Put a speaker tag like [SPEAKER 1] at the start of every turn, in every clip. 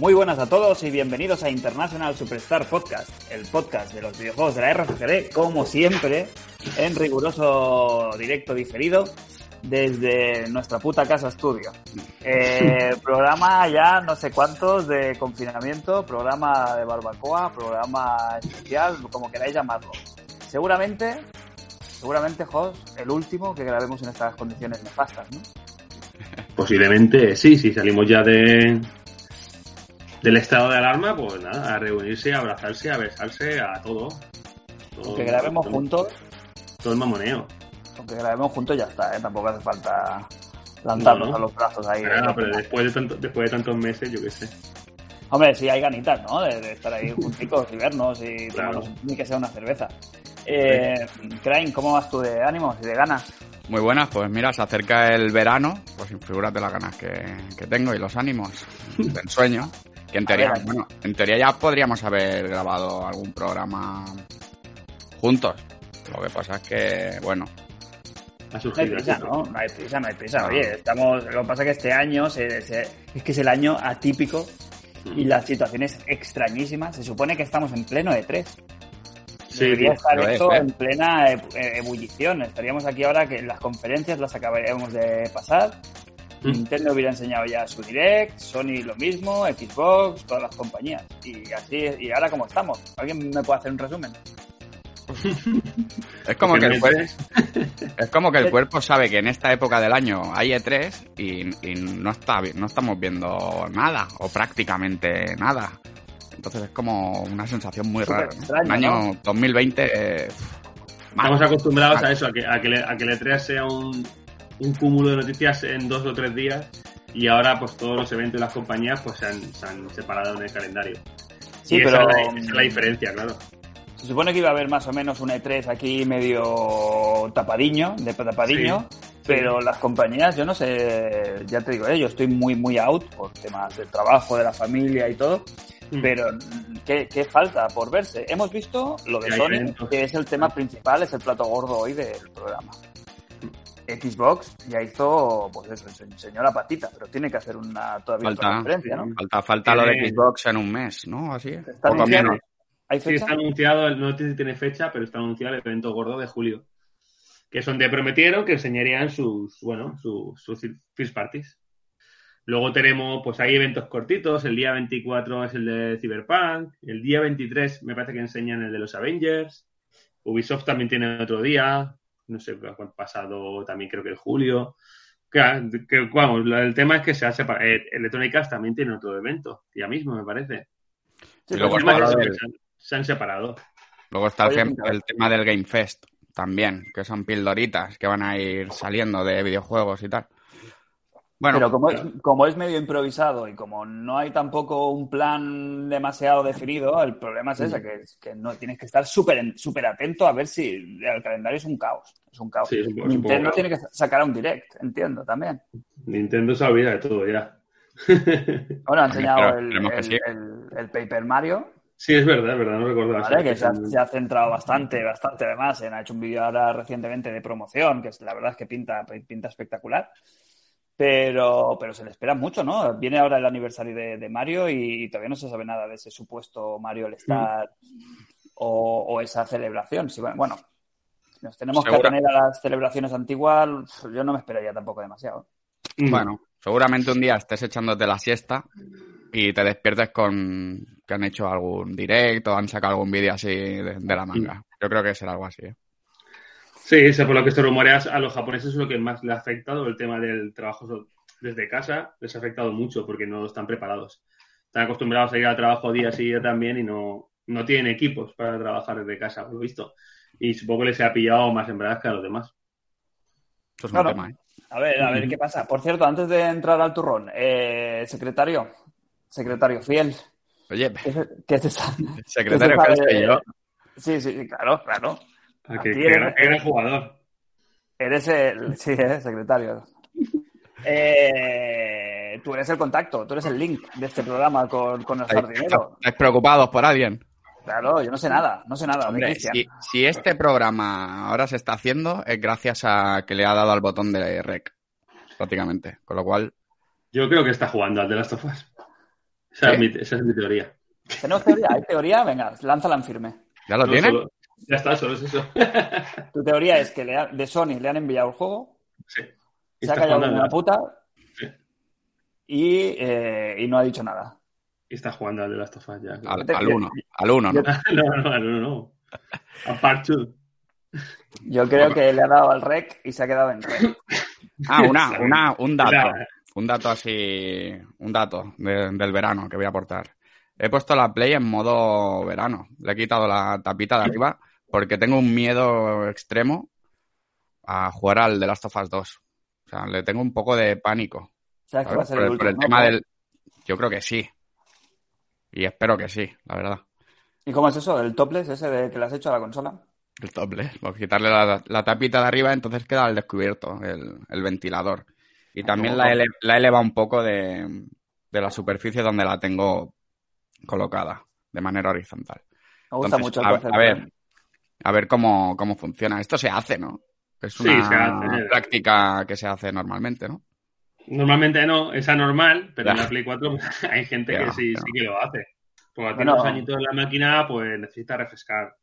[SPEAKER 1] Muy buenas a todos y bienvenidos a International Superstar Podcast, el podcast de los videojuegos de la RFGD, como siempre, en riguroso directo diferido desde nuestra puta casa estudio. Eh, programa ya no sé cuántos de confinamiento, programa de barbacoa, programa especial, como queráis llamarlo. Seguramente, seguramente, Jos, el último que grabemos en estas condiciones nefastas, ¿no?
[SPEAKER 2] Posiblemente sí, si salimos ya de del estado de alarma, pues nada, a reunirse, a abrazarse, a besarse, a todo. todo
[SPEAKER 1] Aunque grabemos
[SPEAKER 2] todo,
[SPEAKER 1] juntos,
[SPEAKER 2] Todo el mamoneo.
[SPEAKER 1] aunque grabemos juntos ya está, ¿eh? Tampoco hace falta lanzarnos
[SPEAKER 2] No, no.
[SPEAKER 1] a los brazos ahí.
[SPEAKER 2] Claro, pero después de, tanto, después de tantos meses, yo qué sé.
[SPEAKER 1] Hombre, sí hay ganitas, ¿no? De, de estar ahí junticos y vernos y
[SPEAKER 2] Claro.
[SPEAKER 1] tomarnos ni que sea una cerveza. Eh, Crane, ¿cómo vas tú de ánimos y de ganas?
[SPEAKER 3] Muy buenas, pues mira, se acerca el verano, pues figúrate las ganas que, que tengo y los ánimos del sueño. Que en teoría,
[SPEAKER 1] ver,
[SPEAKER 3] bueno, en teoría ya podríamos haber grabado algún programa juntos. Lo que pasa es que, bueno,
[SPEAKER 2] Ha
[SPEAKER 1] No hay
[SPEAKER 2] surgido.
[SPEAKER 1] prisa. ¿no? No hay prisa, no hay prisa. Oye, estamos. Lo que pasa es que este año se- se- es que es el año atípico y la situación es extrañísima. Se supone que estamos en pleno de tres.
[SPEAKER 2] Sí,
[SPEAKER 1] Debería estar
[SPEAKER 3] lo es,
[SPEAKER 1] esto
[SPEAKER 3] ¿eh?
[SPEAKER 1] en plena e- e- ebullición. Estaríamos aquí ahora que las conferencias las acabaríamos de pasar.
[SPEAKER 2] Mm.
[SPEAKER 1] Nintendo hubiera enseñado ya su Direct, Sony lo mismo, Xbox, todas las compañías. Y así, y ahora cómo estamos. ¿Alguien me puede hacer un resumen?
[SPEAKER 3] es como, que el, cuerpo, es como que el cuerpo sabe que en esta época del año hay E3 y, y no, está, no estamos viendo nada, o prácticamente nada. Entonces es como una sensación muy
[SPEAKER 1] Súper
[SPEAKER 3] rara. ¿no?
[SPEAKER 1] extraño,
[SPEAKER 3] Un año 2020... eh.
[SPEAKER 2] Estamos acostumbrados a eso, a que, a que, le, a que el E3 sea un, un cúmulo de noticias en dos o tres días y ahora pues todos los eventos y las compañías pues se han, se han separado en el calendario.
[SPEAKER 1] Sí,
[SPEAKER 2] y
[SPEAKER 1] pero-
[SPEAKER 2] esa, es la, esa es la diferencia, claro.
[SPEAKER 1] Se supone que iba a haber más o menos un E3 aquí medio tapadiño, de tapadiño,
[SPEAKER 2] Sí, sí.
[SPEAKER 1] pero las compañías, yo no sé, ya te digo, eh, yo estoy muy, muy out por temas del trabajo, de la familia y todo,
[SPEAKER 2] Mm.
[SPEAKER 1] pero mm, ¿qué, qué falta por verse? Hemos visto lo de Sony, que es el tema principal, es el plato gordo hoy del programa. Xbox ya hizo, pues eso, se enseñó la patita, pero tiene que hacer una todavía otra
[SPEAKER 3] Falta.
[SPEAKER 1] conferencia, ¿no?
[SPEAKER 3] Falta, falta lo de Xbox en un mes, ¿no? Así.
[SPEAKER 1] Está
[SPEAKER 3] Poco
[SPEAKER 1] anunciado.
[SPEAKER 3] menos.
[SPEAKER 1] ¿Hay
[SPEAKER 2] Sí,
[SPEAKER 1] fecha?
[SPEAKER 2] está anunciado, no sé si tiene fecha, pero está anunciado el evento gordo de julio. Que es donde prometieron que enseñarían sus, bueno, sus, sus first parties. Luego tenemos, pues hay eventos cortitos. El día 24 es el de Cyberpunk. El día 23 me parece que enseñan el de los Avengers. Ubisoft también tiene otro día. No sé, cuál pasado también creo que el julio. Que, que, vamos, el tema es que se ha separado. Eh, Electronic Arts también tiene otro evento, ya mismo, me parece.
[SPEAKER 1] Sí,
[SPEAKER 3] Y luego
[SPEAKER 2] El tema es que se han- se han separado.
[SPEAKER 3] Luego está el, tema del Game Fest también, que son pildoritas que van a ir saliendo de videojuegos y tal. Bueno,
[SPEAKER 1] Pero como es, como es medio improvisado y como no hay tampoco un plan demasiado definido, el problema es ese, que, es que no tienes que estar súper en- súper atento a ver si el calendario es un caos. Es un caos.
[SPEAKER 2] Sí,
[SPEAKER 1] Nintendo tiene que sacar un direct, entiendo también.
[SPEAKER 2] Nintendo se olvida de todo ya.
[SPEAKER 1] Bueno, ha enseñado el,
[SPEAKER 3] esperemos que
[SPEAKER 1] el-
[SPEAKER 3] sí.
[SPEAKER 1] el- el Paper Mario,
[SPEAKER 2] sí, es verdad, es verdad, no recordaba.
[SPEAKER 1] ¿vale?
[SPEAKER 2] eso.
[SPEAKER 1] que se ha, se ha centrado bastante, bastante además. En, ha hecho un vídeo ahora recientemente de promoción, que es, la verdad es que pinta, pinta espectacular. Pero, pero se le espera mucho, ¿no? Viene ahora el aniversario de, de Mario y, todavía no se sabe nada de ese supuesto Mario All Star o, o esa celebración. Si, bueno, si nos tenemos que atener a las celebraciones antiguas, yo no me esperaría tampoco demasiado.
[SPEAKER 3] Bueno, seguramente un día estés echándote la siesta y te despiertes con que han hecho algún directo han sacado algún vídeo así de, de la manga. Yo creo que será algo así. ¿eh?
[SPEAKER 2] Sí, eso por lo que se rumorea a los japoneses es lo que más le ha afectado, el tema del trabajo desde casa, les ha afectado mucho porque no están preparados. Están acostumbrados a ir al trabajo día sí día también y no, no tienen equipos para trabajar desde casa, por lo visto. Y supongo que les ha pillado más embragas que a los demás.
[SPEAKER 3] Esto es
[SPEAKER 1] Claro.
[SPEAKER 3] un tema, ¿eh?
[SPEAKER 1] A ver, a ver qué pasa. Por cierto, antes de entrar al turrón, eh, secretario, secretario fiel,
[SPEAKER 3] Oye,
[SPEAKER 1] ¿qué qué se sa-
[SPEAKER 3] secretario
[SPEAKER 1] ¿qué
[SPEAKER 3] que yo.
[SPEAKER 1] Sí, sí, claro, claro.
[SPEAKER 2] Ah, que,
[SPEAKER 1] Aquí
[SPEAKER 2] que
[SPEAKER 1] eres-
[SPEAKER 2] jugador.
[SPEAKER 1] Eres el. Sí, eh, secretario. Eh, tú eres el contacto, tú eres el link de este programa con, con el
[SPEAKER 3] ¿Estáis,
[SPEAKER 1] jardinero.
[SPEAKER 3] estáis preocupados por alguien?
[SPEAKER 1] Claro, yo no sé nada, no sé nada
[SPEAKER 3] Hombre, si, si este programa ahora se está haciendo es gracias a que le ha dado al botón de rec, prácticamente. Con lo cual,
[SPEAKER 2] Yo creo que está jugando al de Last of Us. Esa,
[SPEAKER 3] ¿Sí?
[SPEAKER 2] es, mi, esa es mi teoría.
[SPEAKER 1] ¿Tenemos teoría? ¿Hay teoría? Venga, lánzala en firme.
[SPEAKER 3] ¿Ya lo
[SPEAKER 2] No,
[SPEAKER 3] tiene?
[SPEAKER 2] solo- ya está, solo es eso.
[SPEAKER 1] Tu teoría es que le ha- de Sony le han enviado el juego,
[SPEAKER 2] sí. Y
[SPEAKER 1] se ha callado una puta
[SPEAKER 2] Sí.
[SPEAKER 1] y, eh, y no ha dicho nada.
[SPEAKER 2] Y está jugando al de Last of Us ya.
[SPEAKER 3] Al, al uno. Al uno, ¿no?
[SPEAKER 2] No, no, no, no. A part two.
[SPEAKER 1] Yo creo que le ha dado al rec y se ha quedado en rec.
[SPEAKER 3] Ah, una, una, un dato. Un dato así. Un dato de- del verano que voy a aportar. He puesto la Play en modo verano. Le he quitado la tapita de arriba porque tengo un miedo extremo a jugar al The Last of Us 2. O sea, le tengo un poco de pánico.
[SPEAKER 1] ¿Sabes que va a
[SPEAKER 3] ¿sabes?
[SPEAKER 1] ser
[SPEAKER 3] Por,
[SPEAKER 1] el
[SPEAKER 3] el, por
[SPEAKER 1] último?
[SPEAKER 3] el
[SPEAKER 1] ¿no?
[SPEAKER 3] tema del. Yo creo que sí. Y espero que sí, la verdad.
[SPEAKER 1] ¿Y cómo es eso? ¿El topless ese de que le has hecho a la consola?
[SPEAKER 3] El topless. Por quitarle la, la tapita de arriba, entonces queda al descubierto el, el ventilador. Y también la, ele- la eleva un poco de, de la superficie donde la tengo colocada, de manera horizontal.
[SPEAKER 1] Me gusta
[SPEAKER 3] Entonces,
[SPEAKER 1] mucho el
[SPEAKER 3] a,
[SPEAKER 1] concepto.
[SPEAKER 3] a ver, a ver cómo, cómo funciona. Esto se hace, ¿no? Es
[SPEAKER 2] Sí,
[SPEAKER 3] una
[SPEAKER 2] se hace.
[SPEAKER 3] práctica que se hace normalmente, ¿no?
[SPEAKER 2] Normalmente no, es anormal, pero en
[SPEAKER 3] Ya.
[SPEAKER 2] la Play 4 hay gente
[SPEAKER 3] Ya,
[SPEAKER 2] que sí,
[SPEAKER 3] ya.
[SPEAKER 2] sí que lo hace. Porque
[SPEAKER 1] Bueno.
[SPEAKER 2] tiene unos añitos en la máquina, pues necesita refrescar.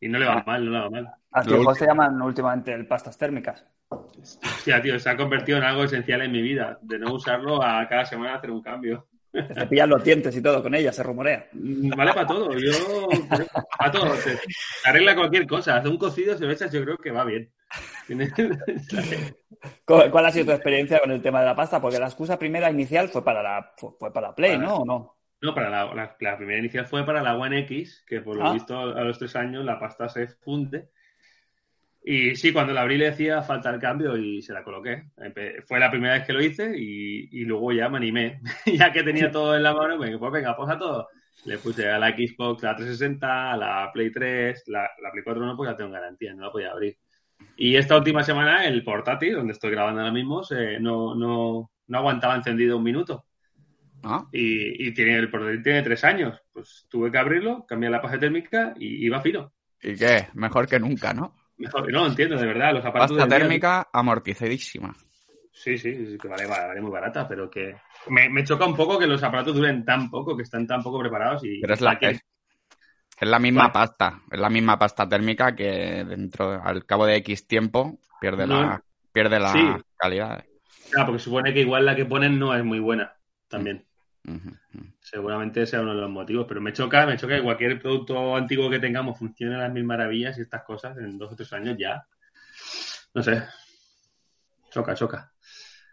[SPEAKER 2] Y no le va
[SPEAKER 1] Ah.
[SPEAKER 2] mal, no le va mal.
[SPEAKER 1] A tus
[SPEAKER 3] Lo
[SPEAKER 1] juegos te llaman últimamente el pastas térmicas.
[SPEAKER 2] Hostia, tío, se ha convertido en algo esencial en mi vida. De no usarlo a cada semana hacer un cambio.
[SPEAKER 1] Te cepillan los dientes y todo con ella, se rumorea.
[SPEAKER 2] Mm, Vale para todo. Yo, para todo. Se arregla cualquier cosa. Hace un cocido, se lo echas, yo creo que va bien.
[SPEAKER 1] ¿Cuál ha sido tu experiencia con el tema de la pasta? Porque la excusa primera inicial fue para la, fue, para Play, ¿no? ¿O no?
[SPEAKER 2] No, para la, la- la primera inicial fue para la One X, que por lo
[SPEAKER 1] Ah.
[SPEAKER 2] visto a los tres años la pasta se funde. Y sí, cuando la abrí le decía falta el cambio y se la coloqué. Fue la primera vez que lo hice y, y luego ya me animé. ya que tenía todo en la mano, pues pues venga, posa todo. Le puse a la Xbox la 360, a la Play 3, la, la Play 4 no, pues ya tengo garantía, no la podía abrir. Y esta última semana el portátil, donde estoy grabando ahora mismo, se- no, no, no aguantaba encendido un minuto
[SPEAKER 3] ¿No?
[SPEAKER 2] y, y tiene el portátil tiene tres años. Pues tuve que abrirlo, cambiar la pasta térmica y iba fino.
[SPEAKER 3] ¿Y qué? Mejor que nunca, ¿no?
[SPEAKER 2] Mejor, no, entiendo, de verdad, los aparatos
[SPEAKER 3] Pasta
[SPEAKER 2] del día-
[SPEAKER 3] térmica amortizadísima.
[SPEAKER 2] Sí, sí, sí, que vale, vale muy barata, pero que me, me choca un poco que los aparatos duren tan poco, que están tan poco preparados y
[SPEAKER 3] Pero es la,
[SPEAKER 2] que-
[SPEAKER 3] es, es la misma pasta. Es la misma pasta térmica que dentro, al cabo de X tiempo, pierde
[SPEAKER 2] No.
[SPEAKER 3] la, pierde la
[SPEAKER 2] Sí.
[SPEAKER 3] calidad.
[SPEAKER 2] Ah, porque supone que igual la que ponen no es muy buena también. Seguramente sea uno de los motivos, pero me choca, me choca que cualquier producto antiguo que tengamos funcione a las mil maravillas y estas cosas en dos o tres años ya. No sé. Choca, choca.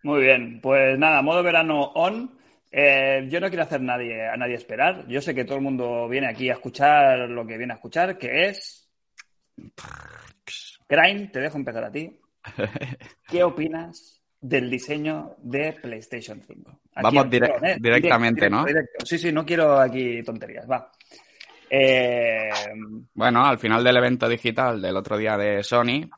[SPEAKER 1] Muy bien, pues nada, modo verano on. Eh, yo no quiero hacer nadie, a nadie esperar. Yo sé que todo el mundo viene aquí a escuchar lo que viene a escuchar, que es. Crane, te dejo empezar a ti. ¿Qué opinas del diseño de PlayStation 5? Aquí
[SPEAKER 3] Vamos
[SPEAKER 1] ¿eh?
[SPEAKER 3] directamente,
[SPEAKER 1] Directo,
[SPEAKER 3] ¿no?
[SPEAKER 1] directo. Sí, sí, no quiero aquí tonterías, va. Eh,
[SPEAKER 3] Bueno, al final del evento digital del otro día de Sony,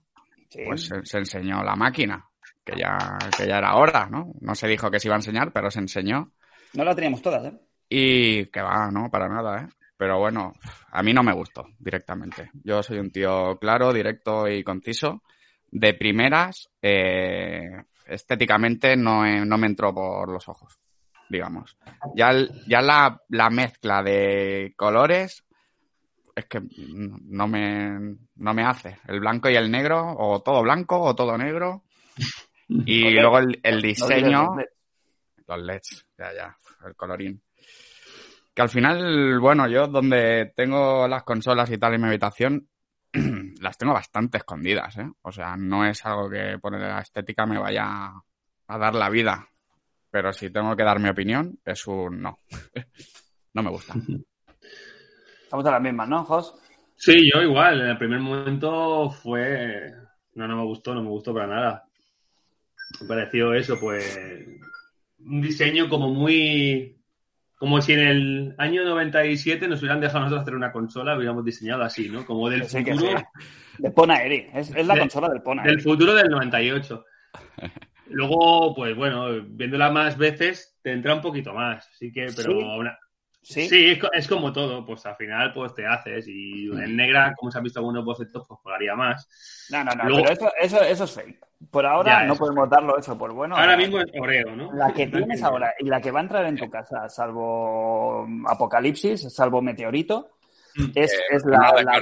[SPEAKER 1] sí.
[SPEAKER 3] pues se, se enseñó la máquina, que ya, que ya era hora, ¿no? No se dijo que se iba a enseñar, pero se enseñó.
[SPEAKER 1] No la teníamos todas, ¿eh?
[SPEAKER 3] Y que va, no, para nada, ¿eh? Pero bueno, a mí no me gustó directamente. Yo soy un tío claro, directo y conciso. De primeras, eh, estéticamente no, no me entró por los ojos, digamos. Ya, el- ya la, la mezcla de colores es que no me, no me hace. El blanco y el negro, o todo blanco o todo negro. Y luego el, el
[SPEAKER 1] No
[SPEAKER 3] diseño
[SPEAKER 1] digas-
[SPEAKER 3] los LEDs, ya, ya, el colorín. Que al final, bueno, yo donde tengo las consolas y tal en mi habitación, las tengo bastante escondidas, ¿eh? O sea, no es algo que por la estética me vaya a dar la vida. Pero si tengo que dar mi opinión, es un no. no me gusta.
[SPEAKER 1] Estamos a las mismas, ¿no, Jos?
[SPEAKER 2] Sí, yo igual. En el primer momento fue. No, no me gustó, no me gustó para nada. Me pareció eso, pues. Un diseño como muy. Como si en el año 97 nos hubieran dejado nosotros hacer una consola, hubiéramos diseñado así, ¿no? Como del
[SPEAKER 1] sí,
[SPEAKER 2] futuro.
[SPEAKER 1] sí. De Pona Eri. Es, es la
[SPEAKER 2] De-
[SPEAKER 1] consola del Pona
[SPEAKER 2] Del
[SPEAKER 1] Eri.
[SPEAKER 2] futuro del 98. Luego, pues bueno, viéndola más veces, te entra un poquito más. Así que, pero
[SPEAKER 1] Sí.
[SPEAKER 2] una-
[SPEAKER 1] Sí.
[SPEAKER 2] Sí, es, es como todo, pues al final pues te haces y en negra, como se han visto algunos bocetos, pues jugaría más.
[SPEAKER 1] No, no, no,
[SPEAKER 2] Luego-
[SPEAKER 1] pero eso, eso, eso es fake. Por ahora
[SPEAKER 2] Ya,
[SPEAKER 1] no podemos darlo eso por bueno.
[SPEAKER 2] Ahora mismo es Oreo, ¿no?
[SPEAKER 1] La que tienes ahora y la que va a entrar en tu casa, salvo Apocalipsis, salvo Meteorito,
[SPEAKER 2] Mm.
[SPEAKER 1] es,
[SPEAKER 3] Eh,
[SPEAKER 1] es la,
[SPEAKER 3] la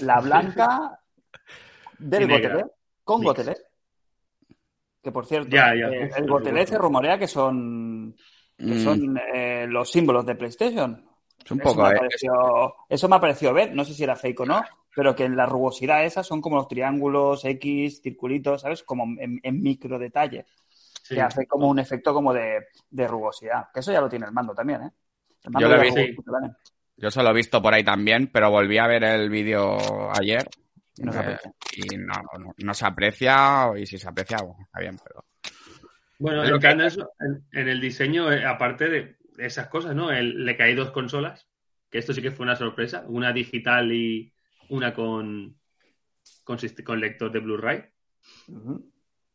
[SPEAKER 1] la, blanca del. Gotelé, con. Gotelé. Que por cierto,
[SPEAKER 2] Ya, ya,
[SPEAKER 1] eh, el Gotelé
[SPEAKER 2] justo.
[SPEAKER 1] se rumorea que son, que
[SPEAKER 3] Mm,
[SPEAKER 1] son eh, los símbolos de PlayStation.
[SPEAKER 3] Es un
[SPEAKER 1] Eso me, ha
[SPEAKER 3] eh,
[SPEAKER 1] parecido, eso me ha parecido ver, no sé si era fake o no, pero que en la rugosidad esa son como los triángulos, X, circulitos, ¿sabes? Como en, en micro detalle,
[SPEAKER 2] Sí.
[SPEAKER 1] que hace como un efecto como de, de rugosidad. Que eso ya lo tiene el mando también, ¿eh? El mando
[SPEAKER 3] Yo lo
[SPEAKER 1] de
[SPEAKER 3] vi,
[SPEAKER 2] sí.
[SPEAKER 3] Yo se lo he visto por ahí también, pero volví a ver el vídeo ayer
[SPEAKER 1] Y no se
[SPEAKER 3] eh,
[SPEAKER 1] aprecia.
[SPEAKER 3] y no, no, no se aprecia, y si se aprecia, bueno, está bien, pero...
[SPEAKER 2] Bueno, en, en, en el diseño, eh, aparte de esas cosas, ¿no? El, le caí dos consolas, que esto sí que fue una sorpresa, una digital y una con, con, lector de Blu-ray.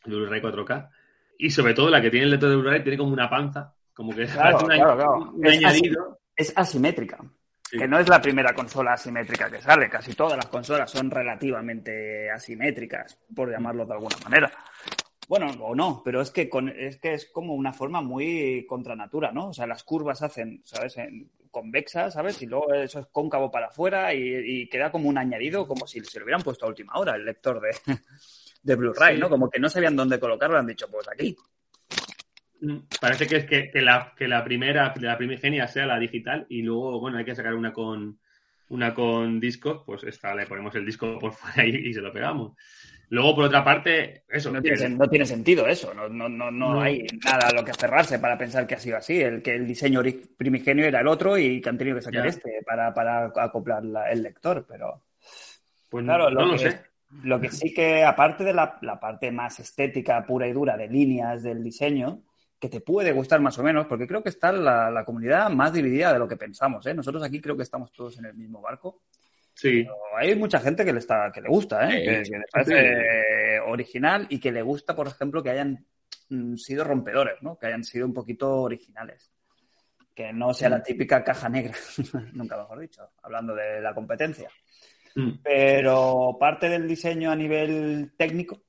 [SPEAKER 2] Blu-ray 4K. Y sobre todo la que tiene el lector de Blu-ray tiene como una panza, como que
[SPEAKER 1] Claro,
[SPEAKER 2] parece un,
[SPEAKER 1] claro,
[SPEAKER 2] añ-
[SPEAKER 1] claro.
[SPEAKER 2] un
[SPEAKER 1] Es
[SPEAKER 2] añadido.
[SPEAKER 1] Es asimétrica.
[SPEAKER 2] Sí.
[SPEAKER 1] Que no es la primera consola asimétrica que sale. Casi todas las consolas son relativamente asimétricas, por llamarlo de alguna manera. Bueno, o no, pero es que, con, es que es como una forma muy contra natura, ¿no? O sea, las curvas hacen, ¿sabes? En- convexas, ¿sabes? Y luego eso es cóncavo para afuera y, y queda como un añadido, como si se lo hubieran puesto a última hora el lector de, de Blu-ray,
[SPEAKER 2] Sí.
[SPEAKER 1] ¿no? Como que no sabían dónde colocarlo, han dicho, pues aquí.
[SPEAKER 2] Mm, Parece que es que, que la, que la primera, la primigenia sea la digital y luego, bueno, hay que sacar una con una con disco, pues esta le ponemos el disco por fuera y, y se lo pegamos. Luego, por otra parte, eso,
[SPEAKER 1] No tiene, no tiene sentido eso, no, no, no, no
[SPEAKER 2] No.
[SPEAKER 1] hay nada a lo que aferrarse para pensar que ha sido así, el que el diseño primigenio era el otro y que han tenido que sacar
[SPEAKER 2] Ya.
[SPEAKER 1] este para, para acoplar la- el lector, pero
[SPEAKER 2] pues
[SPEAKER 1] claro,
[SPEAKER 2] no
[SPEAKER 1] lo,
[SPEAKER 2] lo
[SPEAKER 1] que,
[SPEAKER 2] sé.
[SPEAKER 1] lo que sí que aparte de la, la parte más estética pura y dura de líneas del diseño, que te puede gustar más o menos, porque creo que está la, la comunidad más dividida de lo que pensamos, ¿eh? Nosotros aquí creo que estamos todos en el mismo barco.
[SPEAKER 2] Sí,
[SPEAKER 1] Pero hay mucha gente que le está que le gusta, ¿eh? Que, que le parece eh, original y que le gusta, por ejemplo, que hayan mm, sido rompedores, ¿no? Que hayan sido un poquito originales. Que no sea la típica caja negra, nunca mejor dicho, hablando de la competencia.
[SPEAKER 2] Mm,
[SPEAKER 1] Pero parte del diseño a nivel técnico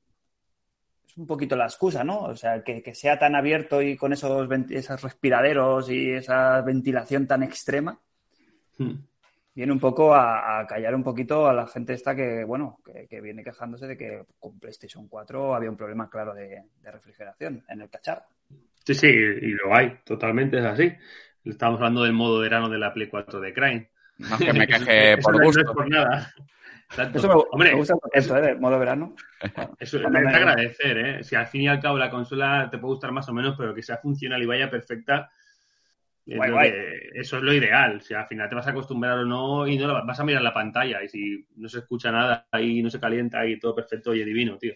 [SPEAKER 1] es un poquito la excusa, ¿no? O sea, que, que sea tan abierto y con esos, esos respiraderos y esa ventilación tan extrema,
[SPEAKER 2] mm.
[SPEAKER 1] Viene un poco a, a callar un poquito a la gente esta que, bueno, que, que viene quejándose de que con PlayStation 4 había un problema claro de, de refrigeración en el cacharro.
[SPEAKER 2] Sí, sí, y lo hay, totalmente es así. Estamos hablando del modo verano de la Play 4 de Crane.
[SPEAKER 3] No es que me queje
[SPEAKER 2] Eso
[SPEAKER 3] por
[SPEAKER 2] no- es por nada.
[SPEAKER 1] Eso me,
[SPEAKER 2] Hombre,
[SPEAKER 1] me gusta el concepto, ¿eh? De modo verano.
[SPEAKER 2] Eso es
[SPEAKER 1] me-
[SPEAKER 2] agradecer, ¿eh? Si al fin y al cabo la consola te puede gustar más o menos, pero que sea funcional y vaya perfecta,
[SPEAKER 1] Guay,
[SPEAKER 2] lo
[SPEAKER 1] guay.
[SPEAKER 2] que- eso es lo ideal. Si al final te vas a acostumbrar o no, y no la- vas a mirar la pantalla, y si no se escucha nada y no se calienta y todo perfecto, oye, divino, tío.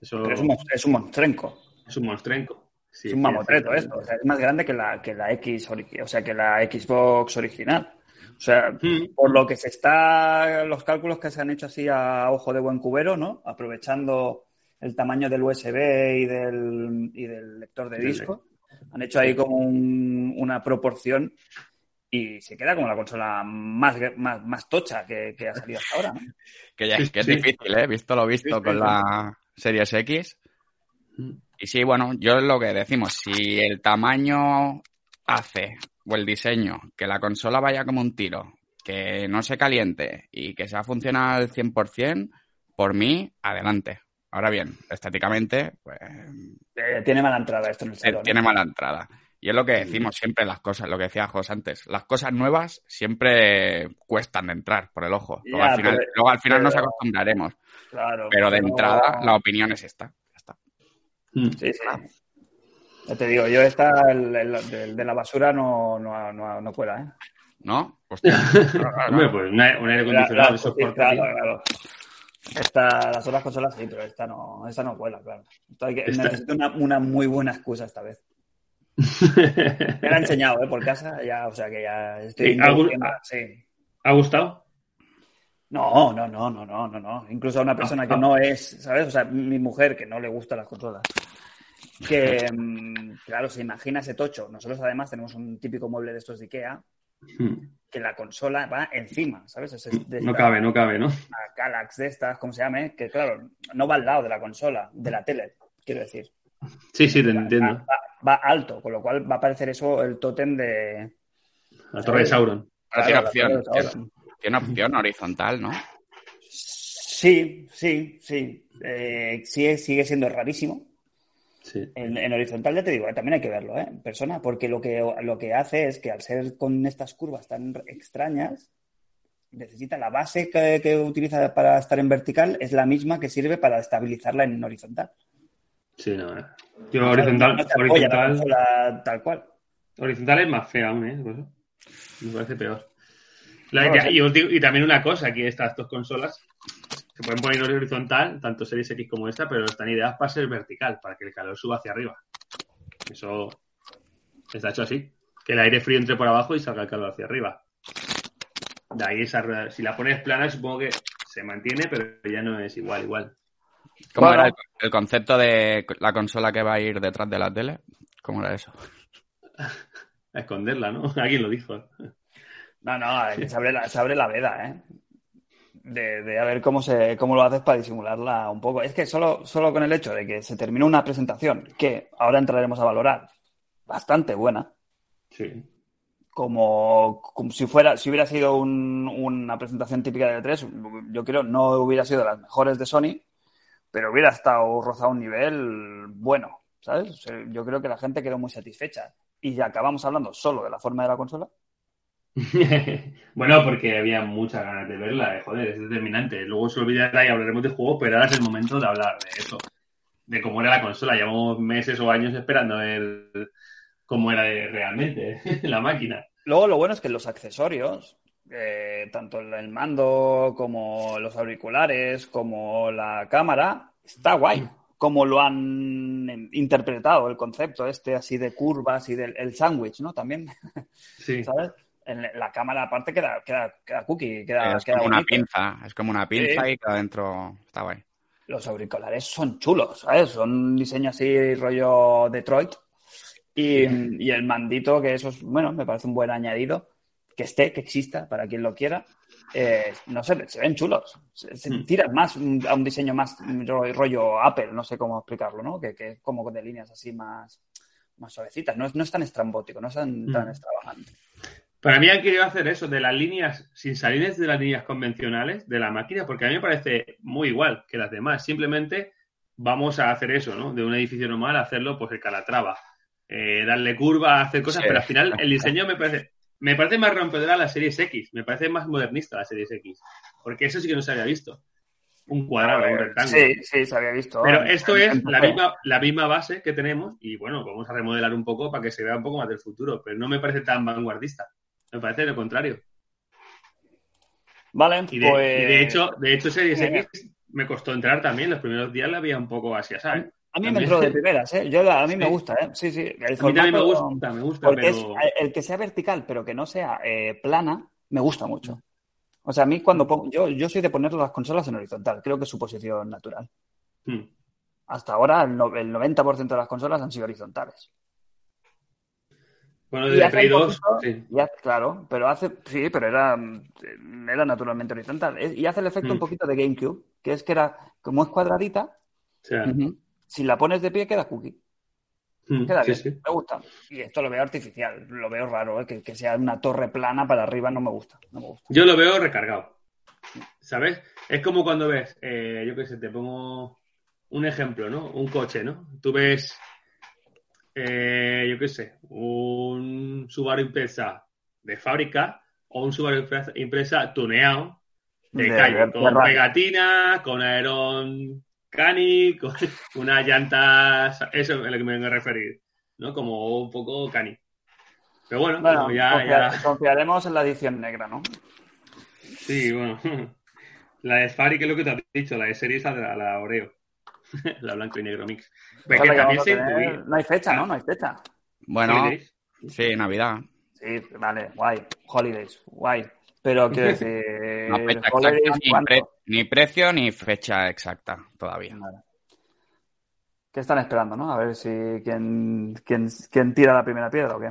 [SPEAKER 2] Eso
[SPEAKER 1] Pero es un, es un monstrenco.
[SPEAKER 2] es un monstrenco. Sí,
[SPEAKER 1] es un mamotreto
[SPEAKER 2] sí.
[SPEAKER 1] esto. O sea, es más grande que la, que la X, o sea, que la Xbox original. O sea,
[SPEAKER 2] Mm,
[SPEAKER 1] por lo que se está, los cálculos que se han hecho así a ojo de buen cubero, ¿no? Aprovechando el tamaño del USB y del, y del lector de disco, han hecho ahí como un- una proporción y se queda como la consola más, más, más tocha que, que ha salido hasta ahora, ¿no?
[SPEAKER 3] Que, ya, que es
[SPEAKER 2] sí.
[SPEAKER 3] difícil, ¿eh? Visto lo visto
[SPEAKER 2] Sí,
[SPEAKER 3] con
[SPEAKER 2] sí.
[SPEAKER 3] la Series X.
[SPEAKER 2] mm.
[SPEAKER 3] Y sí, bueno, yo es lo que decimos, si el tamaño hace o el diseño que la consola vaya como un tiro, que no se caliente y que sea funcional al 100%, por mí, adelante. Ahora bien, estéticamente, pues
[SPEAKER 1] Eh, tiene mala entrada esto en el
[SPEAKER 3] eh,
[SPEAKER 1] salón.
[SPEAKER 3] tiene mala entrada. Y es lo que decimos siempre las cosas, lo que decía Jos antes, las cosas nuevas siempre cuestan de entrar por el ojo. Luego
[SPEAKER 1] Ya,
[SPEAKER 3] al final,
[SPEAKER 1] pero-
[SPEAKER 3] luego al final nos acostumbraremos,
[SPEAKER 1] Claro,
[SPEAKER 3] pero de
[SPEAKER 1] pero-
[SPEAKER 3] entrada la opinión es esta. Ya está.
[SPEAKER 2] Mm.
[SPEAKER 1] Sí, sí. Ya te digo, yo esta, el, el- del- de la basura no, no, no, no cuela, ¿eh?
[SPEAKER 3] ¿No? Hostia.
[SPEAKER 2] Hombre, pues un aire, acondicionado,
[SPEAKER 1] claro,
[SPEAKER 2] eso
[SPEAKER 1] claro, claro. Esta, las otras consolas sí, pero esta no, esta no cuela, claro. Esto hay que-
[SPEAKER 2] Esta-
[SPEAKER 1] Necesito una, una muy buena excusa esta vez. Me la he enseñado, ¿eh? Por casa, ya, o sea que ya estoy...
[SPEAKER 2] Sí, algún-
[SPEAKER 1] sí.
[SPEAKER 2] ¿Ha gustado?
[SPEAKER 1] No, no, no, no, no, no, no. Incluso a una persona que
[SPEAKER 2] ah.
[SPEAKER 1] no es, ¿sabes? O sea, mi mujer que no le gustan las consolas. Que, mm, claro, se imagina ese tocho. Nosotros además tenemos un típico mueble de estos de Ikea
[SPEAKER 2] Hmm.
[SPEAKER 1] Que la consola va encima, ¿sabes? Es
[SPEAKER 2] No cabe, no cabe, ¿no?
[SPEAKER 1] una Galax de estas, como se llame, que claro, no va al lado de la consola, de la tele, quiero decir.
[SPEAKER 2] Sí, sí, te
[SPEAKER 1] Va,
[SPEAKER 2] entiendo.
[SPEAKER 1] va- va alto, con lo cual va a parecer eso el tótem de...
[SPEAKER 2] La torre de Sauron.
[SPEAKER 3] Pero
[SPEAKER 1] Claro,
[SPEAKER 3] tiene
[SPEAKER 1] la
[SPEAKER 3] opción.
[SPEAKER 1] Sauron.
[SPEAKER 3] tiene opción horizontal, ¿no?
[SPEAKER 1] Sí, sí, sí. Eh, sigue, sigue siendo rarísimo.
[SPEAKER 2] Sí.
[SPEAKER 1] En, en horizontal ya te digo, eh, también hay que verlo, ¿eh? En persona, porque lo que, lo que hace es que al ser con estas curvas tan extrañas, necesita la base que, que utiliza para estar en vertical, es la misma que sirve para estabilizarla en horizontal.
[SPEAKER 2] Sí, no. eh. Yo horizontal,
[SPEAKER 1] No apoya
[SPEAKER 2] horizontal,
[SPEAKER 1] tal cual.
[SPEAKER 2] horizontal es más fea aún, ¿eh? Me parece peor. La-
[SPEAKER 1] No,
[SPEAKER 2] ya-
[SPEAKER 1] sí.
[SPEAKER 2] y, os digo- y también una cosa, aquí estas dos consolas se pueden poner en horizontal, tanto Series X como esta, pero están ideadas para ser vertical, para que el calor suba hacia arriba. Eso está hecho así. Que el aire frío entre por abajo y salga el calor hacia arriba. De ahí esa rueda- Si la pones plana, supongo que se mantiene, pero ya no es igual, igual.
[SPEAKER 3] ¿Cómo
[SPEAKER 1] Bueno.
[SPEAKER 3] era el, el concepto de la consola que va a ir detrás de la tele? ¿Cómo era eso?
[SPEAKER 2] A esconderla, ¿no? Alguien lo dijo.
[SPEAKER 1] No, no, eh, se abre la, se abre la veda, ¿eh? De, de a ver cómo, se, cómo lo haces para disimularla un poco. Es que solo, solo con el hecho de que se terminó una presentación que ahora entraremos a valorar, bastante buena,
[SPEAKER 2] Sí.
[SPEAKER 1] como, como si fuera, si hubiera sido un- una presentación típica de E3, yo creo no hubiera sido de las mejores de Sony, pero hubiera estado rozado un nivel bueno, ¿sabes? O sea, yo creo que la gente quedó muy satisfecha. Y ya acabamos hablando solo de la forma de la consola.
[SPEAKER 2] bueno, porque había muchas ganas de verla, eh, joder, es determinante. Luego se olvidará y hablaremos de juego, pero ahora es el momento de hablar de eso, de cómo era la consola. Llevamos meses o años esperando ver cómo era realmente la máquina.
[SPEAKER 1] Luego lo bueno es que los accesorios, eh, tanto el el mando como los auriculares, como la cámara, está guay. Como lo han interpretado el concepto este así de curvas y del el sándwich, ¿no? También,
[SPEAKER 2] Sí.
[SPEAKER 1] ¿sabes? En la cámara aparte queda, queda, queda cookie, queda,
[SPEAKER 3] es
[SPEAKER 1] queda
[SPEAKER 3] como una pinza, es como una pinza
[SPEAKER 1] Sí.
[SPEAKER 3] y que adentro está guay.
[SPEAKER 1] Los auriculares son chulos, ¿sabes? Son un diseño así rollo Detroit. Y, y el mandito, que eso es, bueno, me parece un buen añadido. Que esté, que exista, para quien lo quiera. Eh, no sé, se ven chulos. Se, se
[SPEAKER 2] Hmm.
[SPEAKER 1] tiran más un- a un diseño más ro- rollo Apple, no sé cómo explicarlo, ¿no? Que, que es como de líneas así más, más suavecitas. No es, no es tan estrambótico, no es tan, tan
[SPEAKER 2] Hmm.
[SPEAKER 1] extravagante.
[SPEAKER 2] Para mí han querido hacer eso de las líneas, sin salir de las líneas convencionales de la máquina, porque a mí me parece muy igual que las demás. Simplemente vamos a hacer eso, ¿no? De un edificio normal, hacerlo, pues el calatrava. Eh, darle curva, hacer cosas,
[SPEAKER 3] Sí.
[SPEAKER 2] pero al final el diseño me parece, me parece más rompedora la Series X, me parece más modernista la Series X, porque eso sí que no se había visto. Un cuadrado, un rectángulo.
[SPEAKER 1] Sí, sí, se había visto.
[SPEAKER 2] Pero esto es la misma, la misma base que tenemos y bueno, vamos a remodelar un poco para que se vea un poco más del futuro, pero no me parece tan vanguardista. Me parece lo contrario.
[SPEAKER 1] Vale,
[SPEAKER 2] Y de,
[SPEAKER 1] pues...
[SPEAKER 2] y de hecho, de hecho Series. X me costó entrar también. Los primeros días la había un poco así, ¿sabes?
[SPEAKER 1] A mí me entró de primeras, ¿eh? Yo, a mí me gusta, ¿eh? Sí, sí. El
[SPEAKER 2] A mí también me gusta, me gusta,
[SPEAKER 1] Porque
[SPEAKER 2] pero...
[SPEAKER 1] es, eh, el que sea vertical, pero que no sea eh, plana, me gusta mucho. O sea, a mí cuando pongo... Yo, yo soy de poner las consolas en horizontal. Creo que es su posición natural.
[SPEAKER 2] Hmm.
[SPEAKER 1] Hasta ahora el, no- el 90% de las consolas han sido horizontales.
[SPEAKER 2] Bueno,
[SPEAKER 1] Y
[SPEAKER 2] de
[SPEAKER 1] hace
[SPEAKER 2] Play
[SPEAKER 1] un
[SPEAKER 2] 2,
[SPEAKER 1] poquito-
[SPEAKER 2] sí.
[SPEAKER 1] Ya, claro, pero hace... Sí, pero era, mm, era naturalmente horizontal. Y hace el efecto
[SPEAKER 2] Mm.
[SPEAKER 1] un poquito de GameCube, que es que era, como es cuadradita, si la pones de pie queda cookie.
[SPEAKER 2] hmm,
[SPEAKER 1] Queda
[SPEAKER 2] sí,
[SPEAKER 1] bien, me gusta. Y esto lo veo artificial, lo veo raro, ¿eh? que, que sea una torre plana para arriba no me gusta. No me gusta.
[SPEAKER 2] Yo lo veo recargado. ¿Sabes? Es como cuando ves, eh, yo qué sé, te pongo un ejemplo, ¿no? Un coche, ¿no? Tú ves, eh, yo qué sé, un Subaru Impresa de fábrica o un Subaru Impresa, Impresa tuneado de,
[SPEAKER 1] De-
[SPEAKER 2] calle, con
[SPEAKER 1] radio.
[SPEAKER 2] pegatina, con aerón cani, con unas llantas, eso es a lo que me vengo a referir, ¿no? Como un poco cani. Pero bueno,
[SPEAKER 1] Bueno,
[SPEAKER 2] como ya,
[SPEAKER 1] confia-
[SPEAKER 2] ya...
[SPEAKER 1] confiaremos en la edición negra, ¿no?
[SPEAKER 2] Sí, bueno. La de Safari, que es lo que te has dicho, la de serie esa de la, la Oreo. la blanco y negro mix. Pues que también se
[SPEAKER 1] tener-. No hay fecha, ¿no? No hay fecha.
[SPEAKER 3] Bueno,
[SPEAKER 2] Holidays.
[SPEAKER 3] sí, Navidad.
[SPEAKER 1] Sí, vale, guay. Holidays, guay. Pero quiero decir,
[SPEAKER 3] No fecha
[SPEAKER 1] holidays,
[SPEAKER 3] exacta, ni, ni precio ni fecha exacta todavía.
[SPEAKER 1] Vale. ¿Qué están esperando, no? A ver si quién, quién, quién tira la primera piedra o qué.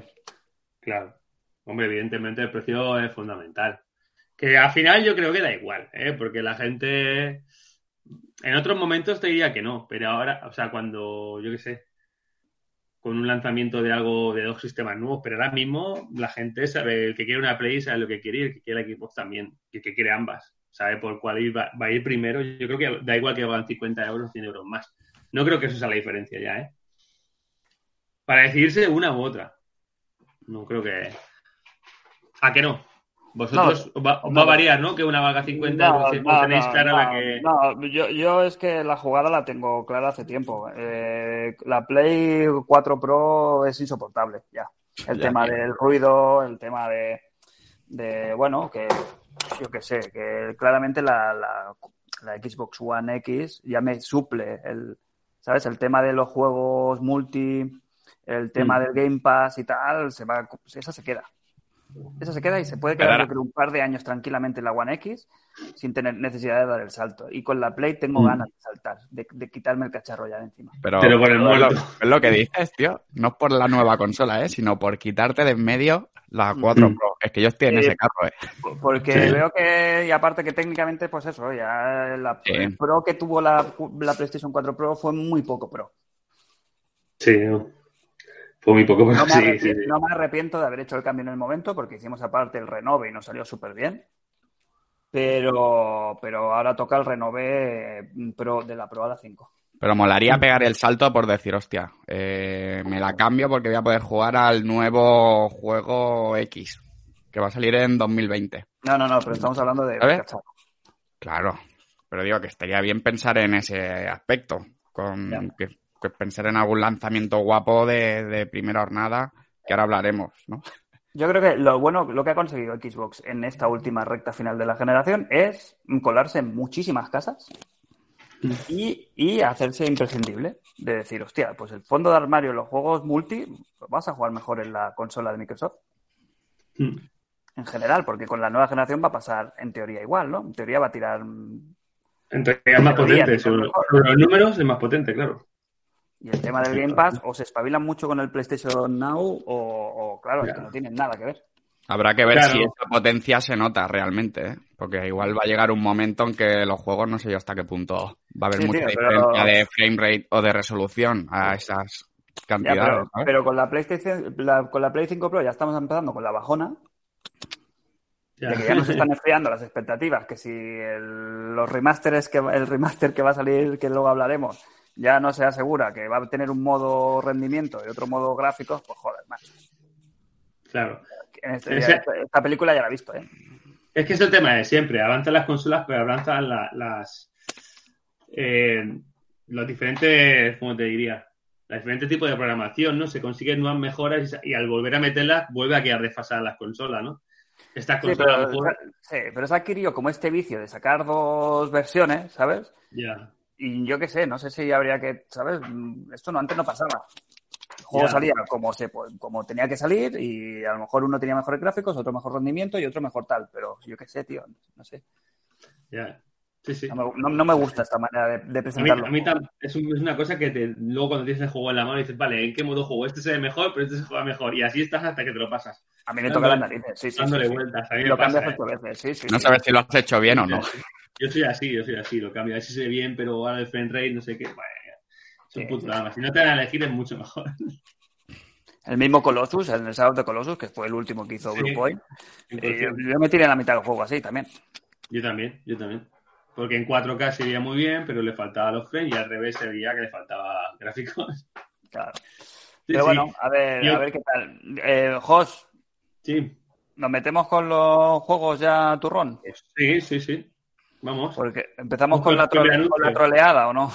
[SPEAKER 2] Claro. Hombre, evidentemente el precio es fundamental. Que al final yo creo que da igual, ¿eh? porque la gente en otros momentos te diría que no, pero ahora, o sea, cuando, yo qué sé, con un lanzamiento de algo de dos sistemas nuevos, pero ahora mismo la gente sabe, el que quiere una Play sabe lo que quiere y el que quiere Xbox también, el que quiere ambas, sabe por cuál va, va, a ir primero. Yo creo que da igual que valgan 50 euros o 100 euros más. No creo que eso sea la diferencia ya, ¿eh? Para decidirse una u otra. No creo que... ¿A qué no? Vosotros no, va, va, a variar, ¿no? Que una vaga 50
[SPEAKER 1] no, no,
[SPEAKER 2] tenéis clara la que...
[SPEAKER 1] No, yo, yo es que la jugada la tengo clara hace tiempo. Eh, la Play 4 Pro es insoportable, ya. El
[SPEAKER 3] Ya,
[SPEAKER 1] tema del ruido, el tema de, de bueno, que yo qué sé, que claramente la, la, la Xbox One X ya me suple el, ¿sabes? El tema de los juegos multi, el tema
[SPEAKER 2] Mm.
[SPEAKER 1] del Game Pass y tal, se va, esa se queda. Esa se queda y se puede quedar
[SPEAKER 3] Quedará.
[SPEAKER 1] yo creo, un par de años tranquilamente en la One X sin tener necesidad de dar el salto. Y con la Play tengo
[SPEAKER 2] Mm.
[SPEAKER 1] ganas de saltar, de, de quitarme el cacharro ya de encima.
[SPEAKER 3] Pero,
[SPEAKER 2] Pero por el
[SPEAKER 3] es lo-
[SPEAKER 2] muerto.
[SPEAKER 3] es lo que dices, tío. No es por la nueva consola, ¿eh? Sino por quitarte de en medio la 4
[SPEAKER 2] Mm.
[SPEAKER 3] Pro. Es que yo estoy en
[SPEAKER 1] Sí.
[SPEAKER 3] ese carro, ¿eh?
[SPEAKER 1] Porque
[SPEAKER 2] Sí.
[SPEAKER 1] veo que, y aparte que técnicamente, pues eso, ya la
[SPEAKER 3] Sí.
[SPEAKER 1] el Pro que tuvo la, la PlayStation 4 Pro fue muy poco Pro.
[SPEAKER 2] Sí, no. Fue muy poco, pero
[SPEAKER 1] No me,
[SPEAKER 2] sí,
[SPEAKER 1] arrepi-
[SPEAKER 2] sí, sí.
[SPEAKER 1] no me arrepiento de haber hecho el cambio en el momento porque hicimos aparte el renove y nos salió súper bien. Pero, pero ahora toca el renove Pro, de la Pro a la 5.
[SPEAKER 3] Pero molaría pegar el salto por decir, hostia, eh, me la cambio porque voy a poder jugar al nuevo juego X, que va a salir en 2020.
[SPEAKER 1] No, no, no, pero estamos hablando de.
[SPEAKER 3] Claro, pero digo que estaría bien pensar en ese aspecto, con que, que pensar en algún lanzamiento guapo de, de primera jornada, que ahora hablaremos, ¿no?
[SPEAKER 1] Yo creo que lo bueno, lo que ha conseguido Xbox en esta última recta final de la generación es colarse en muchísimas casas y, y hacerse imprescindible. De decir, hostia, pues el fondo de armario, los juegos multi, vas a jugar mejor en la consola de Microsoft
[SPEAKER 2] Mm.
[SPEAKER 1] en general, porque con la nueva generación va a pasar en teoría igual, ¿no? En teoría va a tirar.
[SPEAKER 2] Entonces es más
[SPEAKER 1] Teoría,
[SPEAKER 2] potente. sobre los números es más potente, claro.
[SPEAKER 1] Y el tema del Game Pass, o se espabilan mucho con el PlayStation Now, o, o, claro, es que no tienen nada que ver.
[SPEAKER 3] Habrá que ver
[SPEAKER 2] Claro.
[SPEAKER 3] si esa potencia se nota realmente, ¿eh? porque igual va a llegar un momento en que los juegos no sé yo hasta qué punto va a haber
[SPEAKER 1] Sí,
[SPEAKER 3] mucha
[SPEAKER 1] tío, pero-
[SPEAKER 3] diferencia de frame rate o de resolución a esas
[SPEAKER 1] Ya,
[SPEAKER 3] cantidades.
[SPEAKER 1] pero, con la PlayStation, la- con la Play 5 Pro ya estamos empezando con la bajona,
[SPEAKER 2] Ya.
[SPEAKER 1] de que ya nos están enfriando las expectativas, que si el, los remasteres que va- el remaster que va a salir, que luego hablaremos, ya no se asegura que va a tener un modo rendimiento y otro modo gráficos, pues joder, macho.
[SPEAKER 2] Claro.
[SPEAKER 1] En este- esta, esta película ya la he visto, ¿eh?
[SPEAKER 2] Es que es el tema de siempre. Avanzan las consolas, pero avanzan la- las. eh, los diferentes. ¿Cómo te diría? Los diferentes tipos de programación, ¿no? Se consiguen nuevas mejoras y, al volver a meterlas, vuelve a quedar desfasada las consolas, ¿no? Estas
[SPEAKER 1] Sí,
[SPEAKER 2] consolas, a
[SPEAKER 1] pero,
[SPEAKER 2] mejor-
[SPEAKER 1] sí, pero se ha adquirido como este vicio de sacar dos versiones, ¿sabes?
[SPEAKER 2] Ya.
[SPEAKER 1] Y yo qué sé, no sé si habría que, ¿sabes? Mm, Esto no antes no pasaba. El juego
[SPEAKER 2] Ya.
[SPEAKER 1] salía como, se, como tenía que salir y a lo mejor uno tenía mejores gráficos, otro mejor rendimiento y otro mejor tal. Pero yo qué sé, tío, no sé.
[SPEAKER 2] Ya. Sí, sí.
[SPEAKER 1] No me, no- no me gusta esta manera de, de
[SPEAKER 2] A mí,
[SPEAKER 1] presentarlo.
[SPEAKER 2] a mí es, un- es una cosa que te- luego cuando tienes el juego en la mano dices, vale, ¿en qué modo juego? Este se ve mejor, pero este se juega mejor. Y así estás hasta que te lo pasas.
[SPEAKER 1] A mí me toca las narices, sí, sí.
[SPEAKER 2] dándole
[SPEAKER 1] sí,
[SPEAKER 2] vueltas. A mí me
[SPEAKER 1] lo
[SPEAKER 2] pasa,
[SPEAKER 1] cambias
[SPEAKER 2] ¿eh?
[SPEAKER 1] ocho veces, sí, sí.
[SPEAKER 3] No
[SPEAKER 1] sí.
[SPEAKER 3] sabes si lo has hecho bien o no.
[SPEAKER 2] Yo soy así, yo soy así, lo cambio. A ver si se ve bien, pero ahora el frame rate, no sé qué. Bueno, es un
[SPEAKER 1] Sí,
[SPEAKER 2] puto drama. Si no te dan a elegir es mucho mejor.
[SPEAKER 1] El mismo Colossus, el Shadow de Colossus, que fue el último que hizo
[SPEAKER 2] Sí.
[SPEAKER 1] Blue Point. eh, yo, yo me tiré en la mitad del juego así también.
[SPEAKER 2] Yo también, yo también. Porque en 4K se veía muy bien, pero le faltaba los frames y al revés se veía que le faltaba gráficos.
[SPEAKER 1] Claro. Pero
[SPEAKER 2] sí.
[SPEAKER 1] bueno, a ver,
[SPEAKER 2] Yo-
[SPEAKER 1] a ver qué tal. Eh, Jos,
[SPEAKER 2] Sí,
[SPEAKER 1] ¿nos metemos con los juegos ya turrón?
[SPEAKER 2] sí, sí, sí. Vamos.
[SPEAKER 1] Porque empezamos con la, trole- con la troleada, ¿o no?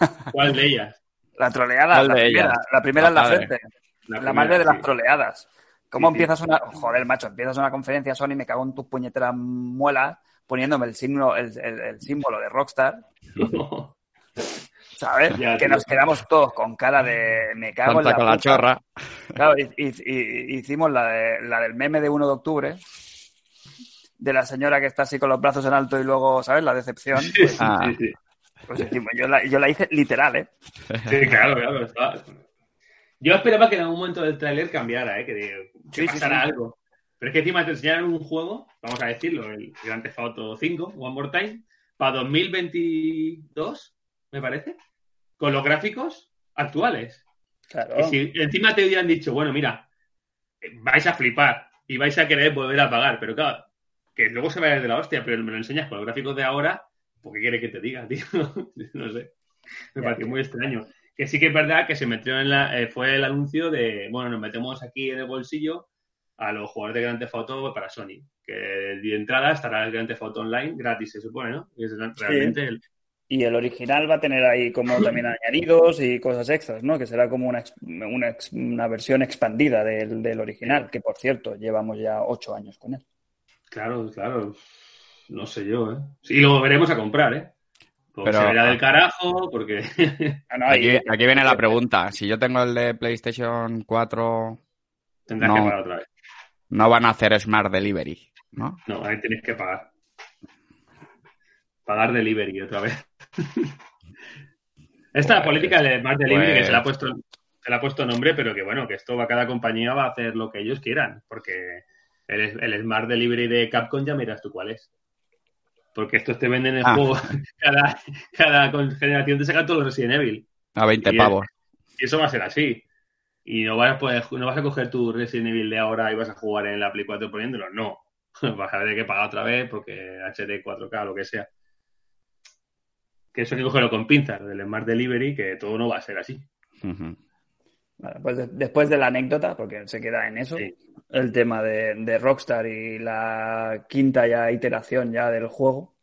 [SPEAKER 2] ¿Cuál de ellas?
[SPEAKER 1] La troleada,
[SPEAKER 3] ¿Cuál
[SPEAKER 1] la
[SPEAKER 3] de
[SPEAKER 1] primera,
[SPEAKER 3] ellas?
[SPEAKER 1] la primera en la
[SPEAKER 3] La padre.
[SPEAKER 1] frente. La,
[SPEAKER 2] primera,
[SPEAKER 1] madre de las troleadas. ¿Cómo
[SPEAKER 2] Sí, sí.
[SPEAKER 1] empiezas una... Joder, macho, empiezas una conferencia Sony, me cago en tus puñeteras muelas, poniéndome el, signo, el, el- el símbolo de Rockstar, ¿sabes?
[SPEAKER 2] Ya,
[SPEAKER 1] que
[SPEAKER 2] tío.
[SPEAKER 1] nos quedamos todos con cara de... Me cago en la
[SPEAKER 3] con la chorra.
[SPEAKER 1] Claro, y- y- y- hicimos la, de- la del meme de 1 de octubre, de la señora que está así con los brazos en alto y luego, ¿sabes? La decepción.
[SPEAKER 2] Sí,
[SPEAKER 1] Pues,
[SPEAKER 2] sí,
[SPEAKER 3] Ah.
[SPEAKER 2] sí, sí.
[SPEAKER 1] pues yo, la, yo la hice literal, ¿eh?
[SPEAKER 2] Sí, claro, claro. estaba- Yo esperaba que en algún momento del tráiler cambiara, ¿eh? que, que
[SPEAKER 1] Sí, sí,
[SPEAKER 2] pasara
[SPEAKER 1] sí.
[SPEAKER 2] algo. Pero es que encima te enseñaron un juego, vamos a decirlo, el Grand Theft Auto 5, One More Time, para 2022, me parece, con los gráficos actuales.
[SPEAKER 1] Claro.
[SPEAKER 2] Y si encima te hubieran dicho, bueno, mira, vais a flipar y vais a querer volver a pagar, pero claro, que luego se va a ir de la hostia, pero me lo enseñas con los gráficos de ahora, ¿por qué quiere que te diga, tío? no sé. Me pareció muy extraño. Que sí que es verdad que se metió en la. eh, fue el anuncio de, bueno, nos metemos aquí en el bolsillo a los jugadores de Grand Theft Auto para Sony. Que de entrada estará el Grand Theft Auto Online gratis, se supone, ¿no? Y es realmente el.
[SPEAKER 1] Y el original va a tener ahí como también añadidos y cosas extras, ¿no? Que será como una, una, una versión expandida del, del original, que por cierto, llevamos ya ocho años con él.
[SPEAKER 2] Claro, claro. No sé yo, ¿eh? Sí, lo veremos a comprar, ¿eh? Pues
[SPEAKER 3] Pero-
[SPEAKER 2] se verá del carajo, porque.
[SPEAKER 1] Ah, no,
[SPEAKER 3] Aquí, aquí viene la pregunta. Si yo tengo el de PlayStation 4,
[SPEAKER 2] Tendrás
[SPEAKER 3] No.
[SPEAKER 2] que pagar otra vez.
[SPEAKER 3] no van a hacer Smart Delivery, ¿no?
[SPEAKER 2] No, ahí tienes que pagar. Pagar delivery otra vez. Esta
[SPEAKER 3] Pues-
[SPEAKER 2] política de Smart Delivery que
[SPEAKER 3] pues-
[SPEAKER 2] se le ha puesto se le ha puesto nombre, pero que bueno, que esto va cada compañía va a hacer lo que ellos quieran, porque el, el Smart Delivery de Capcom ya miras tú cuál es. Porque estos te venden el
[SPEAKER 3] Ah.
[SPEAKER 2] juego cada, cada generación te sacan todos los Resident Evil.
[SPEAKER 3] A 20
[SPEAKER 2] Y-
[SPEAKER 3] pavos.
[SPEAKER 2] Y eso va a ser así. Y no vas, a poder- no vas a coger tu Resident Evil de ahora y vas a jugar en la Play 4 poniéndolo. No. Vas a tener que pagar otra vez porque HD 4K, lo que sea. Que eso hay que cogerlo con pinzas del Smart Delivery, que todo no va a ser así.
[SPEAKER 1] Vale, pues de- después de la anécdota, porque se queda en eso,
[SPEAKER 2] Sí.
[SPEAKER 1] El tema de, de Rockstar y la quinta ya iteración ya del juego.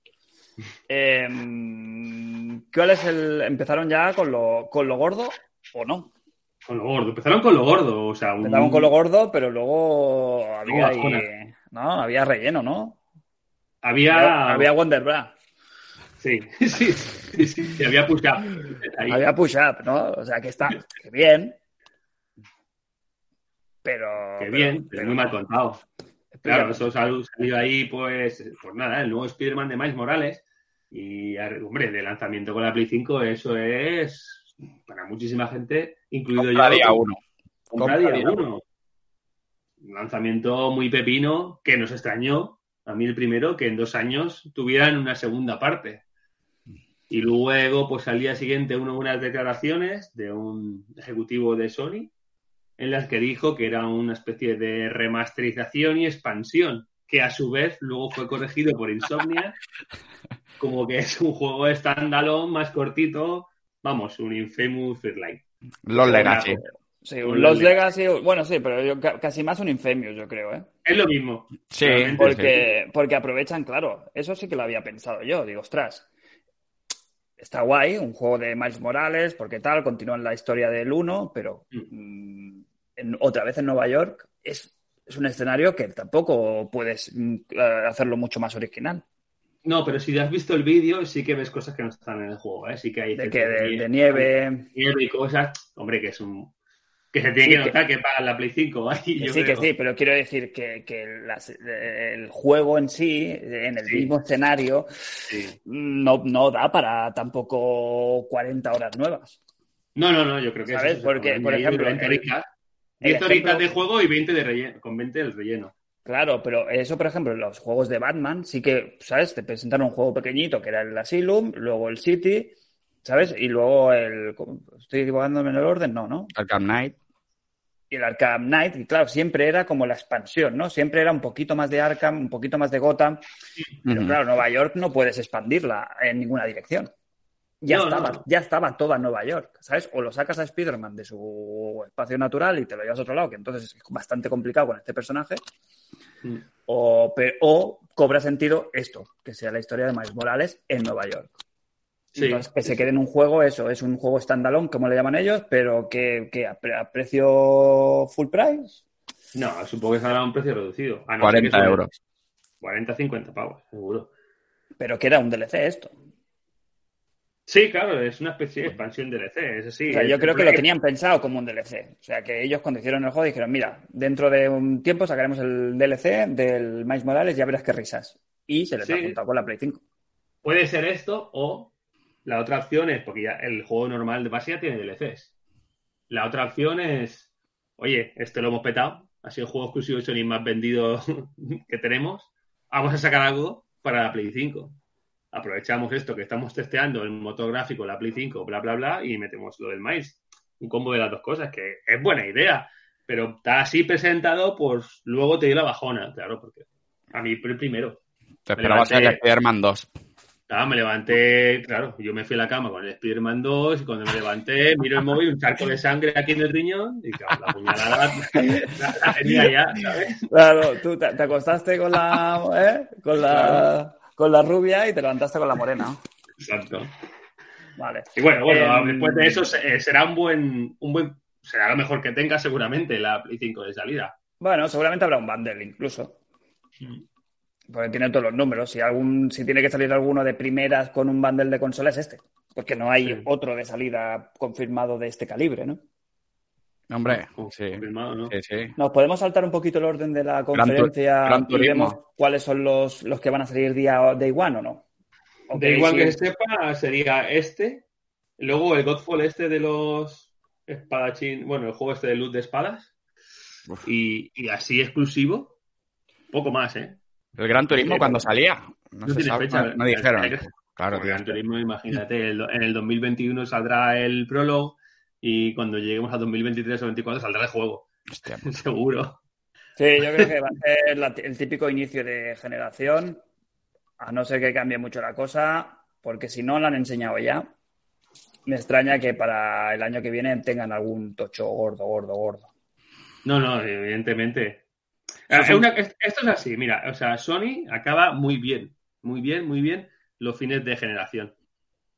[SPEAKER 1] em, ¿Cuál es el. ¿Empezaron ya con lo, con lo gordo o no?
[SPEAKER 2] Con lo gordo. Empezaron con lo gordo. O sea, un...
[SPEAKER 1] Empezaron con lo gordo, pero luego había ahí. No, había relleno, ¿no?
[SPEAKER 2] Había.
[SPEAKER 1] Había, había Wonder Bra.
[SPEAKER 2] Sí, sí, sí, sí, sí, había push up. Ahí.
[SPEAKER 1] Había push up, ¿no? O sea que está que bien. Pero.
[SPEAKER 2] Que
[SPEAKER 1] pero-
[SPEAKER 2] bien, pero muy mal contado. Claro,
[SPEAKER 1] pero-
[SPEAKER 2] eso sal- salió ahí, pues, pues nada, el nuevo Spider-Man de Miles Morales. Y, hombre, de lanzamiento con la Play 5, eso es para muchísima gente, incluido
[SPEAKER 3] Compra
[SPEAKER 2] yo.
[SPEAKER 3] día uno.
[SPEAKER 2] Compra
[SPEAKER 3] Compra
[SPEAKER 2] día
[SPEAKER 3] día
[SPEAKER 2] uno. Un lanzamiento muy pepino que nos extrañó, a mí el primero, que en dos años tuvieran una segunda parte. Y luego, pues al día siguiente, uno, unas declaraciones de un ejecutivo de Sony en las que dijo que era una especie de remasterización y expansión, que a su vez luego fue corregido por Insomnia, como que es un juego standalone más cortito, vamos, un Infamous First
[SPEAKER 3] Los Legacy.
[SPEAKER 1] Sí,
[SPEAKER 2] Un
[SPEAKER 1] los
[SPEAKER 2] Legacy.
[SPEAKER 1] Legacy, bueno, sí, pero yo ca- casi más un Infamous, yo creo, ¿eh?
[SPEAKER 2] Es lo mismo.
[SPEAKER 3] Sí,
[SPEAKER 1] Porque, porque aprovechan, claro, eso sí que lo había pensado yo. Digo, ostras, está guay, un juego de Miles Morales, porque tal, continúan la historia del 1, pero mm, en- otra vez en Nueva York es, es un escenario que tampoco puedes mm, eh, hacerlo mucho más original.
[SPEAKER 2] No, pero si has visto el vídeo, sí que ves cosas que no están en el juego, ¿eh? Sí que hay
[SPEAKER 1] De,
[SPEAKER 2] cierto
[SPEAKER 1] que, de, de nieve.
[SPEAKER 2] nieve y cosas. Hombre, que es un. Que se tiene
[SPEAKER 1] Sí,
[SPEAKER 2] que notar que, pagan la Play 5. ahí,
[SPEAKER 1] Que
[SPEAKER 2] yo
[SPEAKER 1] sí, que sí, pero quiero decir que, que las- el juego en sí, en el
[SPEAKER 2] Sí.
[SPEAKER 1] mismo escenario,
[SPEAKER 2] Sí.
[SPEAKER 1] no, no da para tampoco 40 horas nuevas.
[SPEAKER 2] No, no, no, yo creo que
[SPEAKER 1] ¿Sabes?
[SPEAKER 2] eso
[SPEAKER 1] Porque, por ejemplo,
[SPEAKER 2] 20
[SPEAKER 1] el-
[SPEAKER 2] horitas.
[SPEAKER 1] el
[SPEAKER 2] 10 horitas de juego y 20 de relleno, con 20 del relleno.
[SPEAKER 1] Claro, pero eso, por ejemplo, en los juegos de Batman, sí que, ¿sabes? Te presentaron un juego pequeñito que era el Asylum, luego el City, ¿sabes? Y luego el. ¿Estoy equivocándome en el orden? No, ¿no?
[SPEAKER 3] Arkham Knight.
[SPEAKER 1] Y el Arkham Knight, y claro, siempre era como la expansión, ¿no? Siempre era un poquito más de Arkham, un poquito más de Gotham, pero claro, Nueva York no puedes expandirla en ninguna dirección. Ya
[SPEAKER 2] No,
[SPEAKER 1] estaba,
[SPEAKER 2] no.
[SPEAKER 1] ya estaba toda Nueva York, ¿sabes? O lo sacas a Spider-Man de su espacio natural y te lo llevas a otro lado, que entonces es bastante complicado con este personaje,
[SPEAKER 2] Mm.
[SPEAKER 1] o, o cobra sentido esto, que sea la historia de Miles Morales en Nueva York.
[SPEAKER 2] Sí,
[SPEAKER 1] Entonces, que
[SPEAKER 2] sí,
[SPEAKER 1] se quede en un juego, eso, es un juego standalone, como le llaman ellos, pero que, que a, pre- a precio full price.
[SPEAKER 2] No, supongo que será un precio reducido. A no ser que
[SPEAKER 3] 40
[SPEAKER 2] sea
[SPEAKER 3] euros.
[SPEAKER 2] 40, 50 pavos, seguro.
[SPEAKER 1] Pero que era un DLC esto.
[SPEAKER 2] Sí, claro, es una especie de expansión DLC, eso sí.
[SPEAKER 1] O sea, yo
[SPEAKER 2] Es-
[SPEAKER 1] creo que lo tenían pensado como un DLC. O sea, que ellos cuando hicieron el juego dijeron, mira, dentro de un tiempo sacaremos el DLC del Miles Morales, ya verás qué risas. Y se les
[SPEAKER 2] Sí.
[SPEAKER 1] ha juntado con la Play 5.
[SPEAKER 2] Puede ser esto o la otra opción es, porque ya el juego normal de base ya tiene DLCs. La otra opción es, oye, esto lo hemos petado, así el juego exclusivo de Sony más vendido que tenemos, vamos a sacar algo para la Play 5. Aprovechamos esto que estamos testeando, el motor gráfico, la Play 5, bla, bla, bla, y metemos lo del maíz. Un combo de las dos cosas, que es buena idea, pero está así presentado, pues luego te dio la bajona, claro, porque a mí primero.
[SPEAKER 3] Te esperabas el Spider-Man 2.
[SPEAKER 2] Claro, me levanté, claro, yo me fui a la cama con el Spider-Man 2 y cuando me levanté miro el móvil, un charco de sangre aquí en el riñón y claro, la puñalada la, tenía ya, ¿sabes?
[SPEAKER 1] Claro, tú te, acostaste con la, ¿eh? con, la, con la rubia y te levantaste con la morena.
[SPEAKER 2] Exacto.
[SPEAKER 1] Vale.
[SPEAKER 2] Y bueno, bueno, em, después de eso eh, será un buen, un buen, será lo mejor que tenga seguramente la Play 5 de salida.
[SPEAKER 1] Bueno, seguramente habrá un bundle incluso. Mm porque tiene todos los números. Si algún, si tiene que salir alguno de primeras con un bundle de consola es este, porque no hay otro de salida confirmado de este calibre, ¿no?
[SPEAKER 3] Hombre, sí.
[SPEAKER 1] Nos podemos saltar un poquito el orden de la conferencia y vemos cuáles son los, los que van a salir día Day One o no.
[SPEAKER 2] de igual que sepa, sería este. Luego el Godfall este de los espadachín, bueno, el juego este de luz de espadas. Y, y así exclusivo. Poco más, ¿eh?
[SPEAKER 3] El Gran Turismo cuando salía.
[SPEAKER 2] No, se sabe, no, dijeron.
[SPEAKER 3] Claro,
[SPEAKER 2] el Gran Turismo, imagínate, en el 2021 saldrá el prólogo y cuando lleguemos a 2023 o 2024 saldrá el juego. Hostia, Seguro.
[SPEAKER 1] Sí, yo creo que va a ser el típico inicio de generación, a no ser que cambie mucho la cosa, porque si no lo han enseñado ya, me extraña que para el año que viene tengan algún tocho gordo, gordo, gordo.
[SPEAKER 2] No, no, evidentemente. esto es así, mira, o sea, Sony acaba muy bien, muy bien, muy bien los fines de generación,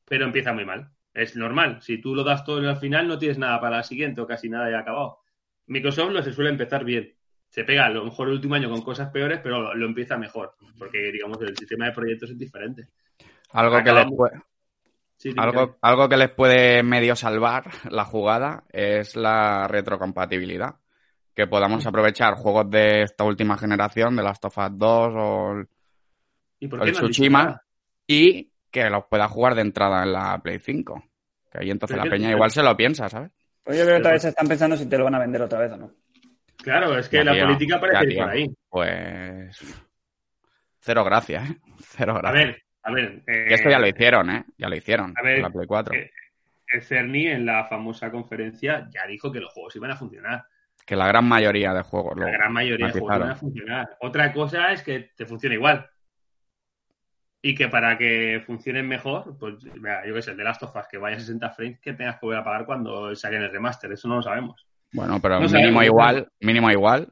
[SPEAKER 2] pero empieza muy mal. Es normal, si tú lo das todo en el final no tienes nada para la siguiente o casi nada ya acabado. Microsoft lo se suele empezar bien. Se pega a lo mejor el último año con cosas peores, pero lo empieza mejor, porque digamos el sistema de proyectos es diferente.
[SPEAKER 3] Algo que les puede... algo, algo que les puede medio salvar la jugada es la retrocompatibilidad que podamos aprovechar juegos de esta última generación, de Last of Us 2 o el,
[SPEAKER 2] ¿Y
[SPEAKER 3] Tsushima, y que los pueda jugar de entrada en la Play 5. Que ahí entonces la peña igual se lo piensa, ¿sabes?
[SPEAKER 1] Pues yo creo que otra vez están pensando si te lo van a vender otra vez o no.
[SPEAKER 2] Claro, es que la política parece ir por ahí.
[SPEAKER 3] Pues. Cero gracias, ¿eh? Cero gracias.
[SPEAKER 2] A ver, a ver.
[SPEAKER 3] esto ya lo hicieron, ¿eh? Ya lo hicieron. A ver, la Play 4. Eh,
[SPEAKER 2] el Cerny en la famosa conferencia ya dijo que los juegos iban a funcionar.
[SPEAKER 3] Que la gran mayoría de juegos.
[SPEAKER 2] La gran mayoría de juegos van a funcionar. Otra cosa es que te funcione igual. Y que para que funcionen mejor, pues yo qué sé, el de Last of Us, que vaya a 60 frames, que tengas que volver a pagar cuando saquen el remaster. Eso no lo sabemos.
[SPEAKER 3] Bueno, pero mínimo igual, mínimo igual.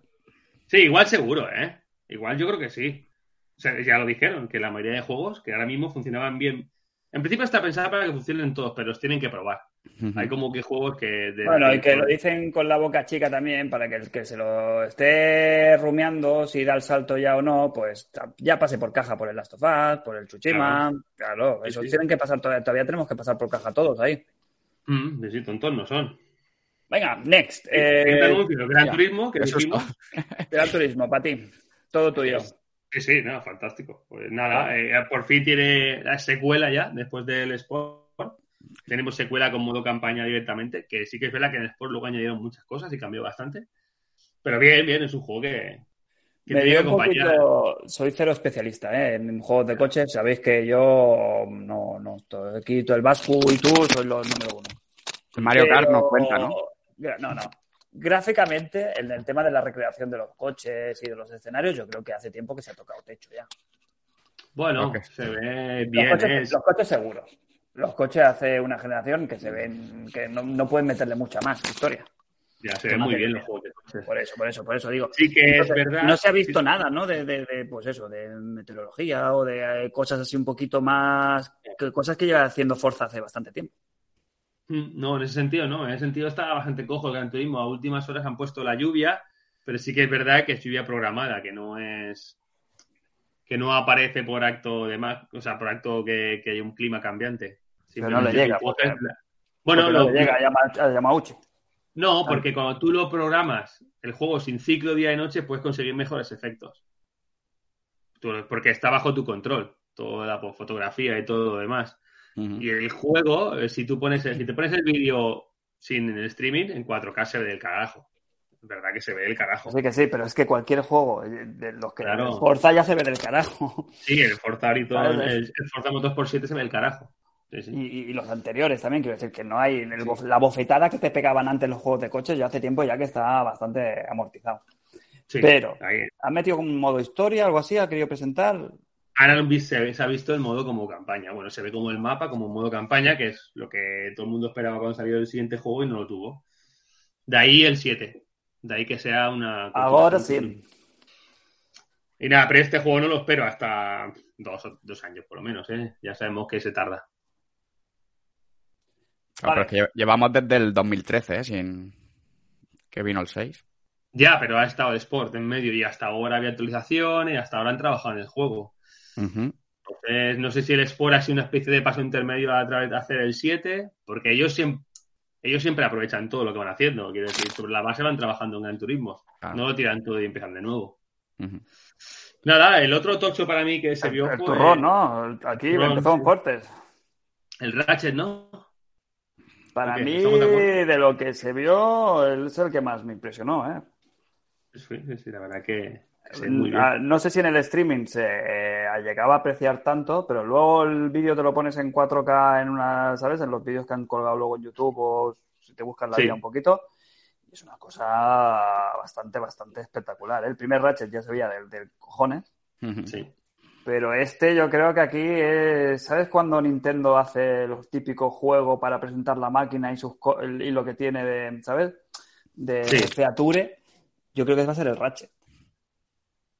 [SPEAKER 2] Sí, igual seguro, ¿eh? Igual yo creo que sí. O sea, ya lo dijeron, que la mayoría de juegos que ahora mismo funcionaban bien. En principio está pensada para que funcionen todos, pero los tienen que probar. Hay como que juegos que...
[SPEAKER 1] bueno, y que lo dicen con la boca chica también, para que el que se lo esté rumiando, si da el salto ya o no, pues ya pase por caja por el Last of Us, por el Tsushima. Claro, eso tienen que pasar todavía, todavía tenemos que pasar por caja todos ahí.
[SPEAKER 2] Mm, sí, tontos no son.
[SPEAKER 1] Venga, next.
[SPEAKER 2] Eh, anuncio, Gran Turismo, que.
[SPEAKER 1] Gran Turismo, para ti. Todo tuyo.
[SPEAKER 2] Sí, sí, no, fantástico. Pues nada, eh, por fin tiene la secuela ya, después del Sport tenemos secuela con modo campaña directamente, que sí que es verdad que en Sport luego añadieron muchas cosas y cambió bastante. Pero bien, bien, es un juego que.
[SPEAKER 1] Me dio un poquito, soy cero especialista ¿eh? en juegos de coches. Sabéis que yo no, no estoy aquí, todo el Vasco y tú sois los número uno.
[SPEAKER 3] Mario Kart nos cuenta, ¿no?
[SPEAKER 1] No, no. Gráficamente, en el tema de la recreación de los coches y de los escenarios, yo creo que hace tiempo que se ha tocado techo ya.
[SPEAKER 2] Bueno, se ve bien.
[SPEAKER 1] los coches seguros los coches hace una generación que se ven que no, pueden meterle mucha más historia.
[SPEAKER 2] Ya se ven muy bien los juegos de
[SPEAKER 1] coches. Por eso, por eso, por eso digo.
[SPEAKER 2] Sí que es verdad.
[SPEAKER 1] No se ha visto nada, ¿no? De, de, pues eso, de meteorología o de eh, cosas así un poquito más, cosas que lleva haciendo Forza hace bastante tiempo.
[SPEAKER 2] Mm, no, en ese sentido no. En ese sentido está bastante cojo el Gran Turismo. A últimas horas han puesto la lluvia, pero sí que es verdad que es lluvia programada, que no es que no aparece por acto de más, o sea, por acto que, que hay un clima cambiante.
[SPEAKER 1] Pero no le llega.
[SPEAKER 2] bueno,
[SPEAKER 1] no le llega a Yamauchi.
[SPEAKER 2] No, porque cuando tú lo programas el juego sin ciclo día y noche, puedes conseguir mejores efectos. Porque está bajo tu control, toda la fotografía y todo lo demás. Y el juego, eh, si tú pones, si te pones el vídeo sin el streaming, en 4K se ve del carajo. es verdad que se ve el carajo.
[SPEAKER 1] Sí que sí, pero es que cualquier juego de los que
[SPEAKER 2] Claro.
[SPEAKER 1] Forza ya se ve del carajo.
[SPEAKER 2] Sí, el Forza ahorita,
[SPEAKER 1] Claro,
[SPEAKER 2] el, el Forza Motorsport 7 se ve el carajo. Sí, sí.
[SPEAKER 1] Y, y los anteriores también, quiero decir que no hay el la bofetada que te pegaban antes los juegos de coches ya hace tiempo ya que está bastante amortizado.
[SPEAKER 2] Sí,
[SPEAKER 1] pero-
[SPEAKER 2] ahí.
[SPEAKER 1] ¿Ha metido un modo historia, algo así? ¿Ha querido presentar?
[SPEAKER 2] Ahora se, se ha visto el modo como campaña. Bueno, se ve como el mapa, como modo campaña, que es lo que todo el mundo esperaba cuando salió el siguiente juego y no lo tuvo. De ahí el 7. De ahí que sea una.
[SPEAKER 1] Ahora sí.
[SPEAKER 2] Y nada, pero este juego no lo espero hasta dos, dos años por lo menos, ¿eh? Ya sabemos que se tarda.
[SPEAKER 3] Claro,
[SPEAKER 1] Vale.
[SPEAKER 3] pero es que lle- llevamos desde el 2013, ¿eh? Sin que vino el 6.
[SPEAKER 2] Ya, pero ha estado el Sport en medio y hasta ahora había actualizaciones y hasta ahora han trabajado en el juego. Entonces, no sé si el Sport ha sido una especie de paso intermedio a través de hacer el 7, porque ellos siempre, ellos siempre aprovechan todo lo que van haciendo. Quiero decir, sobre la base van trabajando en Gran Turismo.
[SPEAKER 3] Claro.
[SPEAKER 2] No lo tiran todo y empiezan de nuevo. Nada, el otro tocho para mí que se
[SPEAKER 1] El,
[SPEAKER 2] vio
[SPEAKER 1] el
[SPEAKER 2] fue
[SPEAKER 1] turrón, ¿no? Aquí
[SPEAKER 2] Turrón,
[SPEAKER 1] empezó
[SPEAKER 2] sí.
[SPEAKER 1] fuertes.
[SPEAKER 2] el Ratchet, ¿no?
[SPEAKER 1] Para mí,
[SPEAKER 2] de
[SPEAKER 1] lo que se vio, él es el que más me impresionó, ¿eh?
[SPEAKER 2] Sí, sí, sí, la verdad que,
[SPEAKER 1] Ah, No sé si en el streaming se eh, llegaba a apreciar tanto, pero luego el vídeo te lo pones en 4K en una, ¿sabes? En los vídeos que han colgado luego en YouTube o si te buscas la
[SPEAKER 2] Sí.
[SPEAKER 1] vida un poquito. Y es una cosa bastante, bastante espectacular. ¿eh? El primer Ratchet ya se veía del, del cojones.
[SPEAKER 2] Sí.
[SPEAKER 1] pero este yo creo que aquí es, ¿sabes cuando Nintendo hace los típicos juegos para presentar la máquina y, sus co- y lo que tiene de, ¿sabes? De,
[SPEAKER 2] Sí.
[SPEAKER 1] de feature. Yo creo que va a ser el Ratchet.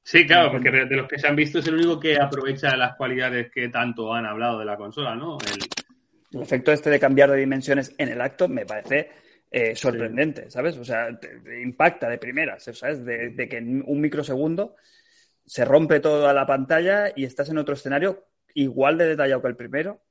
[SPEAKER 2] Sí, claro, porque de los que se han visto es el único que aprovecha las cualidades que tanto han hablado de la consola, ¿no? El,
[SPEAKER 1] El efecto este de cambiar de dimensiones en el acto me parece eh, sorprendente, ¿sabes? O sea, te, te impacta de primeras, ¿sabes? De, de que en un microsegundo se rompe toda la pantalla y estás en otro escenario igual de detallado que el primero,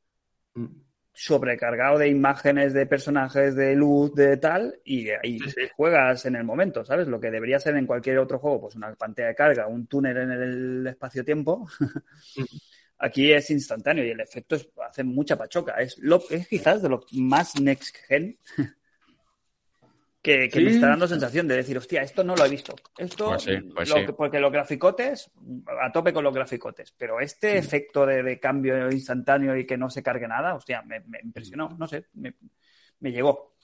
[SPEAKER 1] sobrecargado de imágenes, de personajes, de luz, de tal, y,
[SPEAKER 2] sí.
[SPEAKER 1] juegas en el momento, ¿sabes? Lo que debería ser en cualquier otro juego, pues una pantalla de carga, un túnel en el espacio-tiempo. Aquí es instantáneo y el efecto es- hace mucha pachoca. Es, lo, es quizás de lo más next gen que, que me está dando sensación de decir, hostia, esto no lo he visto. Esto,
[SPEAKER 3] Pues sí, pues
[SPEAKER 1] lo
[SPEAKER 3] sí.
[SPEAKER 1] que- porque los graficotes, a tope con los graficotes, pero este efecto de, de cambio instantáneo y que no se cargue nada, hostia, me, me impresionó, no sé, me, me llegó.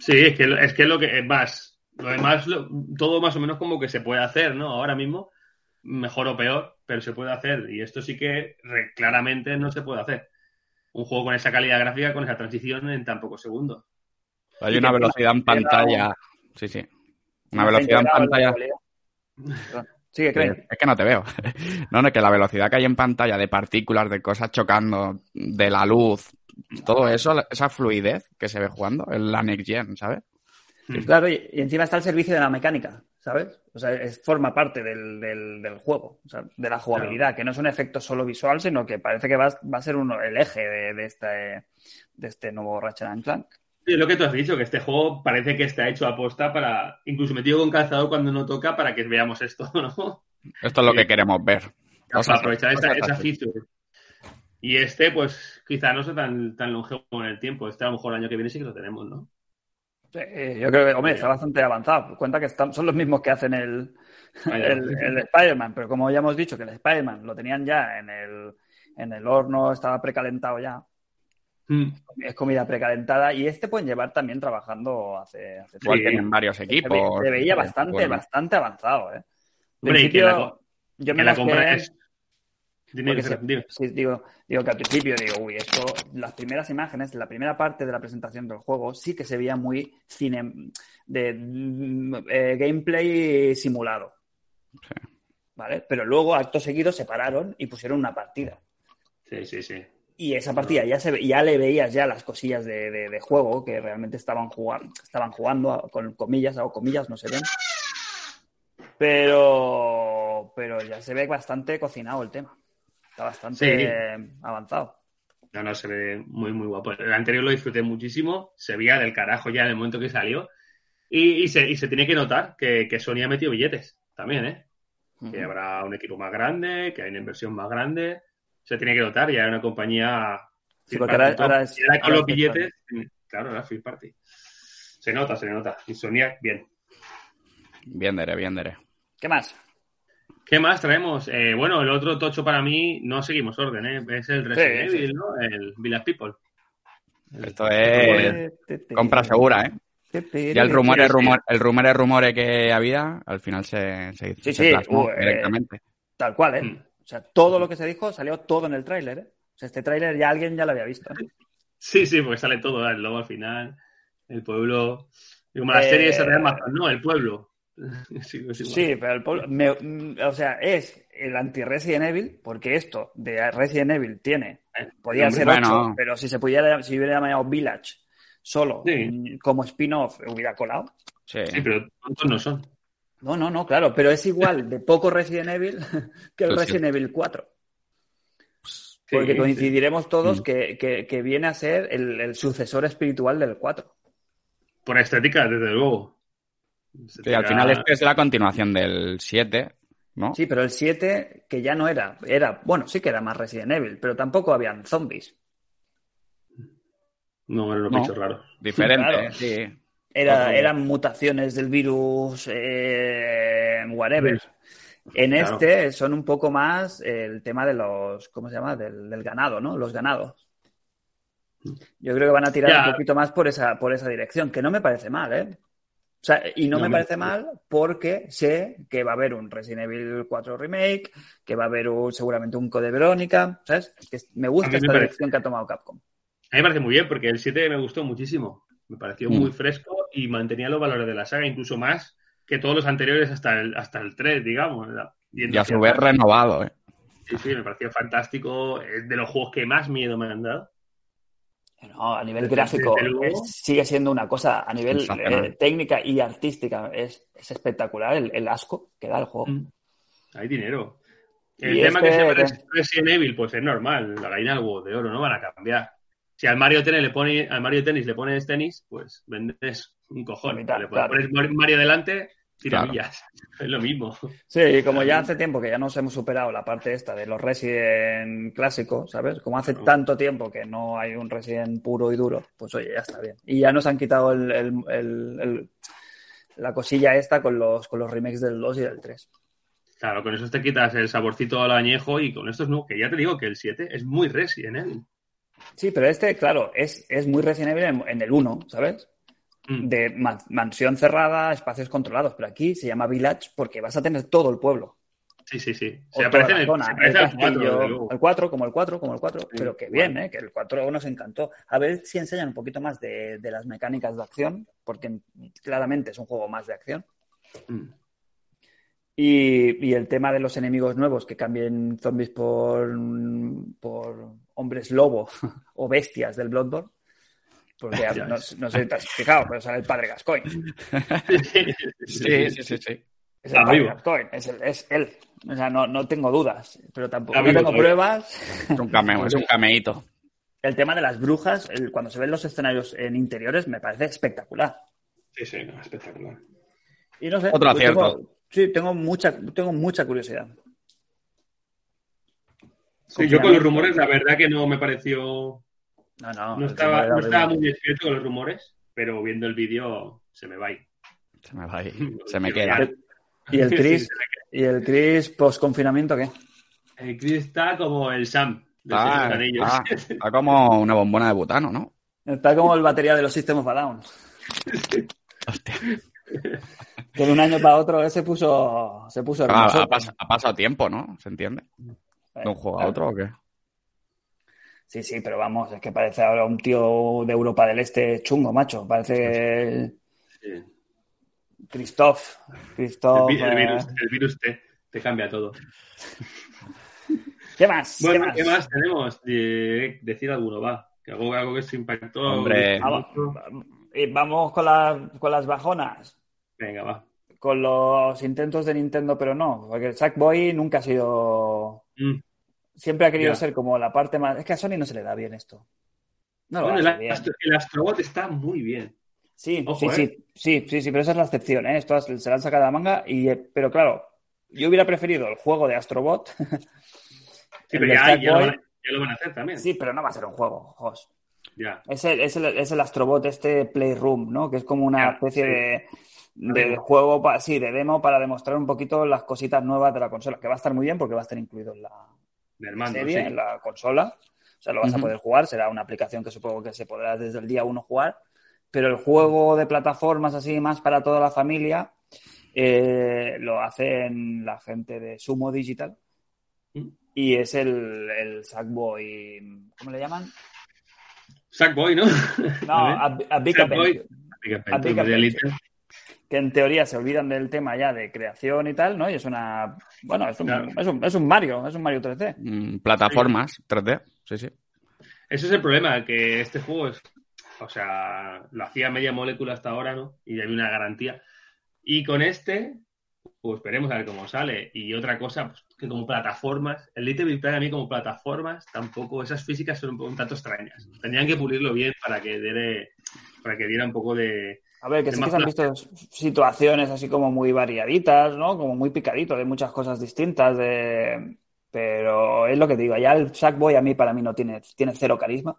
[SPEAKER 2] Sí, es que, es que es lo que es más. Lo demás, lo- todo más o menos como que se puede hacer, ¿no? Ahora mismo, mejor o peor, pero se puede hacer. Y esto sí que re- claramente no se puede hacer. Un juego con esa calidad gráfica, con esa transición en tan pocos segundos.
[SPEAKER 3] Hay una velocidad en pantalla. Sí, sí. Una velocidad en pantalla.
[SPEAKER 1] Sigue, Crane.
[SPEAKER 3] Es que no te veo. No, no, es que la velocidad que hay en pantalla de partículas, de cosas chocando, de la luz, todo eso, esa fluidez que se ve jugando, es la Next Gen, ¿sabes?
[SPEAKER 1] Claro, y, encima está el servicio de la mecánica, ¿sabes? O sea, es, forma parte del, del- del juego, o sea, de la jugabilidad, que no es un efecto solo visual, sino que parece que va, va a ser uno, el eje de, de este, de este nuevo Ratchet and Clank.
[SPEAKER 2] Sí, lo que tú has dicho, que este juego parece que está hecho a posta para, incluso metido con calzador cuando no toca, para que veamos esto, ¿no?
[SPEAKER 3] Esto es lo
[SPEAKER 2] Sí.
[SPEAKER 3] que queremos ver.
[SPEAKER 2] para
[SPEAKER 3] Cosas-
[SPEAKER 2] aprovechar esa, feature. Y este, pues, quizá no sea tan, tan longevo en el tiempo. Este a lo mejor el año que viene sí que lo tenemos, ¿no?
[SPEAKER 1] Sí, yo creo que, hombre, está bastante avanzado. Cuenta que están, son los mismos que hacen el,
[SPEAKER 2] Vaya.
[SPEAKER 1] el, el Spider-Man, pero como ya hemos dicho que el Spider-Man lo tenían ya en el, en el horno, estaba precalentado ya,
[SPEAKER 2] Mm.
[SPEAKER 1] es comida precalentada, y este pueden llevar también trabajando hace, hace
[SPEAKER 3] Igual
[SPEAKER 2] Sí.
[SPEAKER 3] tienen varios equipos.
[SPEAKER 1] se veía
[SPEAKER 3] eh,
[SPEAKER 1] bastante,
[SPEAKER 3] bueno.
[SPEAKER 1] bastante avanzado, ¿eh? En
[SPEAKER 2] Hombre, y que
[SPEAKER 1] principio,
[SPEAKER 2] la co-
[SPEAKER 1] yo
[SPEAKER 2] que
[SPEAKER 1] me
[SPEAKER 2] la es...
[SPEAKER 1] Sí, sí, digo, digo que al principio digo, uy, esto, las primeras imágenes, la primera parte de la presentación del juego sí que se veía muy cine de mm, eh, gameplay simulado. ¿Vale? Pero luego, acto seguido, se pararon y pusieron una partida.
[SPEAKER 2] Sí, sí, sí.
[SPEAKER 1] Y esa partida ya se ya le veías ya las cosillas de, de- de juego que realmente estaban jugando, estaban jugando con comillas, o comillas, no se ven. Pero, pero ya se ve bastante cocinado el tema. Está bastante
[SPEAKER 2] Sí.
[SPEAKER 1] avanzado.
[SPEAKER 2] No, no, se ve muy, muy guapo. El anterior lo disfruté muchísimo. Se veía del carajo ya en el momento que salió. Y, y se, y se tiene que notar que, que Sony ha metido billetes también, ¿eh? Que habrá un equipo más grande, que hay una inversión más grande. Se tiene que notar, ya hay una compañía.
[SPEAKER 1] Sí, porque ahora- es-
[SPEAKER 2] con
[SPEAKER 1] ahora
[SPEAKER 2] los
[SPEAKER 1] es
[SPEAKER 2] billetes, claro, es First Party. Se nota, se nota. Y Sony, bien.
[SPEAKER 3] Bien dere, bien dere.
[SPEAKER 1] ¿Qué más?
[SPEAKER 2] ¿Qué más traemos? Eh, bueno, el otro tocho para mí, no seguimos orden, ¿eh? Es el Resident
[SPEAKER 1] Sí,
[SPEAKER 2] Evil, ¿no? El Village People.
[SPEAKER 3] Esto es compra segura, ¿eh? Ya el rumor, es rumor, el rumor es rumor que había, al final se, se,
[SPEAKER 1] Sí,
[SPEAKER 3] se
[SPEAKER 1] sí,
[SPEAKER 3] plasmó
[SPEAKER 1] uh, eh,
[SPEAKER 3] directamente.
[SPEAKER 1] Tal cual, ¿eh? O sea, todo lo que se dijo salió todo en el tráiler, ¿eh? O sea, este tráiler ya alguien ya lo había visto. ¿eh?
[SPEAKER 2] Sí, sí, porque sale todo, ¿eh? el lobo al final, el pueblo. Y como la
[SPEAKER 1] Eh,
[SPEAKER 2] serie se de Amazon, no, el pueblo. Sí, es igual.
[SPEAKER 1] Sí, pero el pueblo, me- mm, o sea, es el anti-Resident Evil, porque esto de Resident Evil tiene, podía
[SPEAKER 2] Hombre,
[SPEAKER 1] ser
[SPEAKER 3] bueno.
[SPEAKER 1] 8, pero si se pudiera, si hubiera llamado Village solo,
[SPEAKER 2] Sí.
[SPEAKER 1] mm, como spin-off, hubiera colado.
[SPEAKER 3] Sí.
[SPEAKER 2] Sí, pero tontos no son.
[SPEAKER 1] No, no, no, claro, pero es igual de poco Resident Evil que el
[SPEAKER 3] sí.
[SPEAKER 1] Resident Evil 4.
[SPEAKER 2] Sí,
[SPEAKER 1] Porque
[SPEAKER 2] sí.
[SPEAKER 1] coincidiremos todos
[SPEAKER 3] Mm.
[SPEAKER 1] que, que- que viene a ser el, el sucesor espiritual del 4.
[SPEAKER 2] Por estética, desde luego.
[SPEAKER 3] Sí, al final este es la continuación del 7, ¿no?
[SPEAKER 1] Sí, pero el 7, que ya no era, era, bueno, sí que era más Resident Evil, pero tampoco habían zombies.
[SPEAKER 2] No, eran unos
[SPEAKER 3] No.
[SPEAKER 2] bichos raros.
[SPEAKER 3] Diferente,
[SPEAKER 1] Claro.
[SPEAKER 3] sí.
[SPEAKER 1] Era, eran mutaciones del virus, eh, whatever. En
[SPEAKER 2] Claro.
[SPEAKER 1] este son un poco más el tema de los, ¿cómo se llama? Del, del ganado, ¿no? Los ganados. Yo creo que van a tirar
[SPEAKER 2] Ya.
[SPEAKER 1] un poquito más por esa, por esa dirección, que no me parece mal, ¿eh? O sea, y no,
[SPEAKER 2] No,
[SPEAKER 1] me
[SPEAKER 2] me-
[SPEAKER 1] parece mal porque sé que va a haber un Resident Evil 4 Remake, que va a haber un- seguramente un Code Verónica, ¿sabes? Que me gusta
[SPEAKER 2] me
[SPEAKER 1] esta dirección que ha tomado Capcom.
[SPEAKER 2] A mí me parece muy bien, porque el 7 me gustó muchísimo. Me pareció
[SPEAKER 3] Mm.
[SPEAKER 2] muy fresco y mantenía los valores de la saga, incluso más que todos los anteriores hasta el, hasta el 3, digamos.
[SPEAKER 3] Y a su vez renovado, ¿eh?
[SPEAKER 2] Sí, sí, me pareció fantástico. Es de los juegos que más miedo me han dado.
[SPEAKER 1] No, a nivel
[SPEAKER 2] Desde-
[SPEAKER 1] gráfico
[SPEAKER 2] desde luego.
[SPEAKER 1] es- sigue siendo una cosa, a nivel eh, técnica y artística, es, es espectacular el, el asco que da el juego.
[SPEAKER 2] Mm. Hay dinero. El
[SPEAKER 1] Y
[SPEAKER 2] tema
[SPEAKER 1] este-
[SPEAKER 2] que se llama Resident Evil, pues es normal. La gallina del huevo de oro, no van a cambiar. Si al Mario Tennis le pone, al Mario Tennis le pones tenis, pues vendes un cojón.
[SPEAKER 1] Mitad,
[SPEAKER 2] le
[SPEAKER 1] claro.
[SPEAKER 2] pones Mario delante, tiramillas. Es lo mismo.
[SPEAKER 1] Sí, y como ya hace tiempo que ya nos hemos superado la parte esta de los Resident clásicos, ¿sabes? Como hace
[SPEAKER 2] No.
[SPEAKER 1] tanto tiempo que no hay un Resident puro y duro, pues oye, ya está bien. Y ya nos han quitado el, el- el- el- la cosilla esta con los, con los remakes del 2 y del 3.
[SPEAKER 2] Claro, con eso te quitas el saborcito al añejo y con estos no. Que ya te digo que el 7 es muy Resident Evil.
[SPEAKER 1] Sí, pero este, claro, es, es muy Evil en, en el 1, ¿sabes?
[SPEAKER 2] Mm.
[SPEAKER 1] De ma- mansión cerrada, espacios controlados, pero aquí se llama Village porque vas a tener todo el pueblo.
[SPEAKER 2] Sí, sí, sí. Se aparece, en el,
[SPEAKER 1] zona,
[SPEAKER 2] se
[SPEAKER 1] el
[SPEAKER 2] parece al 4,
[SPEAKER 1] castillo,
[SPEAKER 2] desde luego.
[SPEAKER 1] el 4, como el 4, como el 4, pero que bien, ¿eh? que el 4 nos encantó. A ver si enseñan un poquito más de, de las mecánicas de acción, porque claramente es un juego más de acción.
[SPEAKER 2] Mm.
[SPEAKER 1] Y, y el tema de los enemigos nuevos, que cambien zombies por, por hombres lobo o bestias del Bloodborne. Porque
[SPEAKER 2] Ya
[SPEAKER 1] no, sé si te has fijado, pero sale el padre Gascoigne.
[SPEAKER 3] Sí, sí, sí, sí.
[SPEAKER 1] Es el
[SPEAKER 2] Ah,
[SPEAKER 1] padre. Gascoigne, es, el- es él. O sea, no, no tengo dudas, pero tampoco
[SPEAKER 2] Ah,
[SPEAKER 1] no tengo pruebas.
[SPEAKER 3] Es un cameo, es un cameíto.
[SPEAKER 1] El tema de las brujas, el- cuando se ven los escenarios en interiores, me parece espectacular.
[SPEAKER 2] Sí, sí, no, espectacular.
[SPEAKER 1] Y no sé,
[SPEAKER 3] Otro
[SPEAKER 1] yo
[SPEAKER 3] acierto.
[SPEAKER 1] tengo- sí, tengo mucha, tengo mucha curiosidad.
[SPEAKER 2] Sí, yo con los rumores, la verdad que no me pareció.
[SPEAKER 1] No, no,
[SPEAKER 2] No estaba, no estaba muy despierto con los rumores, pero viendo el vídeo se me va ahí.
[SPEAKER 3] Se me va ahí. Se me queda.
[SPEAKER 1] ¿Y el Chris?
[SPEAKER 2] se
[SPEAKER 1] ¿Y el Chris post-confinamiento qué?
[SPEAKER 2] queda. El Chris está como el Sam de
[SPEAKER 3] Ah,
[SPEAKER 2] los Anillos.
[SPEAKER 3] ah, está como una bombona de butano, ¿no?
[SPEAKER 1] Está como el batería de los System of Down.
[SPEAKER 3] Hostia.
[SPEAKER 1] Que de un año para otro ese puso, se puso
[SPEAKER 3] Ah,
[SPEAKER 1] hermoso.
[SPEAKER 3] ha, pas- ha pasado tiempo, ¿no? ¿Se entiende? ¿De un juego a otro o qué?
[SPEAKER 1] Sí, sí, pero vamos, es que parece ahora un tío de Europa del Este chungo, macho. Parece
[SPEAKER 2] Sí.
[SPEAKER 1] Christoph.
[SPEAKER 2] El,
[SPEAKER 1] Christoph.
[SPEAKER 2] vi- el
[SPEAKER 1] eh,
[SPEAKER 2] virus, el virus te, te cambia todo.
[SPEAKER 1] ¿Qué más?
[SPEAKER 2] Bueno,
[SPEAKER 1] ¿Qué
[SPEAKER 2] ¿qué
[SPEAKER 1] más?
[SPEAKER 2] más tenemos? De- decir alguno, va. Que algo, algo que se impactó.
[SPEAKER 3] Hombre.
[SPEAKER 1] Va- y vamos con, la- con las bajonas.
[SPEAKER 2] Venga, va.
[SPEAKER 1] Con los intentos de Nintendo, pero no. Porque el Sackboy nunca ha sido.
[SPEAKER 2] Mm.
[SPEAKER 1] Siempre ha querido ser como la parte más. Es que a Sony no se le da bien esto. No lo
[SPEAKER 2] Bueno, el,
[SPEAKER 1] bien.
[SPEAKER 2] astro- el Astrobot está muy bien.
[SPEAKER 1] Sí,
[SPEAKER 2] Ojo,
[SPEAKER 1] sí,
[SPEAKER 2] ¿eh?
[SPEAKER 1] sí, sí, sí, sí, pero esa es la excepción, ¿eh? Esto se la han sacado de la manga, y, eh, pero claro, yo hubiera preferido el juego de Astrobot.
[SPEAKER 2] Sí, pero ya, ya, lo van, a- ya lo van a hacer también.
[SPEAKER 1] Sí, pero no va a ser un juego, Jos.
[SPEAKER 2] Ya.
[SPEAKER 1] Es el, es el, es el Astrobot, este Playroom, ¿no? Que es como una
[SPEAKER 2] Ya,
[SPEAKER 1] especie
[SPEAKER 2] sí.
[SPEAKER 1] de, de juego, pa- sí, de demo para demostrar un poquito las cositas nuevas de la consola, que va a estar muy bien porque va a estar incluido en la
[SPEAKER 2] Del mando,
[SPEAKER 1] serie,
[SPEAKER 2] sí.
[SPEAKER 1] en la consola. O sea, lo vas a poder jugar, será una aplicación que supongo que se podrá desde el día uno jugar, pero el juego de plataformas así más para toda la familia eh, lo hacen la gente de Sumo Digital y es el, el Sackboy, ¿cómo le llaman?
[SPEAKER 2] Sackboy, ¿no?
[SPEAKER 1] No, a, a Big
[SPEAKER 2] Sackboy.
[SPEAKER 1] Adventure. A Big
[SPEAKER 2] Adventure.
[SPEAKER 1] Que en teoría se olvidan del tema ya de creación y tal, ¿no? Y es una, bueno, es un,
[SPEAKER 2] Claro.
[SPEAKER 1] es un, es un Mario, es un Mario 3D.
[SPEAKER 3] Mm, Plataformas 3D, sí, sí.
[SPEAKER 2] Ese es el problema, que este juego es, o sea, lo hacía media molécula hasta ahora, ¿no? Y había una garantía. Y con este, pues esperemos a ver cómo sale. Y otra cosa, pues, que como plataformas, el Little Big Planet a mí como plataformas, tampoco, esas físicas son un, poco, un tanto extrañas. Tendrían que pulirlo bien para que diere, para que diera un poco de...
[SPEAKER 1] A ver, que sí que se han visto situaciones así como muy variaditas, ¿no? Como muy picadito, de muchas cosas distintas, de... pero es lo que digo, ya el Sackboy a mí, para mí, no tiene, tiene cero carisma.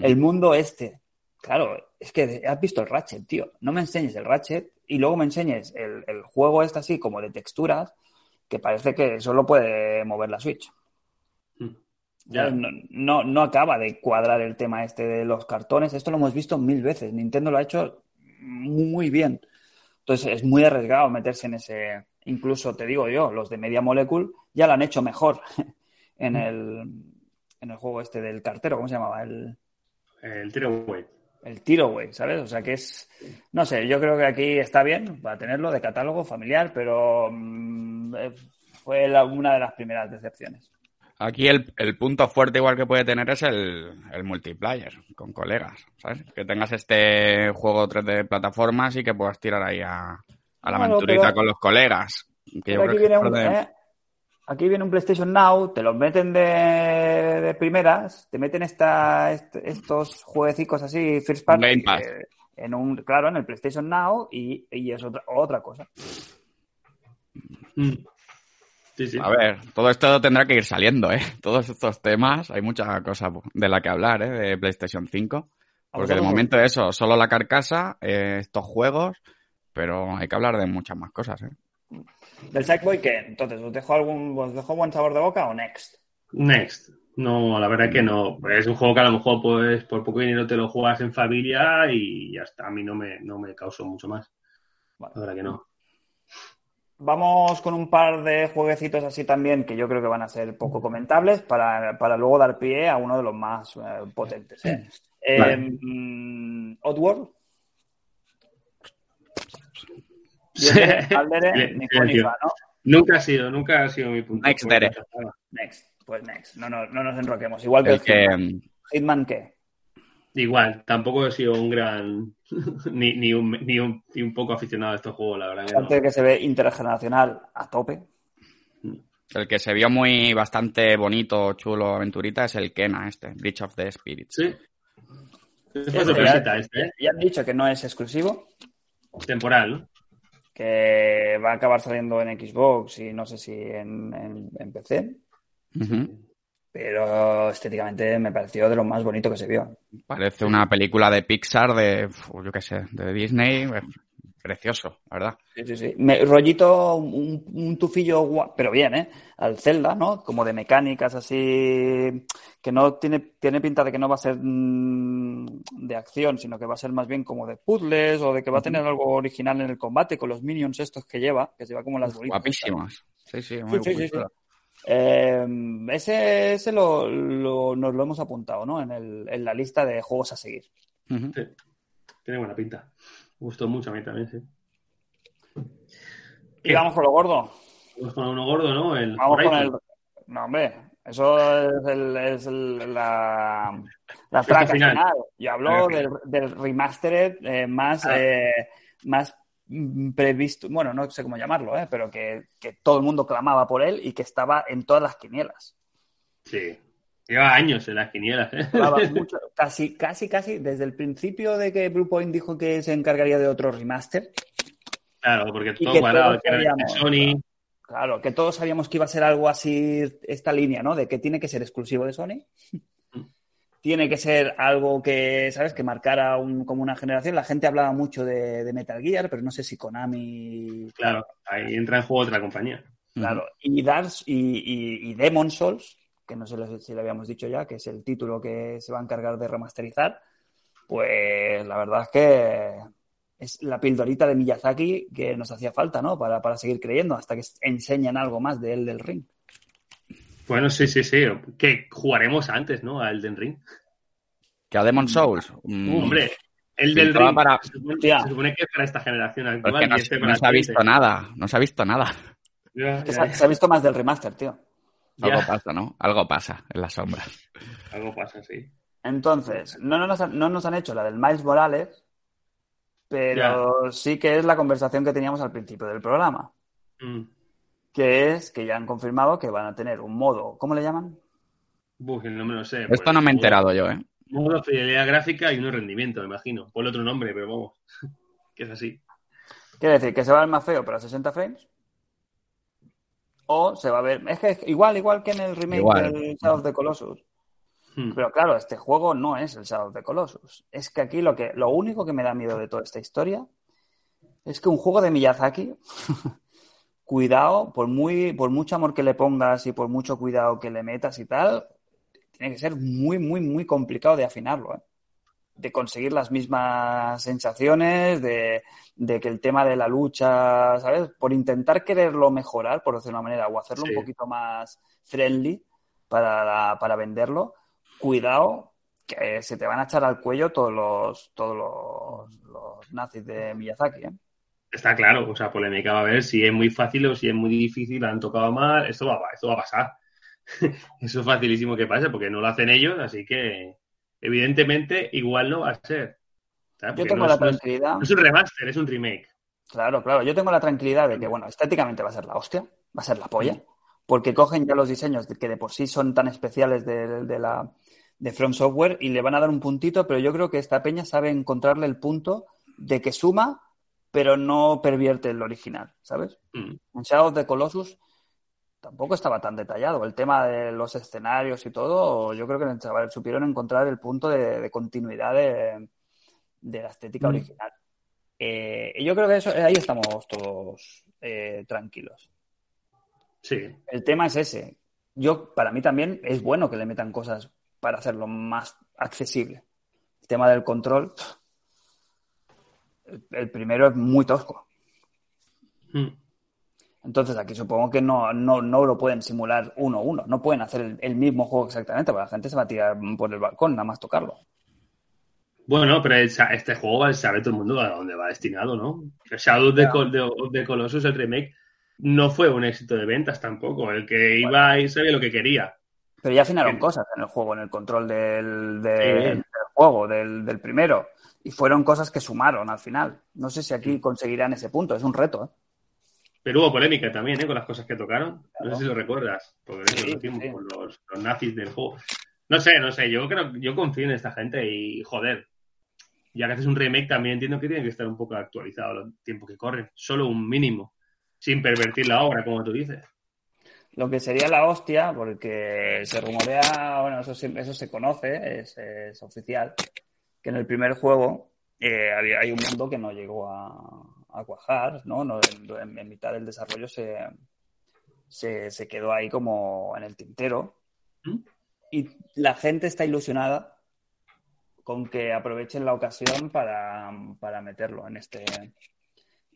[SPEAKER 1] El mundo este, claro, es que has visto el Ratchet, tío. No me enseñes el Ratchet y luego me enseñes el, el juego este así como de texturas, que parece que solo puede mover la Switch.
[SPEAKER 2] Ya.
[SPEAKER 1] No, no, no acaba de cuadrar el tema este de los cartones. Esto lo hemos visto mil veces. Nintendo lo ha hecho muy bien. Entonces es muy arriesgado meterse en ese. Incluso te digo yo, los de Media Molecule ya lo han hecho mejor en el, en el juego este del cartero. ¿Cómo se llamaba? El,
[SPEAKER 2] El tiro, güey.
[SPEAKER 1] el tiro, güey, ¿sabes? O sea que es. No sé, yo creo que aquí está bien para tenerlo de catálogo familiar, pero mm, eh, fue la- una de las primeras decepciones.
[SPEAKER 3] Aquí el, el punto fuerte igual que puede tener es el, el multiplayer con colegas, ¿sabes? Que tengas este juego 3D de plataformas y que puedas tirar ahí a, a la
[SPEAKER 1] Bueno,
[SPEAKER 3] aventurita
[SPEAKER 1] pero-
[SPEAKER 3] con los colegas. Que yo
[SPEAKER 1] Pero
[SPEAKER 3] creo
[SPEAKER 1] aquí,
[SPEAKER 3] que
[SPEAKER 1] viene
[SPEAKER 3] es
[SPEAKER 1] un,
[SPEAKER 3] parte de-
[SPEAKER 1] ¿eh? aquí viene un PlayStation Now, te los meten de, de primeras, te meten esta, est- estos jueguecicos así, first party,
[SPEAKER 3] Game Pass.
[SPEAKER 1] eh, en un, claro, en el PlayStation Now y, y es otra, otra cosa.
[SPEAKER 2] Mm. Sí, sí.
[SPEAKER 3] A ver, todo esto tendrá que ir saliendo, ¿eh? Todos estos temas, hay mucha cosa de la que hablar, ¿eh? De PlayStation 5. Porque de momento eso, solo la carcasa, eh, estos juegos, pero hay que hablar de muchas más cosas, ¿eh?
[SPEAKER 1] ¿Del Sackboy qué? Entonces, ¿os dejo, algún, ¿os dejo buen sabor de boca o next?
[SPEAKER 2] Next. No, la verdad que no. Es un juego que a lo mejor pues por poco dinero te lo juegas en familia y ya está. A mí no me, no me causó mucho más.
[SPEAKER 1] Vale.
[SPEAKER 2] La verdad que no.
[SPEAKER 1] Vamos con un par de jueguecitos así también que yo creo que van a ser poco comentables para, para luego dar pie a uno de los más eh, potentes. ¿eh? Eh,
[SPEAKER 2] Vale.
[SPEAKER 1] mm, Oddworld. Aldere, ¿no?
[SPEAKER 2] Nunca ha sido, nunca ha sido mi punto.
[SPEAKER 3] Next. Dere.
[SPEAKER 1] Next, pues next. No, no, no nos enroquemos. Igual que el,
[SPEAKER 3] El que,
[SPEAKER 1] Hitman. Hitman, ¿qué?
[SPEAKER 2] Igual, tampoco he sido un gran ni, ni, un, ni, un, ni un poco aficionado a estos juegos, la verdad que no.
[SPEAKER 1] Aparte de que se ve intergeneracional a tope.
[SPEAKER 3] el que se vio muy bastante bonito, chulo, aventurita, es el Kena, este, Bridge of the Spirits.
[SPEAKER 2] Sí. Es
[SPEAKER 1] Este
[SPEAKER 2] sorpresita este, ¿eh?
[SPEAKER 1] ya han dicho que no es exclusivo,
[SPEAKER 2] Temporal, ¿no?
[SPEAKER 1] que va a acabar saliendo en Xbox y no sé si en, en- en PC,
[SPEAKER 3] Ujú.
[SPEAKER 1] Pero estéticamente me pareció de lo más bonito que se vio.
[SPEAKER 3] Parece una película de Pixar, de, yo qué sé, de Disney. eh, Precioso, la verdad.
[SPEAKER 1] Sí, sí, sí. Me, rollito, un, un tufillo, pero bien, ¿eh? Al Zelda, ¿no? Como de mecánicas así, que no tiene, tiene pinta de que no va a ser mm, de acción, sino que va a ser más bien como de puzzles o de que va a tener algo original en el combate con los minions estos que lleva, que lleva como las bolitas.
[SPEAKER 3] Guapísimos. Sí, sí, muy
[SPEAKER 1] Sí. Eh, ese ese lo, lo- nos lo hemos apuntado, ¿no? En, el, en la lista de juegos a seguir.
[SPEAKER 2] Sí. Tiene buena pinta. Me gustó mucho a mí también, sí.
[SPEAKER 1] Y vamos con lo gordo.
[SPEAKER 2] Vamos con uno gordo, ¿no? El
[SPEAKER 1] Vamos con el. No, hombre, eso es, el, es el- la, la traca
[SPEAKER 2] final.
[SPEAKER 1] final. Yo hablo del, del remastered eh, más,
[SPEAKER 2] Ah.
[SPEAKER 1] eh, más previsto, bueno, no sé cómo llamarlo, eh, pero que, que todo el mundo clamaba por él y que estaba en todas las quinielas.
[SPEAKER 2] Sí. Lleva años en las quinielas, ¿eh?
[SPEAKER 1] Mucho, casi, casi, casi, desde el principio de que Bluepoint dijo que se encargaría de otro remaster,
[SPEAKER 2] Claro, porque todo
[SPEAKER 1] que
[SPEAKER 2] que era de Sony.
[SPEAKER 1] Claro, que todos sabíamos que iba a ser algo así, esta línea, ¿no? De que tiene que ser exclusivo de Sony. Tiene que ser algo que, ¿sabes? Que marcara un, como una generación. La gente hablaba mucho de, de Metal Gear, pero no sé si Konami...
[SPEAKER 2] Claro, ahí entra en juego otra compañía.
[SPEAKER 1] Claro, y Dark y, y, y Demon Souls, que no sé si le habíamos dicho ya, que es el título que se va a encargar de remasterizar, pues la verdad es que es la pildorita de Miyazaki que nos hacía falta, ¿no? Para, para seguir creyendo, hasta que enseñan algo más de él del ring.
[SPEAKER 2] Bueno, sí, sí, sí. Que jugaremos antes, ¿no? A Elden Ring.
[SPEAKER 3] Que a Demon Souls.
[SPEAKER 2] Mm. Hombre, el del ring
[SPEAKER 3] para...
[SPEAKER 2] se, supone, se, supone, que es para esta generación actual.
[SPEAKER 3] No,
[SPEAKER 2] y este
[SPEAKER 3] no se ha visto nada, no se ha visto nada.
[SPEAKER 1] Ya, ya. Se, se, ha visto más del remaster, tío.
[SPEAKER 3] Algo pasa, ¿no? Algo pasa en las sombras.
[SPEAKER 2] Algo pasa, sí.
[SPEAKER 1] Entonces, no, no, nos, han, no nos han hecho la del Miles Morales, pero sí que es la conversación que teníamos al principio del programa.
[SPEAKER 2] Mm.
[SPEAKER 1] Que es que ya han confirmado que van a tener un modo, ¿cómo le llaman?
[SPEAKER 2] Uf, el nombre no sé.
[SPEAKER 3] Esto pues, no me he enterado modo, yo, ¿eh?
[SPEAKER 2] Modo fidelidad gráfica y uno rendimiento, me imagino. Por el otro nombre, pero vamos, que es así.
[SPEAKER 1] Quiere decir que se va a ver más feo, pero a 60 frames. O se va a ver. Es que igual, igual que en el remake igual. del Shadow of the Colossus. Hmm. Pero claro, este juego no es el Shadow of the Colossus. Es que aquí lo que, lo único que me da miedo de toda esta historia es que un juego de Miyazaki, cuidado, por muy, por mucho amor que le pongas y por mucho cuidado que le metas y tal, tiene que ser muy, muy, muy complicado de afinarlo, ¿eh? de conseguir las mismas sensaciones, de, de, que el tema de la lucha, ¿sabes? Por intentar quererlo mejorar, por decirlo de una manera, o hacerlo sí. un poquito más friendly para, para venderlo, cuidado que se te van a echar al cuello todos los, todos los, los nazis de Miyazaki, ¿eh?
[SPEAKER 2] Está claro, o sea, polémica va a haber si es muy fácil o si es muy difícil, han tocado mal, esto va, esto va a pasar. Eso es facilísimo que pase porque no lo hacen ellos, así que evidentemente igual no va a ser.
[SPEAKER 1] Yo tengo no la es, tranquilidad.
[SPEAKER 2] No es un remaster, es un remake.
[SPEAKER 1] Claro, claro. Yo tengo la tranquilidad de que, bueno, estéticamente va a ser la hostia, va a ser la polla, porque cogen ya los diseños que de por sí son tan especiales de, de la de From Software y le van a dar un puntito, pero yo creo que esta peña sabe encontrarle el punto de que suma, pero no pervierte el original, ¿sabes?
[SPEAKER 2] Mm.
[SPEAKER 1] En Shadow of the Colossus tampoco estaba tan detallado. El tema de los escenarios y todo, yo creo que chaval, supieron encontrar el punto de, de continuidad de, de, la estética mm. original. Eh, yo creo que eso, ahí estamos todos eh, tranquilos.
[SPEAKER 2] Sí.
[SPEAKER 1] El tema es ese. Yo, para mí también es bueno que le metan cosas para hacerlo más accesible. El tema del control, el primero es muy tosco.
[SPEAKER 2] Mm.
[SPEAKER 1] Entonces aquí supongo que no, no, no lo pueden simular uno a uno, no pueden hacer el, el, mismo juego exactamente, porque la gente se va a tirar por el balcón nada más tocarlo.
[SPEAKER 2] Bueno, pero este juego sabe todo el mundo a dónde va destinado, ¿no? Shadow of the, de, de Colossus, el remake, no fue un éxito de ventas tampoco. El que iba bueno. ahí sabía lo que quería.
[SPEAKER 1] Pero ya afinaron cosas en el juego, en el control del, del, sí. Juego, del, del, primero. Y fueron cosas que sumaron al final. No sé si aquí conseguirán ese punto, es un reto. ¿eh?
[SPEAKER 2] Pero hubo polémica también, ¿eh? Con las cosas que tocaron. Claro. No sé si lo recuerdas. Porque sí, lo sí. con los, los, nazis del juego. No sé, no sé. Yo creo, yo confío en esta gente y, joder, ya que haces un remake también entiendo que tiene que estar un poco actualizado los tiempos que corren. Solo un mínimo. Sin pervertir la obra, como tú dices
[SPEAKER 1] lo que sería la hostia, porque se rumorea, bueno, eso, eso se conoce, es, es, oficial, que en el primer juego eh, había, hay un mundo que no llegó a, a cuajar, ¿no? no en, en, mitad del desarrollo se, se, se, quedó ahí como en el tintero.
[SPEAKER 2] ¿Mm?
[SPEAKER 1] Y la gente está ilusionada con que aprovechen la ocasión para, para meterlo en este,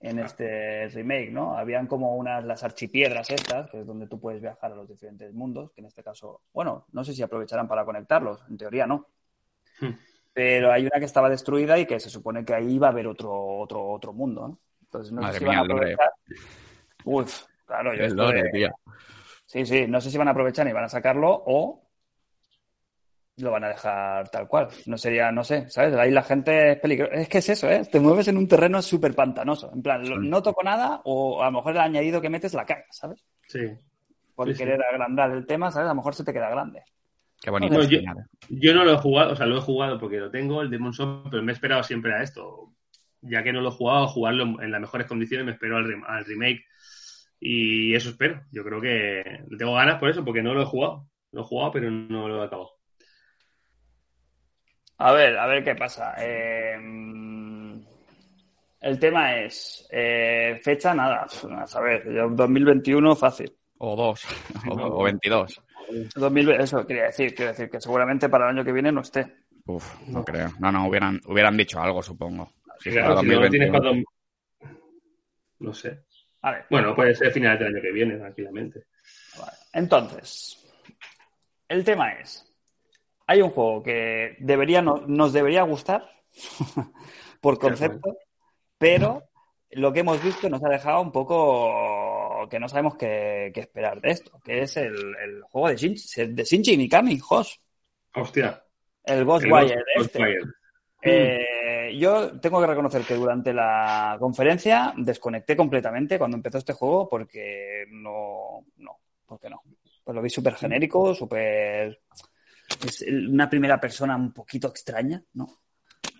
[SPEAKER 1] en este remake, ¿no? Habían como unas, las archipiedras estas, que es donde tú puedes viajar a los diferentes mundos, que en este caso, bueno, no sé si aprovecharán para conectarlos, en teoría no.
[SPEAKER 2] Hmm.
[SPEAKER 1] Pero hay una que estaba destruida y que se supone que ahí va a haber otro, otro, otro mundo, ¿no? Entonces no
[SPEAKER 3] Madre
[SPEAKER 1] sé si
[SPEAKER 3] mía,
[SPEAKER 1] van a aprovechar. Uf, claro, yo
[SPEAKER 3] el lore, tío.
[SPEAKER 1] Sí, sí, no sé si van a aprovechar y van a sacarlo o lo van a dejar tal cual. No sería, no sé, ¿sabes? Ahí la gente es peligrosa. Es que es eso, ¿eh? Te mueves en un terreno súper pantanoso. En plan, sí. no toco nada o a lo mejor el añadido que metes la caga, ¿sabes?
[SPEAKER 2] Sí.
[SPEAKER 1] Por
[SPEAKER 2] sí,
[SPEAKER 1] querer sí. agrandar el tema, ¿sabes? A lo mejor se te queda grande.
[SPEAKER 3] Qué bonito.
[SPEAKER 2] No, yo, yo, no lo he jugado, o sea, lo he jugado porque lo tengo, el Demon Souls, pero me he esperado siempre a esto. Ya que no lo he jugado, jugarlo en las mejores condiciones, me espero al, al remake. Y eso espero. Yo creo que tengo ganas por eso, porque no lo he jugado. Lo he jugado, pero no lo he acabado.
[SPEAKER 1] A ver, a ver qué pasa. Eh, el tema es, eh, fecha nada, a saber, yo 2021 fácil.
[SPEAKER 3] O dos, o, o 22.
[SPEAKER 1] 2000, eso quería decir, quiero decir que seguramente para el año que viene no esté.
[SPEAKER 3] Uf, no creo. No, no, hubieran, hubieran dicho algo, supongo. Si
[SPEAKER 2] Claro, si no lo tienes
[SPEAKER 3] 2021.
[SPEAKER 2] cuando... No sé.
[SPEAKER 1] A ver,
[SPEAKER 2] Bueno, puede ser finales del año que viene, tranquilamente.
[SPEAKER 1] vale. entonces, el tema es, hay un juego que debería no- nos debería gustar por concepto, pero lo que hemos visto nos ha dejado un poco que no sabemos qué, qué esperar de esto, que es el, el juego de Shinji, de Shinji Mikami, Jos,
[SPEAKER 2] Hostia.
[SPEAKER 1] el Ghostwire
[SPEAKER 2] Ghost-
[SPEAKER 1] este.
[SPEAKER 2] Ghostwire.
[SPEAKER 1] Eh, yo tengo que reconocer que durante la conferencia desconecté completamente cuando empezó este juego porque no, no, porque no. Pues lo vi súper genérico, súper... Es una primera persona un poquito extraña, ¿no?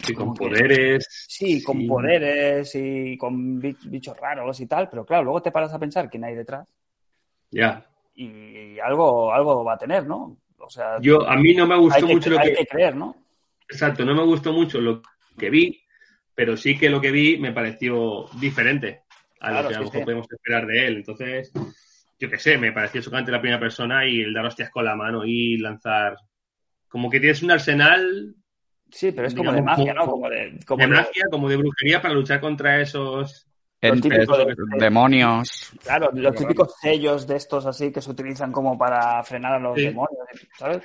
[SPEAKER 2] Sí, con
[SPEAKER 1] que-
[SPEAKER 2] poderes.
[SPEAKER 1] Sí, con
[SPEAKER 2] Sí.
[SPEAKER 1] poderes y con bi- bichos raros y tal, pero claro, luego te paras a pensar quién hay detrás
[SPEAKER 2] Ya.
[SPEAKER 1] y algo, algo va a tener, ¿no? O sea,
[SPEAKER 2] Yo, a mí no me gustó
[SPEAKER 1] que,
[SPEAKER 2] mucho lo
[SPEAKER 1] hay
[SPEAKER 2] que...
[SPEAKER 1] que creer, ¿no?
[SPEAKER 2] Exacto, no me gustó mucho lo que vi, pero sí que lo que vi me pareció diferente a
[SPEAKER 1] Claro,
[SPEAKER 2] lo que a lo mejor
[SPEAKER 1] sí.
[SPEAKER 2] podemos esperar de él. Entonces, yo qué sé, me pareció chocante la primera persona y el dar hostias con la mano y lanzar. Como que tienes un arsenal
[SPEAKER 1] Sí, pero es como de magia, ¿no?
[SPEAKER 2] como-
[SPEAKER 1] de, como
[SPEAKER 2] de
[SPEAKER 1] de-
[SPEAKER 2] magia, como de brujería para luchar contra esos.
[SPEAKER 1] De-
[SPEAKER 3] demonios.
[SPEAKER 1] Claro, los típicos sellos de estos así que se utilizan como para frenar a los
[SPEAKER 2] Sí.
[SPEAKER 1] demonios, ¿sabes?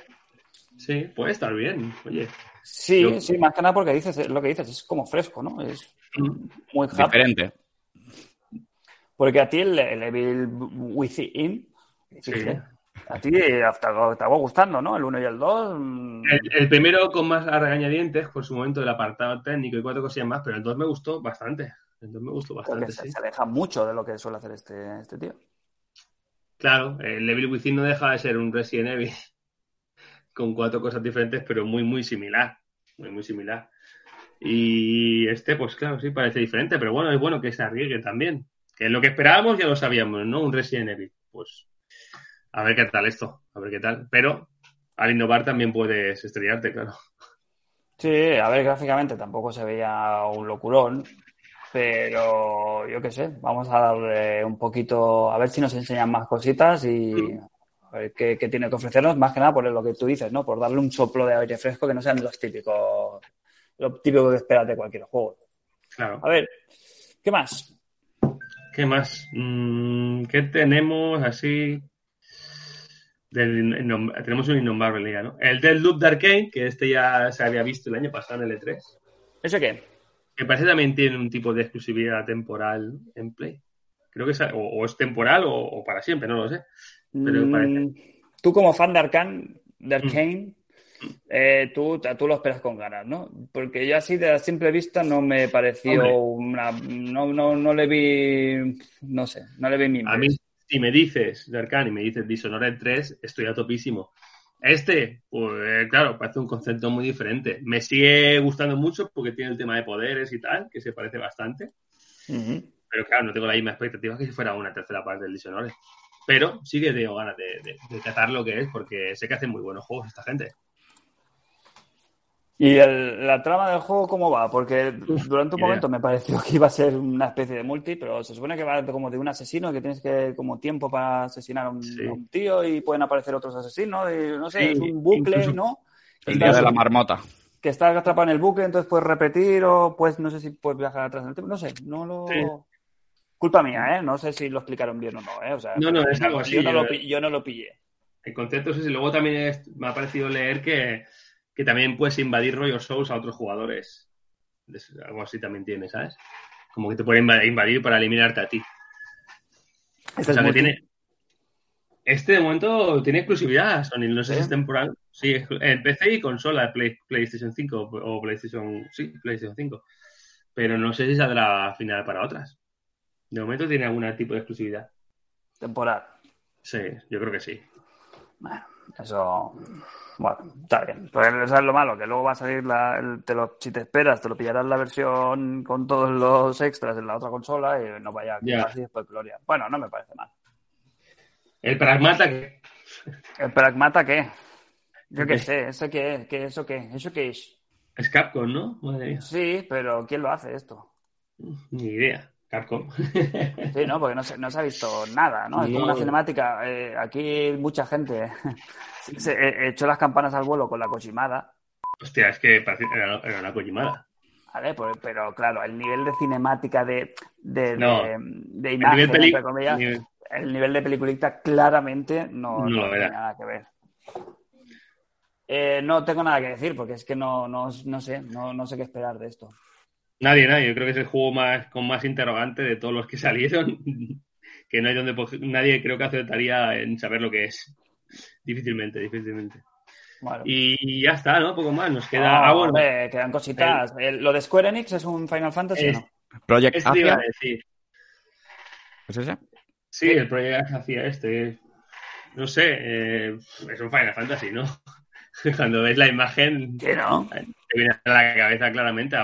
[SPEAKER 2] Sí, puede estar bien. Oye,
[SPEAKER 1] Sí,
[SPEAKER 2] Yo-
[SPEAKER 1] sí, más que nada porque dices es lo que dices, es como fresco, ¿no? Es muy happy.
[SPEAKER 3] Diferente.
[SPEAKER 1] Porque a ti el, el Evil Within,
[SPEAKER 2] sí.
[SPEAKER 1] A ti hasta te acabó gustando, ¿no? El 1 y el 2.
[SPEAKER 2] El, el primero con más regañadientes por su momento del apartado técnico y cuatro cosillas más, pero el 2 me gustó bastante. El 2 me gustó bastante,
[SPEAKER 1] se,
[SPEAKER 2] sí.
[SPEAKER 1] se aleja mucho de lo que suele hacer este, este tío.
[SPEAKER 2] Claro, el Evil Within no deja de ser un Resident Evil con cuatro cosas diferentes, pero muy, muy similar. Muy, muy similar. Y este, pues claro, sí, parece diferente, pero bueno, es bueno que se arriesgue también. Que lo que esperábamos ya lo sabíamos, ¿no? Un Resident Evil. Pues a ver qué tal esto, a ver qué tal. Pero al innovar también puedes estrellarte, claro.
[SPEAKER 1] Sí, a ver, gráficamente tampoco se veía un locurón, pero yo qué sé, vamos a darle un poquito, a ver si nos enseñan más cositas y a ver qué, qué tiene que ofrecernos, más que nada por lo que tú dices, ¿no? Por darle un soplo de aire fresco que no sean los típicos, lo típico que esperas de cualquier juego.
[SPEAKER 2] Claro.
[SPEAKER 1] A ver, ¿qué más?
[SPEAKER 2] ¿Qué más? Mm, ¿Qué tenemos así? Del tenemos un innombrable ya, ¿no? El del Loop de Arcane, que este ya se había visto el año pasado en el E3.
[SPEAKER 1] ¿Eso qué?
[SPEAKER 2] Me parece también tiene un tipo de exclusividad temporal en Play. Creo que es, o, o es temporal o, o para siempre, no lo sé. Pero
[SPEAKER 1] Mm,
[SPEAKER 2] parece-
[SPEAKER 1] Tú como fan de Arcane, de Arcane, eh, tú, tú lo esperas con ganas, ¿no? Porque yo así de a simple vista no me pareció
[SPEAKER 2] Hombre.
[SPEAKER 1] una... No, no, no le vi... No sé, no le vi mi
[SPEAKER 2] A mí, si me dices de Arcane y me dices Dishonored 3, estoy a topísimo. Este, pues claro, parece un concepto muy diferente. Me sigue gustando mucho porque tiene el tema de poderes y tal, que se parece bastante. Pero claro, no tengo la misma expectativa que si fuera una tercera parte del Dishonored. Pero sí que tengo ganas de, de, de catar lo que es, porque sé que hacen muy buenos juegos esta gente.
[SPEAKER 1] ¿Y el- la trama del juego cómo va? Porque durante un momento me pareció que iba a ser una especie de multi, pero se supone que va como de un asesino que tienes que como tiempo para asesinar a un,
[SPEAKER 2] Sí.
[SPEAKER 1] a un tío y pueden aparecer otros asesinos y no sé,
[SPEAKER 2] Sí,
[SPEAKER 1] es un bucle,
[SPEAKER 2] incluso-
[SPEAKER 1] ¿no?
[SPEAKER 3] El día de la marmota.
[SPEAKER 1] que estás atrapado en el bucle, entonces puedes repetir o pues no sé si puedes viajar atrás en el tiempo, no sé, no lo...
[SPEAKER 2] Sí.
[SPEAKER 1] Culpa mía, ¿eh? No sé si lo explicaron bien o no, ¿eh? O sea,
[SPEAKER 2] No, no, es algo así,
[SPEAKER 1] Yo no,
[SPEAKER 2] yo-
[SPEAKER 1] lo, pi- yo no lo pillé.
[SPEAKER 2] El concepto es ese. Luego también es- me ha parecido leer que, que también puedes invadir rollos Souls a otros jugadores. Es- Algo así también tiene, ¿sabes? Como que te pueden inva- invadir para eliminarte a ti.
[SPEAKER 1] Este
[SPEAKER 2] O sea,
[SPEAKER 1] es
[SPEAKER 2] que tiene... Este de momento tiene exclusividad, Sony. No sé si es temporal. Sí, en PC y consola, Play- PlayStation 5 o PlayStation... Sí, PlayStation 5. Pero no sé si saldrá al final para otras. De momento tiene algún tipo de exclusividad.
[SPEAKER 1] Temporal.
[SPEAKER 2] Sí, yo creo que sí.
[SPEAKER 1] Bueno, eso. Bueno, está bien. Pues eso es lo malo, que luego va a salir la, el- te lo, si te esperas, te lo pillarás la versión con todos los extras en la otra consola y no vaya quedar así después gloria. Bueno, no me parece mal.
[SPEAKER 2] El Pragmata, que
[SPEAKER 1] ¿El Pragmata qué? Yo qué sé, ¿eso qué es? ¿Qué, ¿Eso qué? ¿Eso qué es?
[SPEAKER 2] Es Capcom, ¿no? Madre mía.
[SPEAKER 1] Sí, pero ¿quién lo hace esto?
[SPEAKER 2] Ni idea. Capcom.
[SPEAKER 1] Sí, ¿no? Porque no se, no se ha visto nada, ¿no? Es como una cinemática. eh, aquí mucha gente se eh, echó las campanas al vuelo con la Kojimada,
[SPEAKER 2] Hostia, es que era, era una Kojimada.
[SPEAKER 1] ¿vale? Pero, pero, claro, el nivel de cinemática de, de,
[SPEAKER 2] No.
[SPEAKER 1] de, de
[SPEAKER 2] El
[SPEAKER 1] imagen,
[SPEAKER 2] nivel peli-
[SPEAKER 1] entre comillas,
[SPEAKER 2] nivel-
[SPEAKER 1] el nivel de peliculita claramente no,
[SPEAKER 2] No
[SPEAKER 1] no tiene nada que ver. Eh, no tengo nada que decir porque es que no, no, no sé, no, no sé qué esperar de esto.
[SPEAKER 2] Nadie, nadie. Yo creo que es el juego más con más interrogante de todos los que salieron. que no hay donde nadie creo que acertaría en saber lo que es. Difícilmente, difícilmente.
[SPEAKER 1] Bueno.
[SPEAKER 2] Y ya está, ¿no? Poco más. Nos queda.
[SPEAKER 1] No,
[SPEAKER 2] ah, bueno.
[SPEAKER 1] hombre, quedan cositas. El- ¿Lo de Square Enix es un Final Fantasy
[SPEAKER 2] Es-
[SPEAKER 1] o no?
[SPEAKER 3] Project Asia,
[SPEAKER 2] decir.
[SPEAKER 3] ¿es ese?
[SPEAKER 2] Sí, el proyecto hacía este. No sé, eh, es un Final Fantasy, ¿no? Cuando ves la imagen,
[SPEAKER 1] Sí, ¿no?
[SPEAKER 2] te viene a la cabeza claramente.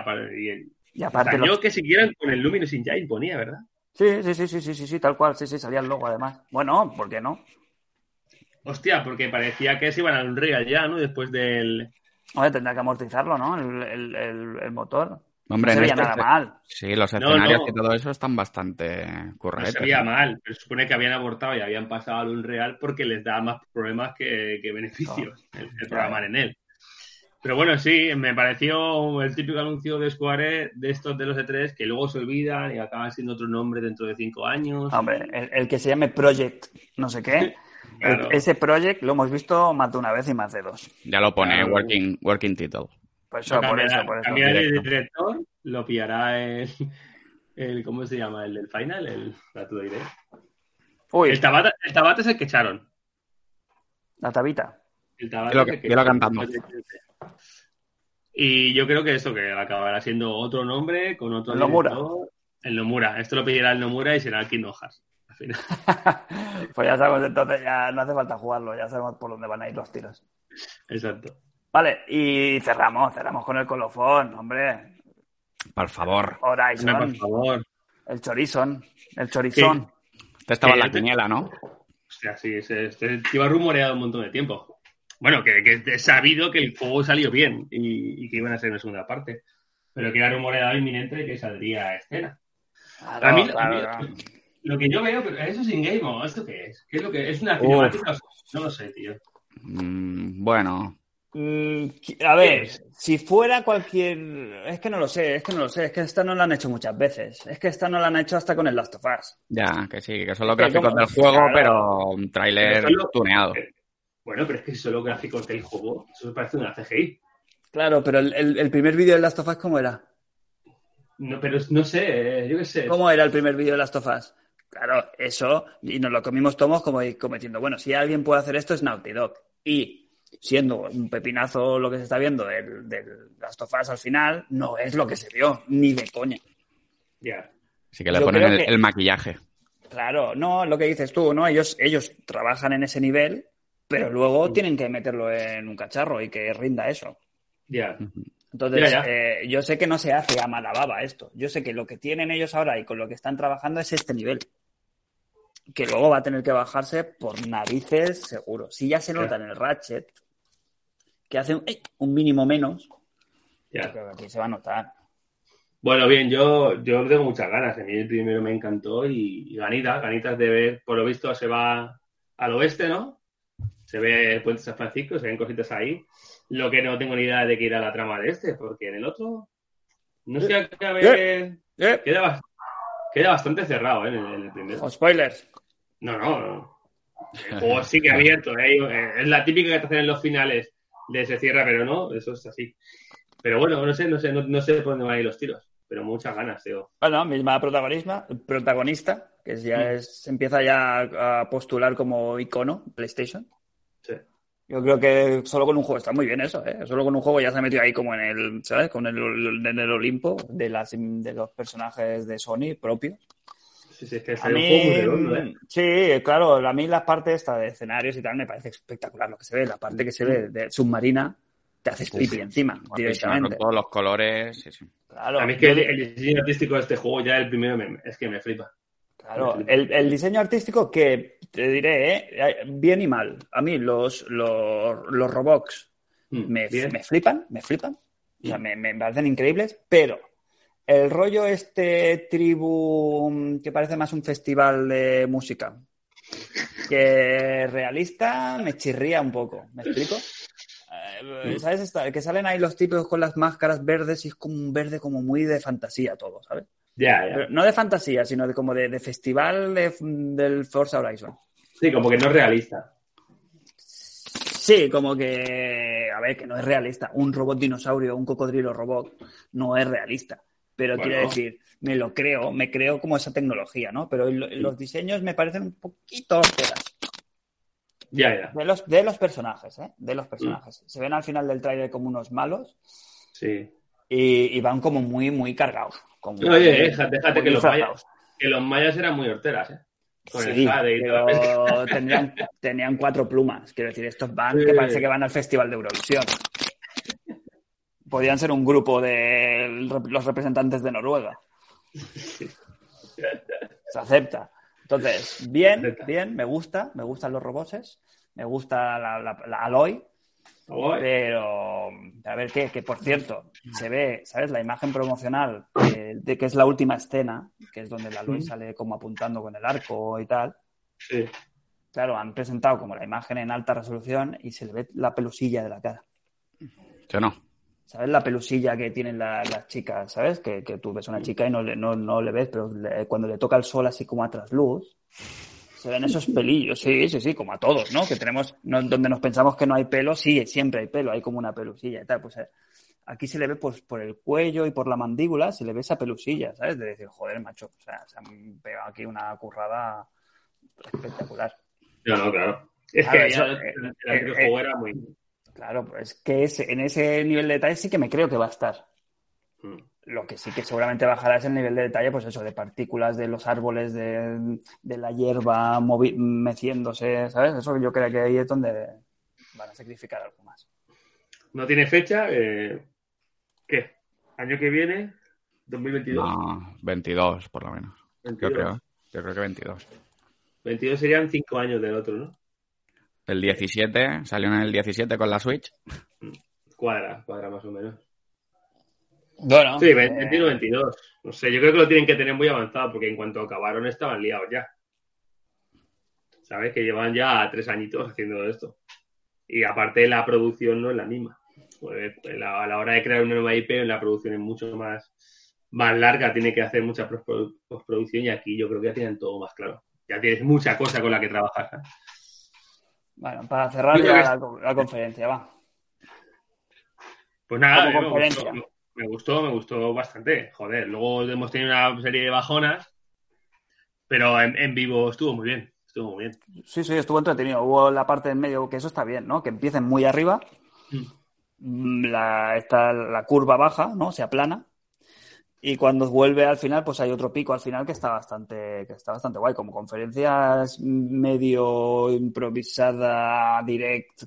[SPEAKER 2] Y
[SPEAKER 1] aparte,
[SPEAKER 2] Salió
[SPEAKER 1] los-
[SPEAKER 2] que siguieran con el Luminous Engine, ponía, ¿verdad?
[SPEAKER 1] sí, sí, sí, sí, sí, sí, sí, tal cual, sí, sí, salía el logo además. Bueno, ¿por qué no?
[SPEAKER 2] Hostia, porque parecía que se iban al Unreal ya, ¿no? Después del.
[SPEAKER 1] Hombre, tendrá que amortizarlo, ¿no? El, el, el, el motor.
[SPEAKER 3] Hombre,
[SPEAKER 1] no se veía
[SPEAKER 3] este-
[SPEAKER 1] nada mal.
[SPEAKER 3] Sí, los
[SPEAKER 2] No,
[SPEAKER 3] escenarios
[SPEAKER 2] no.
[SPEAKER 3] y todo eso están bastante
[SPEAKER 2] No
[SPEAKER 3] curretes.
[SPEAKER 2] se veía
[SPEAKER 3] ¿no?
[SPEAKER 2] mal, pero se supone que habían abortado y habían pasado al Unreal porque les daba más problemas que, que beneficios el, el programar en él. Pero bueno, sí, me pareció el típico anuncio de Square de estos de los E3 que luego se olvidan y acaban siendo otro nombre dentro de cinco años.
[SPEAKER 1] Hombre, el, el que se llame Project no sé qué,
[SPEAKER 2] Claro.
[SPEAKER 1] el- ese Project lo hemos visto más de una vez y más de dos.
[SPEAKER 3] Ya lo pone
[SPEAKER 2] Claro.
[SPEAKER 3] working, working title.
[SPEAKER 1] Por eso,
[SPEAKER 2] No,
[SPEAKER 1] por eso, por eso.
[SPEAKER 2] de
[SPEAKER 3] directo.
[SPEAKER 2] director, lo pillará el, el- ¿cómo se llama? El del final, el lo diré.
[SPEAKER 1] Uy,
[SPEAKER 2] El Tabata, el Tabata es el que echaron.
[SPEAKER 1] la tabita.
[SPEAKER 2] El Tabata es el que
[SPEAKER 3] dilo
[SPEAKER 2] echaron.
[SPEAKER 3] cantando.
[SPEAKER 2] Y yo creo que eso, que acabará siendo otro nombre con otro
[SPEAKER 1] El Nomura.
[SPEAKER 2] El Nomura. Esto lo pillará el Nomura y será el Kingdom Hearts. Al final.
[SPEAKER 1] pues ya sabemos, entonces ya no hace falta jugarlo, ya sabemos por dónde van a ir los tiros.
[SPEAKER 2] Exacto.
[SPEAKER 1] Vale, y cerramos, cerramos con el colofón, hombre.
[SPEAKER 3] Por favor.
[SPEAKER 2] Hombre,
[SPEAKER 1] Horizon,
[SPEAKER 2] por favor.
[SPEAKER 1] el chorizón, el chorizón.
[SPEAKER 3] Este estaba en la
[SPEAKER 2] te-
[SPEAKER 3] quiniela, ¿no?
[SPEAKER 2] Hostia, sí, este, este lleva rumoreado un montón de tiempo. Bueno, que, que es sabido que el juego salió bien y, y que iban a ser una segunda parte. Pero que era rumoreado inminente que saldría a escena.
[SPEAKER 1] Claro,
[SPEAKER 2] A mí,
[SPEAKER 1] claro,
[SPEAKER 2] a mí-
[SPEAKER 1] claro.
[SPEAKER 2] lo que yo veo, pero eso es in-game, ¿o ¿esto qué es? ¿Qué es lo que es? ¿Una cinemática? No lo sé, tío.
[SPEAKER 3] Mm, bueno,
[SPEAKER 1] Mm, a ver, si fuera cualquier. Es que no lo sé, es que no lo sé, es que esta no la han hecho muchas veces. Es que esta no la han hecho hasta con el Last of Us.
[SPEAKER 3] ya, que sí, que son los gráficos del juego,
[SPEAKER 1] claro.
[SPEAKER 3] pero un tráiler tuneado.
[SPEAKER 2] Bueno, pero es que son los gráficos del juego. Eso parece una CGI.
[SPEAKER 1] Claro, pero el, el- el primer vídeo de Last of Us, ¿cómo era?
[SPEAKER 2] No, pero no sé, eh, yo qué sé.
[SPEAKER 1] ¿Cómo era el primer vídeo de Last of Us? Claro, eso, y nos lo comimos todos como, como diciendo, bueno, si alguien puede hacer esto es Naughty Dog. Y siendo un pepinazo lo que se está viendo del, del Last of Us al final, no es lo que se vio, ni de coña.
[SPEAKER 2] Ya.
[SPEAKER 3] Así que le
[SPEAKER 1] Yo
[SPEAKER 3] ponen el,
[SPEAKER 1] que-
[SPEAKER 3] el maquillaje.
[SPEAKER 1] Claro, no, lo que dices tú, ¿no? Ellos, ellos trabajan en ese nivel, pero luego tienen que meterlo en un cacharro y que rinda eso.
[SPEAKER 2] Ya.
[SPEAKER 1] Entonces, eh, yo sé que no se hace a mala baba esto. Yo sé que lo que tienen ellos ahora y con lo que están trabajando es este nivel. Que luego va a tener que bajarse por narices, seguro. Si ya se nota en el Ratchet, que hace un, ¡eh! un mínimo menos, yo
[SPEAKER 2] Ya.
[SPEAKER 1] creo que aquí se va a notar.
[SPEAKER 2] Bueno, bien, yo, yo tengo muchas ganas. A mí el primero me encantó y, y ganitas, ganitas de ver, por lo visto se va al oeste, ¿no? Se ve el puente San Francisco, se ven cositas ahí. Lo que no tengo ni idea de que irá la trama de este, porque en el otro no sé a ver,
[SPEAKER 1] ¡Eh!
[SPEAKER 2] queda, bas- queda bastante cerrado ¿eh? en, el, en el primero.
[SPEAKER 1] Spoilers.
[SPEAKER 2] No, no, no. El juego sigue abierto, ¿eh? es la típica que te hacen en los finales de se cierra, pero no, eso es así. Pero bueno, no sé, no sé, no, no sé por dónde van a ir los tiros, pero muchas ganas, tío.
[SPEAKER 1] Bueno, misma protagonista, protagonista, que ya es, empieza ya a postular como icono PlayStation. Yo creo que solo con un juego está muy bien eso, ¿eh? Solo con un juego ya se ha metido ahí como en el, ¿sabes? Con el, en el Olimpo de, las, de los personajes de Sony propios.
[SPEAKER 2] Sí, sí, es que
[SPEAKER 1] A
[SPEAKER 2] sale un juego muy redondo,
[SPEAKER 1] mí,
[SPEAKER 2] ¿eh?
[SPEAKER 1] sí, claro, a mí la parte esta de escenarios y tal me parece espectacular lo que se ve. La parte que se ve de submarina te haces pipi encima,
[SPEAKER 3] Guapísima,
[SPEAKER 1] directamente.
[SPEAKER 3] Con todos los colores. Sí, sí.
[SPEAKER 1] Claro,
[SPEAKER 2] A mí es que el, el diseño artístico de este juego, ya el primero, me- es que me flipa.
[SPEAKER 1] Claro, el, el diseño artístico que te diré, ¿eh? bien y mal. A mí los, los, los Robots
[SPEAKER 2] Mm,
[SPEAKER 1] me, me flipan, me flipan. O sea, me, me parecen increíbles, pero el rollo este tribu mm, que parece más un festival de música que realista me chirría un poco. ¿Me explico? Eh, ¿Sabes? Que salen ahí los tipos con las máscaras verdes y es como un verde como muy de fantasía todo, ¿sabes?
[SPEAKER 2] Ya, ya.
[SPEAKER 1] Pero no de fantasía, sino de como de, de festival de- del Forza Horizon.
[SPEAKER 2] Sí, como que no es realista.
[SPEAKER 1] Sí, como que, a ver, que no es realista. Un robot dinosaurio, un cocodrilo robot, no es realista. Pero
[SPEAKER 2] Bueno.
[SPEAKER 1] quiero decir, me lo creo, me creo como esa tecnología, ¿no? Pero lo- los diseños me parecen un poquito austeras.
[SPEAKER 2] Ya, ya.
[SPEAKER 1] De los, de los personajes, ¿eh? De los
[SPEAKER 2] Mm.
[SPEAKER 1] personajes. Se ven al final del tráiler como unos malos
[SPEAKER 2] Sí.
[SPEAKER 1] y, y van como muy, muy cargados. Como
[SPEAKER 2] Oye,
[SPEAKER 1] muy-
[SPEAKER 2] déjate, que los mayas, que los mayas eran muy horteras, ¿eh? Con
[SPEAKER 1] Sí,
[SPEAKER 2] el
[SPEAKER 1] pero tenían, tenían cuatro plumas. Quiero decir, estos van
[SPEAKER 2] Sí.
[SPEAKER 1] que parece que van al Festival de Eurovisión. Podrían ser un grupo de los representantes de Noruega. Se acepta. Entonces, bien, bien, me gusta, me gustan los roboses, me gusta la, la, la Aloy, pero a ver qué, que por cierto, se ve, ¿sabes? La imagen promocional eh, de que es la última escena, que es donde la Aloy sale como apuntando con el arco y tal.
[SPEAKER 2] sí.
[SPEAKER 1] Claro, han presentado como la imagen en alta resolución y se le ve la pelusilla de la cara.
[SPEAKER 3] Yo no.
[SPEAKER 1] ¿Sabes? La pelusilla que tienen la- las chicas, ¿sabes? Que, que tú ves a una chica y no le, no, no le ves, pero le- cuando le toca el sol así como a trasluz, se ven esos pelillos, sí, sí, sí, como a todos, ¿no? Que tenemos, no- donde nos pensamos que no hay pelo, sí, siempre hay pelo, hay como una pelusilla y tal. Pues eh, aquí se le ve pues, por el cuello y por la mandíbula, se le ve esa pelusilla, ¿sabes? De decir, joder, macho, o sea, se han pegado aquí una currada espectacular.
[SPEAKER 2] No, no, claro. Es
[SPEAKER 1] Claro,
[SPEAKER 2] que
[SPEAKER 1] eso,
[SPEAKER 2] ya
[SPEAKER 1] eh,
[SPEAKER 2] el, el
[SPEAKER 1] eh,
[SPEAKER 2] anterior
[SPEAKER 1] eh,
[SPEAKER 2] juego era muy.
[SPEAKER 1] Claro, pues que es, en ese nivel de detalle sí que me creo que va a estar.
[SPEAKER 2] Mm.
[SPEAKER 1] Lo que sí que seguramente bajará es el nivel de detalle, pues eso, de partículas de los árboles, de, de la hierba movi- meciéndose, ¿sabes? Eso yo creo que ahí es donde van a sacrificar algo más.
[SPEAKER 2] No tiene fecha. eh, ¿Qué? ¿Año que viene? ¿2022?
[SPEAKER 3] No, 22 por lo menos. Yo
[SPEAKER 2] 22.
[SPEAKER 3] creo. Yo creo que 22.
[SPEAKER 2] 22 serían 5 años del otro, ¿no?
[SPEAKER 3] El 17, salió en el 17 con la Switch.
[SPEAKER 2] Cuadra, cuadra más o menos.
[SPEAKER 1] Bueno,
[SPEAKER 2] Sí,
[SPEAKER 1] eh,
[SPEAKER 2] 21, 22. No sé, yo creo que lo tienen que tener muy avanzado porque en cuanto acabaron estaban liados ya. ¿Sabes? Que llevan ya tres añitos haciendo esto. Y aparte la producción no es la misma. Pues, la- a la hora de crear una nueva IP, la producción es mucho más, más larga, tiene que hacer mucha postprodu- postproducción y aquí yo creo que ya tienen todo más claro. Ya tienes mucha cosa con la que trabajar.
[SPEAKER 1] bueno, para cerrar ya
[SPEAKER 2] que
[SPEAKER 1] la, co- la conferencia, va.
[SPEAKER 2] Pues nada,
[SPEAKER 1] Como conferencia.
[SPEAKER 2] Me gustó, me gustó bastante. Joder, luego hemos tenido una serie de bajonas, pero en, en vivo estuvo muy bien. Estuvo muy bien.
[SPEAKER 1] Sí, sí, estuvo entretenido. Hubo la parte en medio, que eso está bien, ¿no? Que empiecen muy arriba, mm, la, está la curva baja, ¿no? Se aplana. Y cuando vuelve al final, pues hay otro pico al final que está bastante, que está bastante guay. Como conferencias medio improvisada, direct,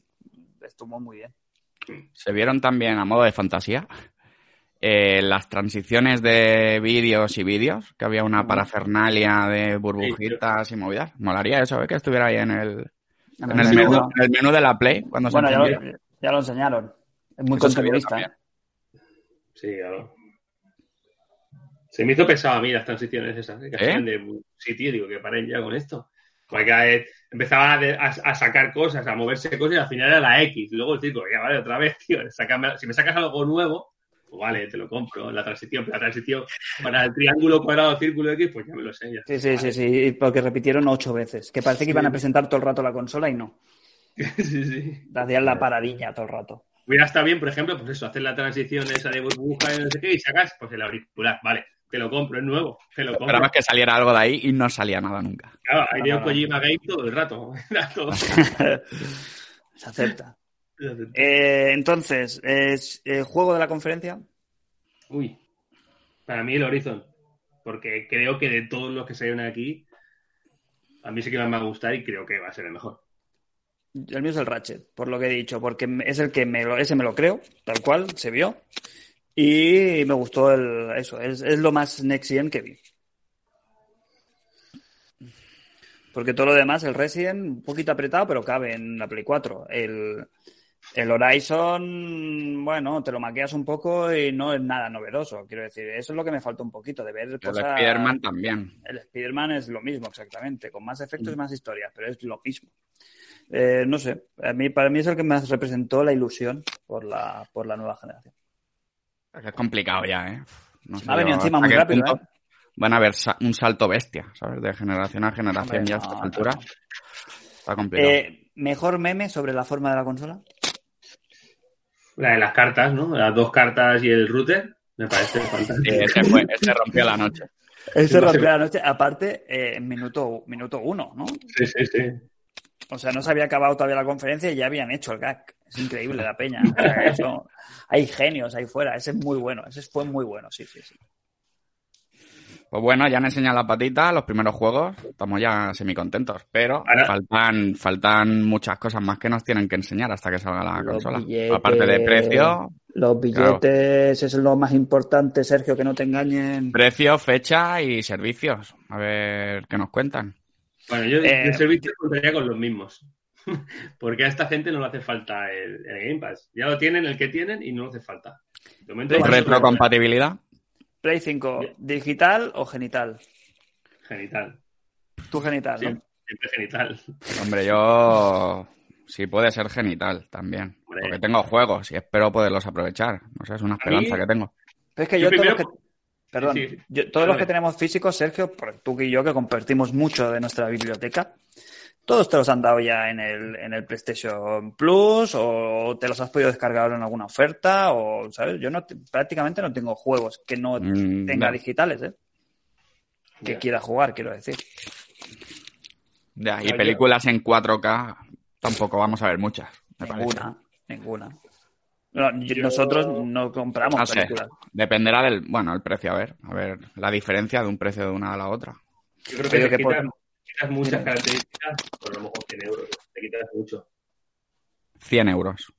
[SPEAKER 1] estuvo muy bien.
[SPEAKER 3] Se vieron también a modo de fantasía eh, las transiciones de vídeos y vídeos, que había una parafernalia de burbujitas y movidas. Molaría eso, ¿eh? que estuviera ahí en el,
[SPEAKER 1] En
[SPEAKER 3] en el,
[SPEAKER 1] menú,
[SPEAKER 3] menú,
[SPEAKER 1] ¿no?
[SPEAKER 3] en el menú de la Play. Cuando se
[SPEAKER 1] Bueno, ya
[SPEAKER 3] encendiera.
[SPEAKER 1] lo, ya lo enseñaron. Es muy
[SPEAKER 3] se también.
[SPEAKER 1] ¿eh?
[SPEAKER 2] Sí, claro. Se me hizo pesado a mí las transiciones esas. ¿eh? Que
[SPEAKER 3] ¿Eh?
[SPEAKER 2] hacían de, sí, tío, digo, que paren ya con esto. Porque empezaban a, de- a- a sacar cosas, a moverse cosas y al final era la X. Y luego el circo, ya vale, otra vez, tío. si me sacas algo nuevo, pues vale, te lo compro. La transición, la transición para el triángulo, cuadrado, círculo X, pues ya me lo sé. ya
[SPEAKER 1] Sí, sí, sí, sí, porque repitieron ocho veces. Que parece que iban a presentar todo el rato la consola y no.
[SPEAKER 2] sí, sí.
[SPEAKER 1] Hacían la paradilla todo el rato.
[SPEAKER 2] Hubiera estado bien, por ejemplo, pues eso, hacer la transición esa de burbuja y no sé qué y sacas pues el auricular. Vale, te lo compro, es nuevo, te lo compro.
[SPEAKER 3] Esperamos que saliera algo de ahí y no salía nada nunca.
[SPEAKER 2] Claro,
[SPEAKER 1] no, no.
[SPEAKER 2] Kojima Game todo el rato. Todo.
[SPEAKER 1] Se acepta. Eh, entonces, es el juego de la conferencia.
[SPEAKER 2] Uy, para mí el Horizon. Porque creo que de todos los que salieron aquí, a mí sí que me va a gustar y creo que va a ser el mejor.
[SPEAKER 1] El mío es el Ratchet, por lo que he dicho, porque es el que me lo, ese me lo creo, tal cual, se vio. Y me gustó el, eso, es, es lo más Next Gen que vi. Porque todo lo demás, el Resident, un poquito apretado, pero cabe en la Play 4. El, El Horizon, bueno, te lo maqueas un poco y no es nada novedoso. Quiero decir, eso es lo que me falta un poquito, de ver
[SPEAKER 3] El
[SPEAKER 1] cosas...
[SPEAKER 3] Spider-Man también.
[SPEAKER 1] El Spider-Man es lo mismo, exactamente, con más efectos y más historias, pero es lo mismo. Eh, no sé, a mí, para mí es el que más representó la ilusión por la, por la nueva generación.
[SPEAKER 3] Es complicado ya, ¿eh? No sé
[SPEAKER 1] Ha venido encima muy rápido,
[SPEAKER 3] punto
[SPEAKER 1] ¿eh?
[SPEAKER 3] Van a ver sa- un salto bestia, ¿sabes? De generación a generación
[SPEAKER 1] Hombre,
[SPEAKER 3] ya a
[SPEAKER 1] no,
[SPEAKER 3] esta
[SPEAKER 1] no,
[SPEAKER 3] altura. Está complicado.
[SPEAKER 1] Eh, ¿Mejor meme sobre la forma de la consola?
[SPEAKER 2] La de las cartas, ¿no? Las dos cartas y el router, me parece fantástico.
[SPEAKER 3] Ese, fue, ese rompió la noche.
[SPEAKER 1] Ese rompió la noche, aparte, eh, en minuto, minuto uno, ¿no?
[SPEAKER 2] Sí, sí, sí.
[SPEAKER 1] O sea, no se había acabado todavía la conferencia y ya habían hecho el gag. Es increíble la peña. O sea, eso- hay genios ahí fuera. Ese es muy bueno. Ese fue muy bueno, sí, sí, sí.
[SPEAKER 3] Pues bueno, ya han enseñado la patita, los primeros juegos, estamos ya semi-contentos, pero
[SPEAKER 2] Ahora-
[SPEAKER 3] faltan, faltan muchas cosas más que nos tienen que enseñar hasta que salga la consola.
[SPEAKER 1] billetes,
[SPEAKER 3] Aparte de precio,
[SPEAKER 1] Los billetes es lo más importante, Sergio, que no te engañen.
[SPEAKER 3] precio, fecha y servicios. A ver qué nos cuentan.
[SPEAKER 2] Bueno, yo
[SPEAKER 1] Eh,
[SPEAKER 2] de servicio contaría con los mismos. Porque a esta gente no le hace falta el, el Game Pass. Ya lo tienen el que tienen y no le hace falta.
[SPEAKER 3] Retrocompatibilidad.
[SPEAKER 1] Play 5, ¿digital o genital?
[SPEAKER 2] Genital.
[SPEAKER 1] Tu genital, ¿no?
[SPEAKER 2] Siempre, genital.
[SPEAKER 3] Hombre, yo sí puede ser genital también.
[SPEAKER 2] Hombre.
[SPEAKER 3] Porque tengo juegos y espero poderlos aprovechar. No sé, es una
[SPEAKER 2] mí-
[SPEAKER 3] esperanza que tengo.
[SPEAKER 1] Pero es que
[SPEAKER 2] Yo
[SPEAKER 1] yo, todos los que... Perdón,
[SPEAKER 2] Sí, sí.
[SPEAKER 1] yo- todos los que tenemos físicos, Sergio, tú y yo que compartimos mucho de nuestra biblioteca, todos te los han dado ya en el, en el PlayStation Plus o te los has podido descargar en alguna oferta o, ¿sabes? Yo no te- prácticamente no tengo juegos que no
[SPEAKER 3] Mm,
[SPEAKER 1] tenga digitales, ¿eh? Que quiera jugar, quiero decir.
[SPEAKER 3] Ya, y
[SPEAKER 2] yo-
[SPEAKER 3] películas en 4K tampoco vamos a ver muchas. me parece.
[SPEAKER 1] Ninguna, ninguna. No, yo-
[SPEAKER 2] Yo-
[SPEAKER 1] Nosotros no compramos
[SPEAKER 3] sé.
[SPEAKER 1] películas.
[SPEAKER 3] Dependerá del, bueno, el precio, a ver, a ver, la diferencia de un precio de una a la otra.
[SPEAKER 2] Yo creo que
[SPEAKER 1] que por-
[SPEAKER 2] quitas, muchas
[SPEAKER 1] Mira.
[SPEAKER 2] características por a lo mejor 100 euros. Te quitas mucho.
[SPEAKER 3] 100 euros.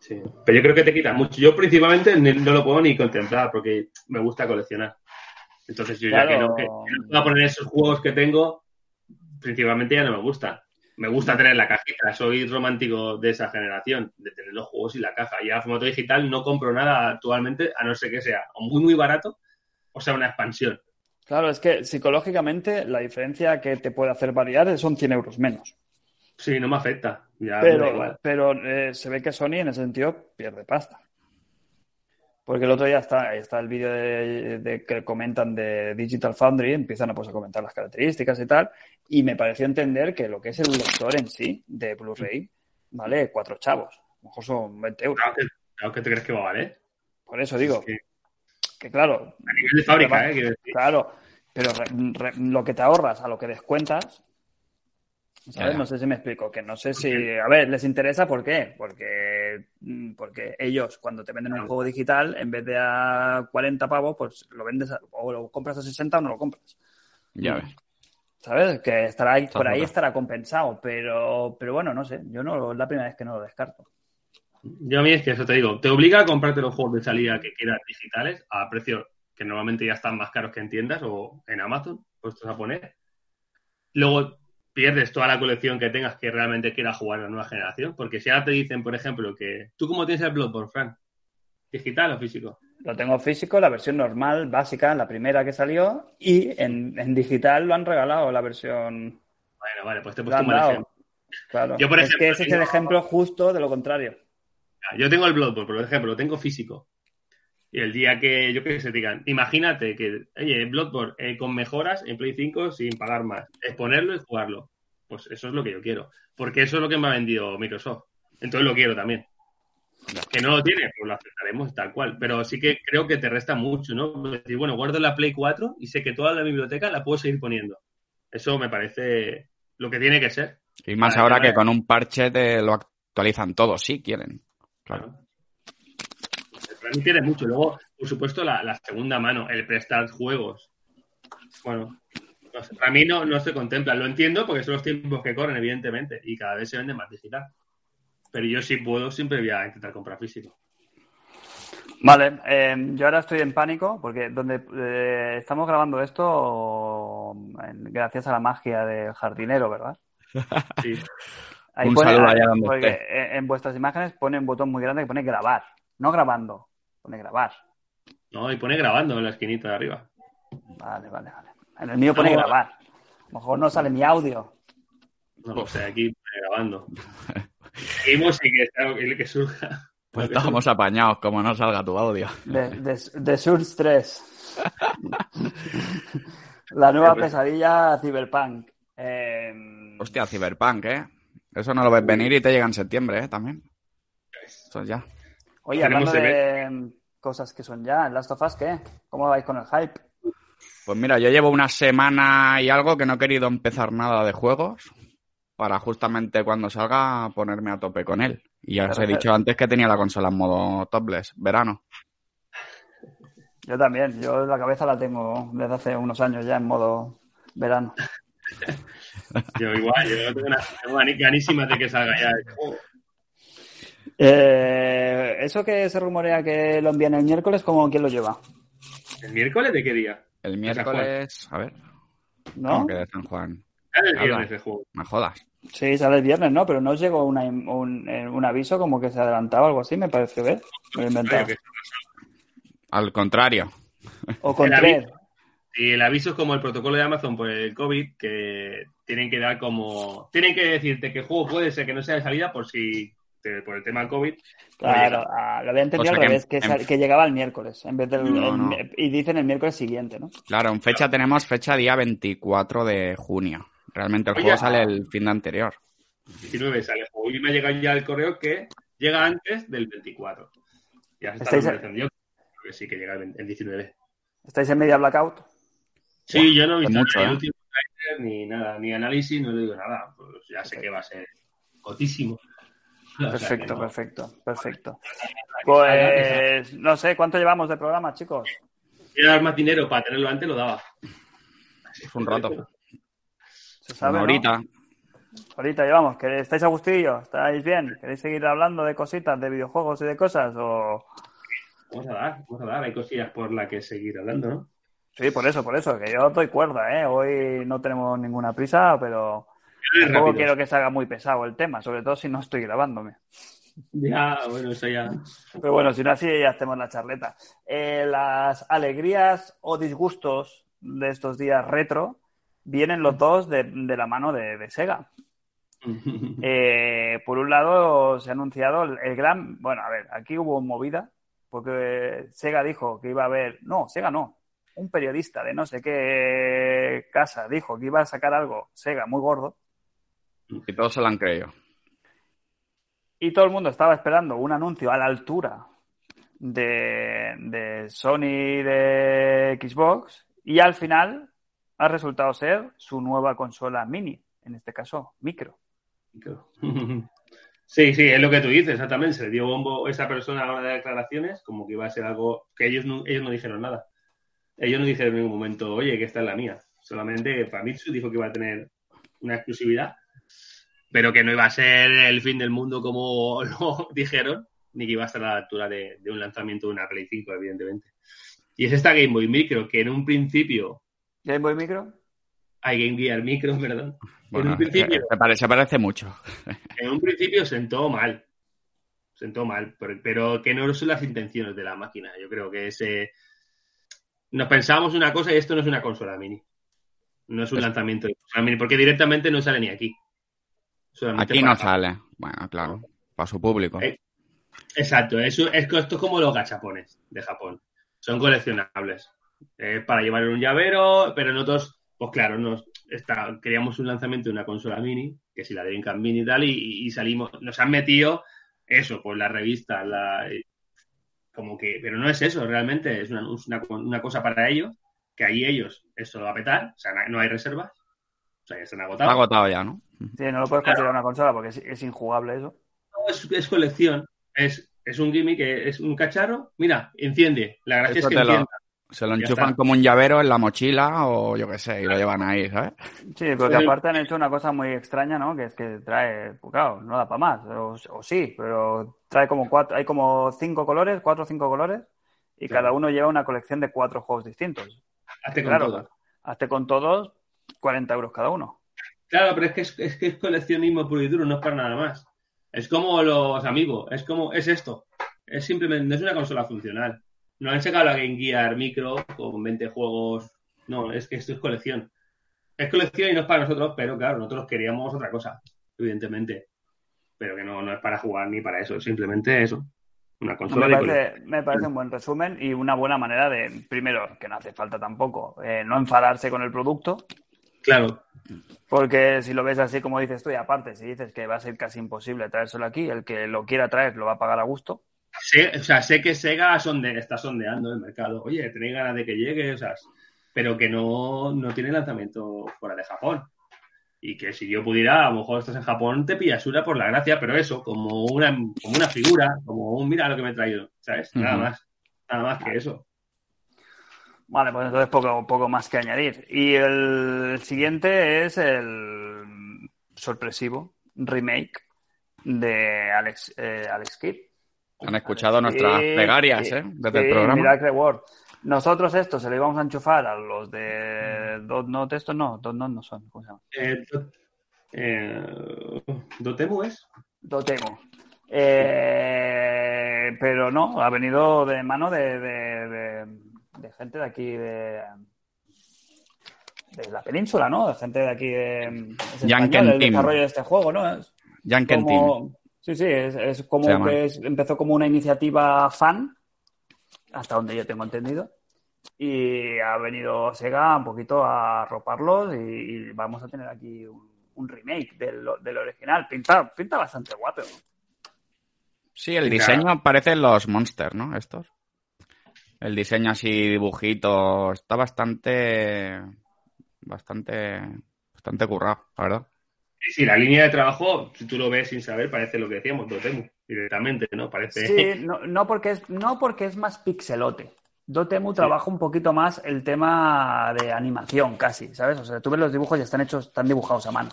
[SPEAKER 2] Sí. Pero yo creo que te quitas mucho. Yo principalmente no lo puedo ni contemplar porque me gusta coleccionar. Entonces yo ya que no, que que no puedo poner esos juegos que tengo, principalmente ya no me gustan. Me gusta tener la cajita, soy romántico de esa generación, de tener los juegos y la caja. Y a formato digital no compro nada actualmente, a no ser que sea o muy, muy barato o sea una expansión.
[SPEAKER 1] Claro, es que psicológicamente la diferencia que te puede hacer variar son 100 euros menos.
[SPEAKER 2] Sí, no me afecta. Ya
[SPEAKER 1] Pero,
[SPEAKER 2] igual.
[SPEAKER 1] pero eh, se ve que Sony en ese sentido pierde pasta. Porque el otro día está, está el vídeo de, de que comentan de Digital Foundry, empiezan a, pues, a comentar las características y tal, y me pareció entender que lo que es el lector en sí de Blu-ray vale cuatro chavos. A lo mejor son 20 euros.
[SPEAKER 2] Claro que, claro que te crees que va a valer.
[SPEAKER 1] Por eso digo
[SPEAKER 2] Es que
[SPEAKER 1] que, claro,
[SPEAKER 2] a nivel de fábrica, ¿eh?
[SPEAKER 1] Claro, pero re- re- lo que te ahorras a lo que descuentas. No sé si me explico, que no sé si, a ver, les interesa por qué, porque, mm, porque ellos cuando te venden un juego digital, en vez de a 40 pavos, pues lo vendes a- o lo compras a 60 o no lo compras,
[SPEAKER 3] Ya ves.
[SPEAKER 1] ¿sabes? Que estará ahí, por ahí estará compensado, pero, pero bueno, no sé, yo no, es la primera vez que no lo descarto.
[SPEAKER 2] Yo a mí es que eso te digo, te obliga a comprarte los juegos de salida que quieras digitales a precios que normalmente ya están más caros que en tiendas o en Amazon, puestos a poner. Luego pierdes toda la colección que tengas que realmente quieras jugar a la nueva generación, porque si ahora te dicen, por ejemplo, que tú cómo tienes el Bloodborne, Frank, digital o físico.
[SPEAKER 1] Lo tengo físico, la versión normal, básica, la primera que salió, y en, en digital lo han regalado la versión
[SPEAKER 2] Bueno, vale, pues te he puesto un mal ejemplo.
[SPEAKER 1] Claro.
[SPEAKER 2] Yo, por
[SPEAKER 1] es que ese es el ejemplo justo de lo contrario.
[SPEAKER 2] Yo tengo el Bloodborne, por ejemplo, lo tengo físico. Y el día que, yo qué sé, te digan, imagínate que, oye, Bloodborne eh, con mejoras en Play 5 sin pagar más, es ponerlo y jugarlo. Pues eso es lo que yo quiero. Porque eso es lo que me ha vendido Microsoft. Entonces lo quiero también. Que no lo tiene, pues lo aceptaremos tal cual. Pero sí que creo que te resta mucho, ¿no? Es decir, bueno, guardo la Play 4 y sé que toda la biblioteca la puedo seguir poniendo. Eso me parece lo que tiene que ser.
[SPEAKER 3] Y más ahora que con un parche te lo actualizan todo, si quieren. Claro.
[SPEAKER 2] Para mí tiene mucho. Luego, por supuesto, la, la segunda mano, el prestar juegos. Bueno, no sé, para mí no, no se contempla. Lo entiendo porque son los tiempos que corren, evidentemente, y cada vez se vende más digital. Pero yo si puedo, siempre voy a intentar comprar físico.
[SPEAKER 1] Vale, eh, yo ahora estoy en pánico porque donde eh, estamos grabando esto, en- gracias a la magia del jardinero, ¿verdad?
[SPEAKER 2] Sí.
[SPEAKER 1] Ahí
[SPEAKER 3] Un
[SPEAKER 1] pone-
[SPEAKER 3] saludo allá donde
[SPEAKER 1] porque
[SPEAKER 3] esté.
[SPEAKER 1] en- en vuestras imágenes pone un botón muy grande que pone grabar. No grabando, pone grabar.
[SPEAKER 2] No, y pone grabando en la esquinita de arriba.
[SPEAKER 1] Vale, vale, vale. En el mío pone
[SPEAKER 2] No.
[SPEAKER 1] grabar. A lo mejor no sale mi audio.
[SPEAKER 2] No lo sé, aquí pone grabando. Seguimos y que, y que surja.
[SPEAKER 3] Pues estábamos apañados, como no salga tu audio.
[SPEAKER 1] De, de, de Source 3. La nueva pesadilla Cyberpunk. Eh,
[SPEAKER 3] Hostia, Cyberpunk, ¿eh? Eso no lo ves venir y te llega en septiembre, ¿eh? También. Eso ya.
[SPEAKER 1] Oye, hablando de cosas que son ya, Last of Us, ¿qué? ¿Cómo vais con el hype?
[SPEAKER 3] Pues mira, yo llevo una semana y algo que no he querido empezar nada de juegos para justamente cuando salga ponerme a tope con él. Y ya os he dicho antes que tenía la consola en modo topless, verano.
[SPEAKER 1] Yo también, yo la cabeza la tengo desde hace unos años ya en modo verano.
[SPEAKER 2] Yo igual, yo tengo, una, ganísimas de que salga ya.
[SPEAKER 1] Eh, eso que se rumorea que lo envían el miércoles, ¿cómo quién lo lleva?
[SPEAKER 2] ¿El miércoles de qué día?
[SPEAKER 3] El miércoles, a ver,
[SPEAKER 1] ¿No?
[SPEAKER 3] ¿cómo que de San Juan?
[SPEAKER 2] Sale el viernes el juego.
[SPEAKER 3] Me jodas.
[SPEAKER 1] Sí, sale el viernes, ¿no? Pero no os llegó una- un, eh, un aviso como que se adelantaba o algo así, me parece ver. Me lo he inventado.
[SPEAKER 2] Oye, que-
[SPEAKER 3] Al contrario.
[SPEAKER 1] O con
[SPEAKER 2] El
[SPEAKER 1] tres.
[SPEAKER 2] Y el aviso es como el protocolo de Amazon por el COVID, que tienen que dar como. Tienen que decirte que el juego puede ser que no sea de salida por si. te- por el tema del COVID.
[SPEAKER 1] Claro, ah, lo había entendido
[SPEAKER 3] O sea
[SPEAKER 1] al
[SPEAKER 3] que
[SPEAKER 1] revés, que,
[SPEAKER 3] en-
[SPEAKER 1] sal- que llegaba el miércoles, en vez del...
[SPEAKER 3] No,
[SPEAKER 1] el-
[SPEAKER 3] no.
[SPEAKER 1] Y dicen el miércoles siguiente, ¿no?
[SPEAKER 3] Claro, en fecha tenemos fecha día 24 de junio. Realmente el
[SPEAKER 2] Oye,
[SPEAKER 3] juego sale el fin de anterior.
[SPEAKER 2] 19 sale el juego. Y me ha llegado ya el correo que llega antes del 24. Ya se está
[SPEAKER 1] Estáis-
[SPEAKER 2] que sí que llega el, 20 el 19.
[SPEAKER 1] ¿Estáis en media blackout?
[SPEAKER 2] Sí, yo no he
[SPEAKER 3] hace
[SPEAKER 2] visto
[SPEAKER 3] mucho,
[SPEAKER 2] el
[SPEAKER 3] ¿eh?
[SPEAKER 2] último trailer, ni nada, ni análisis, no le digo nada. Pues ya sé que va a ser cotísimo. O sea que
[SPEAKER 1] Perfecto,
[SPEAKER 2] no.
[SPEAKER 1] perfecto, perfecto. Pues no sé, ¿cuánto llevamos de programa, chicos?
[SPEAKER 2] Si dar más dinero para tenerlo antes, lo daba.
[SPEAKER 3] Es un rato.
[SPEAKER 1] Se sabe,
[SPEAKER 3] Una
[SPEAKER 1] ¿no?
[SPEAKER 3] horita.
[SPEAKER 1] Ahorita llevamos. ¿Queréis- ¿Estáis a gustillo? ¿Estáis bien? ¿Queréis seguir hablando de cositas, de videojuegos y de cosas? O...
[SPEAKER 2] Vamos a dar, vamos a dar. Hay cosillas por las que seguir hablando, ¿no?
[SPEAKER 1] Sí, por eso, por eso, que yo doy cuerda, ¿eh? Hoy no tenemos ninguna prisa, pero tampoco
[SPEAKER 2] rápido.
[SPEAKER 1] quiero que se haga muy pesado el tema, sobre todo si no estoy grabándome.
[SPEAKER 2] Ya, bueno, eso ya.
[SPEAKER 1] Pero bueno, si no así ya hacemos la charleta. Eh, las alegrías o disgustos de estos días retro vienen los dos de, de la mano de, de Sega. Eh, por un lado, se ha anunciado el, el gran. Bueno, a ver, aquí hubo movida, porque Sega dijo que iba a haber. No, Sega no. Un periodista de no sé qué casa dijo que iba a sacar algo, Sega, muy gordo,
[SPEAKER 3] Y todos se lo han creído.
[SPEAKER 1] y todo el mundo estaba esperando un anuncio a la altura de, de Sony de Xbox, y al final ha resultado ser su nueva consola mini, en este caso, micro.
[SPEAKER 2] Sí, sí, es lo que tú dices, exactamente. Se le dio bombo a esa persona a la hora de declaraciones, como que iba a ser algo que ellos no, ellos no dijeron nada. Ellos no dijeron en ningún momento, oye, que esta es la mía. Solamente Famitsu dijo que iba a tener una exclusividad, pero que no iba a ser el fin del mundo como lo dijeron, ni que iba a estar a la altura de, de un lanzamiento de una Play 5, evidentemente. Y es esta Game Boy Micro, que en un principio,
[SPEAKER 1] ¿Game Boy Micro?
[SPEAKER 2] hay Game Gear Micro, perdón,
[SPEAKER 3] Bueno,
[SPEAKER 2] un principio-
[SPEAKER 3] se, parece, se parece mucho.
[SPEAKER 2] en un principio sentó mal. Sentó mal, pero, pero que no son las intenciones de la máquina. Yo creo que ese. Nos pensábamos una cosa y esto no es una consola mini. No es un
[SPEAKER 3] Es-
[SPEAKER 2] lanzamiento de consola mini, porque directamente no sale ni aquí. Solamente
[SPEAKER 3] Aquí
[SPEAKER 2] para-
[SPEAKER 3] no sale. Bueno, claro. Para su público.
[SPEAKER 2] Eh, Exacto, eso, es, que esto es como los gachapones de Japón. Son coleccionables. Es para llevar en un llavero, pero nosotros, pues claro, nos está, queríamos un lanzamiento de una consola mini, que si la Dreamcast Mini y tal, y, y salimos, nos han metido eso, pues la revista, la, como que, pero no es eso, realmente es una, una, una cosa para ellos, que ahí ellos, esto lo va a petar, o sea, no hay reservas, o sea, ya están
[SPEAKER 3] Está
[SPEAKER 2] agotados.
[SPEAKER 3] agotado ya, ¿no?
[SPEAKER 1] Sí, no lo puedes considerar una consola porque es, es injugable eso.
[SPEAKER 2] No, es, es colección. Es, es un gimmick, es un cacharro. Mira, enciende. La gracia es que encienda.
[SPEAKER 3] Se lo enchufan como un llavero en la mochila o yo qué sé, y lo llevan ahí, ¿sabes?
[SPEAKER 1] Sí, porque
[SPEAKER 2] Sí.
[SPEAKER 1] aparte han hecho una cosa muy extraña, ¿no? Que es que trae, pues claro, no da para más, o, o sí, pero trae como cuatro, hay como cinco colores, cuatro o cinco colores, y cada uno lleva una colección de cuatro juegos distintos.
[SPEAKER 2] Hazte con
[SPEAKER 1] Claro,
[SPEAKER 2] todo.
[SPEAKER 1] hazte con todos 40 euros cada uno.
[SPEAKER 2] Claro, pero es que es, es que es coleccionismo puro y duro, no es para nada más. Es como los amigos, es como, es esto. Es simplemente, no es una consola funcional. No han sacado la Game Gear Micro con 20 juegos. No, es que esto es colección. Es colección y no es para nosotros, pero claro, nosotros queríamos otra cosa, evidentemente. Pero que no, no es para jugar ni para eso, es simplemente eso. Una consola
[SPEAKER 1] Me
[SPEAKER 2] de
[SPEAKER 1] parece, me parece un buen resumen y una buena manera de, primero, que no hace falta tampoco, eh, no enfadarse con el producto,
[SPEAKER 2] Claro,
[SPEAKER 1] porque si lo ves así como dices tú, y aparte, si dices que va a ser casi imposible traérselo aquí, el que lo quiera traer lo va a pagar a gusto.
[SPEAKER 2] Sé, o sea, sé que Sega sonde, está sondeando el mercado. Oye, tenéis ganas de que llegue, o sea, pero que no, no tiene lanzamiento fuera de Japón. Y que si yo pudiera, a lo mejor estás en Japón, te pillas una por la gracia, pero eso, como una, como una figura, como un mira lo que me he traído, ¿sabes? Nada más, nada más que eso.
[SPEAKER 1] Vale, pues entonces poco, poco más que añadir. Y el siguiente es el sorpresivo remake de Alex, eh, Alex Kidd.
[SPEAKER 3] Han escuchado nuestras
[SPEAKER 1] Sí,
[SPEAKER 3] plegarias,
[SPEAKER 1] sí,
[SPEAKER 3] ¿eh? Desde
[SPEAKER 1] sí,
[SPEAKER 3] el programa.
[SPEAKER 1] Miracle World. Nosotros esto se lo íbamos a enchufar a los de Dotnot, estos no, Dotnot no son, ¿cómo se llama?
[SPEAKER 2] Eh, do- eh, ¿Dotemu es?
[SPEAKER 1] Dotemu. Eh, pero no, ha venido de mano de, de- de- de gente de aquí de, de la península, ¿no? De gente de aquí de es
[SPEAKER 3] Janken
[SPEAKER 1] español, el
[SPEAKER 3] Team.
[SPEAKER 1] desarrollo de este juego, ¿no? Es
[SPEAKER 3] Janken Team.
[SPEAKER 1] como, sí, sí, es, es como que es- empezó como una iniciativa fan, hasta donde yo tengo entendido, y ha venido Sega un poquito a arroparlos y, y vamos a tener aquí un, un remake del, del original. Pinta, pinta bastante guapo.
[SPEAKER 3] Sí, el diseño parecen los Monsters, ¿no? Estos. El diseño así, dibujito, está bastante. Bastante. Bastante currado, la verdad.
[SPEAKER 2] Sí, sí, la línea de trabajo, si tú lo ves sin saber, parece lo que decíamos, Dotemu, directamente, ¿no? Parece...
[SPEAKER 1] Sí, no, no porque es, no porque es más pixelote. Dotemu trabaja un poquito más el tema de animación, casi, ¿sabes? O sea, tú ves los dibujos y están hechos, están dibujados a mano.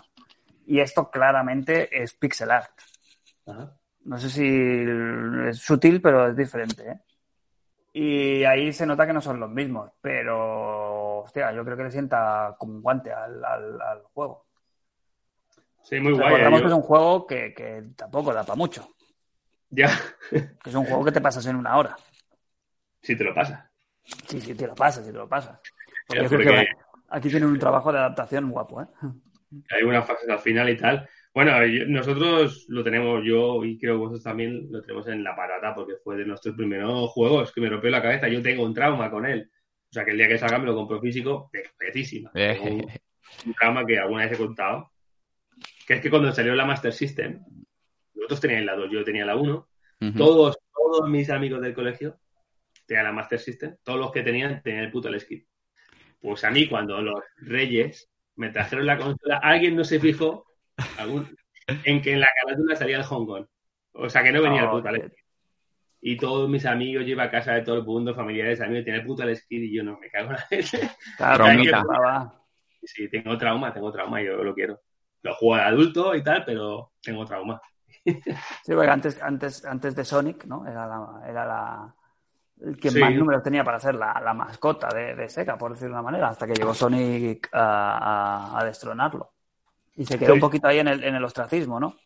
[SPEAKER 1] Y esto claramente es pixel art.
[SPEAKER 2] Ajá.
[SPEAKER 1] No sé si es sutil, pero es diferente, ¿eh? Y ahí se nota que no son los mismos, pero, hostia, yo creo que le sienta como un guante al, al- al juego.
[SPEAKER 2] Sí, muy guay.
[SPEAKER 1] Recordamos
[SPEAKER 2] ¿eh?
[SPEAKER 1] que es un juego que, que tampoco da para mucho,
[SPEAKER 2] Ya,
[SPEAKER 1] que es un juego que te pasas en una hora.
[SPEAKER 2] si te lo pasa.
[SPEAKER 1] Sí, sí, te lo pasas, sí te lo pasas. Porque
[SPEAKER 2] porque-
[SPEAKER 1] que aquí tienen un trabajo de adaptación guapo, ¿eh?
[SPEAKER 2] hay unas fases al final y tal. Bueno, yo- nosotros lo tenemos, yo y creo que vosotros también lo tenemos en la parada porque fue de nuestros primeros juegos que me rompió la cabeza. Yo tengo un trauma con él. O sea, que el día que salga me lo compro físico, pecísima.
[SPEAKER 3] Eh.
[SPEAKER 2] Un trauma que alguna vez he contado. Que es que cuando salió la Master System, nosotros teníamos la 2, yo tenía la 1.
[SPEAKER 3] Ujú.
[SPEAKER 2] Todos, todos mis amigos del colegio tenían la Master System. Todos los que tenían tenían el puto el skip. Pues a mí, cuando los reyes me trajeron la consola, alguien no se fijó algún- en que en la carátula salía el Hong Kong. O sea, que no venía el
[SPEAKER 1] Oh,
[SPEAKER 2] puto Alex. Y todos mis amigos, yo iba a casa de todo el mundo, familiares, amigos, tenía el puto Kidd y yo no me cago en la leche.
[SPEAKER 1] Claro,
[SPEAKER 3] Traumita.
[SPEAKER 1] que.
[SPEAKER 2] Sí, tengo trauma, tengo trauma, yo lo quiero. Lo juego de adulto y tal, pero tengo trauma.
[SPEAKER 1] Sí, porque antes, antes, antes de Sonic, ¿no? Era la, era la el que
[SPEAKER 2] Sí.
[SPEAKER 1] más números tenía para ser la, la mascota de, de Sega, por decirlo de una manera, hasta que llegó Sonic a, a- a destronarlo. Y se quedó
[SPEAKER 2] Sí.
[SPEAKER 1] un poquito ahí en el, en el ostracismo, ¿no?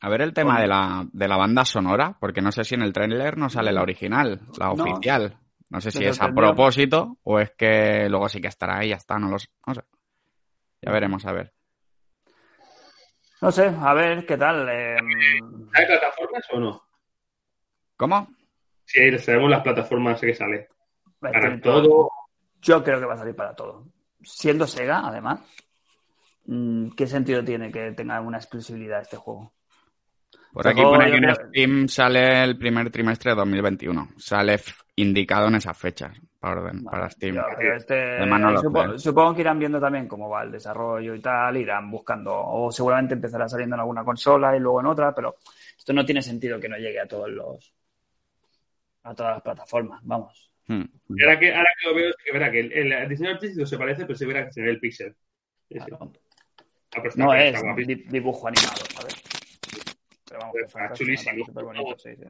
[SPEAKER 3] A ver el tema de la, de la banda sonora, porque no sé si en el trailer no sale la original, la
[SPEAKER 1] No.
[SPEAKER 3] oficial. No sé si es a propósito o es que luego sí que estará ahí, ya está, no lo sé. No sé. Ya veremos, a ver.
[SPEAKER 1] No sé, a ver qué tal. eh,
[SPEAKER 2] ¿Hay plataformas o no?
[SPEAKER 3] ¿Cómo?
[SPEAKER 2] Sí, sabemos las plataformas que sale. Para todo.
[SPEAKER 1] Yo creo que va a salir para todo. Siendo Sega, además, mm, ¿qué sentido tiene que tenga una exclusividad este juego?
[SPEAKER 3] Por aquí pone
[SPEAKER 1] yo
[SPEAKER 3] que en
[SPEAKER 1] creo-
[SPEAKER 3] Steam sale el primer trimestre de 2021. Sale indicado en esas fechas para, orden- para Steam.
[SPEAKER 1] Yo este-
[SPEAKER 3] Además, no
[SPEAKER 1] supongo que irán viendo también cómo va el desarrollo y tal, irán buscando, o seguramente empezará saliendo en alguna consola y luego en otra, pero esto no tiene sentido que no llegue a todos los a todas las plataformas, vamos.
[SPEAKER 3] Hmm.
[SPEAKER 2] Ahora que, ahora que lo veo, es que verá que el, el diseño artístico se parece, pero se verá que se ve el pixel.
[SPEAKER 1] Claro.
[SPEAKER 2] Ah, pero
[SPEAKER 1] No es di- dibujo animado, ¿sabes? Pero vamos, que
[SPEAKER 2] Está
[SPEAKER 1] fantástico,
[SPEAKER 2] chulísimo.
[SPEAKER 1] súper bonito, sí, sí.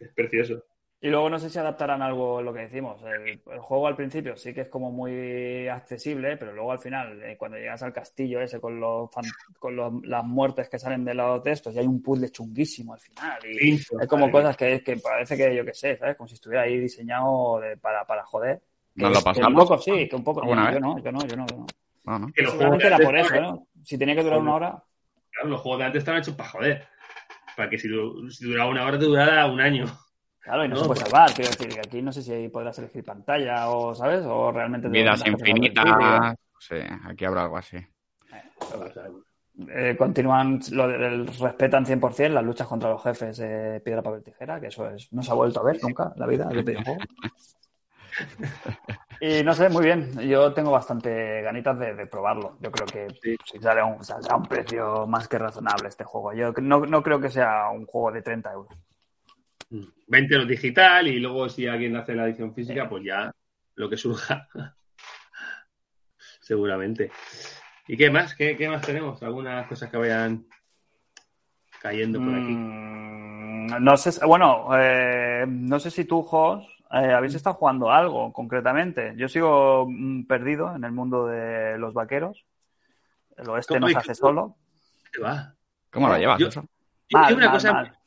[SPEAKER 2] Es precioso.
[SPEAKER 1] Y luego no sé si adaptarán algo lo que decimos. El, el juego al principio sí que es como muy accesible, pero luego al final, eh, cuando llegas al castillo ese con los fan- con los- las muertes que salen de los textos, y hay un puzzle chunguísimo al final. Y
[SPEAKER 2] Sí,
[SPEAKER 1] hay como cosas que, que parece que yo qué sé, ¿sabes? Como si estuviera ahí diseñado de- para, para joder. Que
[SPEAKER 3] ¿Nos lo
[SPEAKER 1] es- que
[SPEAKER 3] pasamos?
[SPEAKER 1] Un poco sí, que un poco.
[SPEAKER 3] ¿Alguna
[SPEAKER 1] no,
[SPEAKER 3] vez?
[SPEAKER 1] yo no, yo no, yo no. yo no.
[SPEAKER 3] No, no.
[SPEAKER 2] Que los juegos
[SPEAKER 1] Seguramente
[SPEAKER 2] de
[SPEAKER 1] era por eso, ¿no? Si tenía que durar una hora.
[SPEAKER 2] claro, los juegos de antes estaban hechos para joder. Para que si duraba una hora te durara un año.
[SPEAKER 1] Claro, y no,
[SPEAKER 2] No,
[SPEAKER 1] se puede salvar. Quiero decir, que aquí no sé si podrás elegir pantalla o, ¿sabes? O realmente... te
[SPEAKER 3] Vidas infinitas. Sí, aquí habrá algo así.
[SPEAKER 1] Eh, continúan, lo del- respetan 100% las luchas contra los jefes de piedra, papel, tijera, que eso es, no se ha vuelto a ver nunca en la vida del videojuego. Y no sé, muy bien. Yo tengo bastante ganitas de, de probarlo. Yo creo que
[SPEAKER 2] Sí.
[SPEAKER 1] sale a un, saldrá a un precio más que razonable este juego. Yo no, no creo que sea un juego de 30 euros.
[SPEAKER 2] 20 los digital y luego si alguien hace la edición física, pues ya lo que surja. Seguramente. ¿Y qué más? ¿Qué, qué más tenemos? ¿Algunas cosas que vayan cayendo por aquí?
[SPEAKER 1] Mm, no sé, bueno, eh, no sé si tú, Jos, eh, habéis estado jugando algo concretamente. Yo sigo mm, perdido en el mundo de los vaqueros. El oeste
[SPEAKER 2] ¿Cómo
[SPEAKER 1] nos hace solo.
[SPEAKER 2] ¿Qué va?
[SPEAKER 3] ¿Cómo lo llevas
[SPEAKER 2] Yo-? Yo una
[SPEAKER 1] mal,
[SPEAKER 2] cosa,
[SPEAKER 1] mal.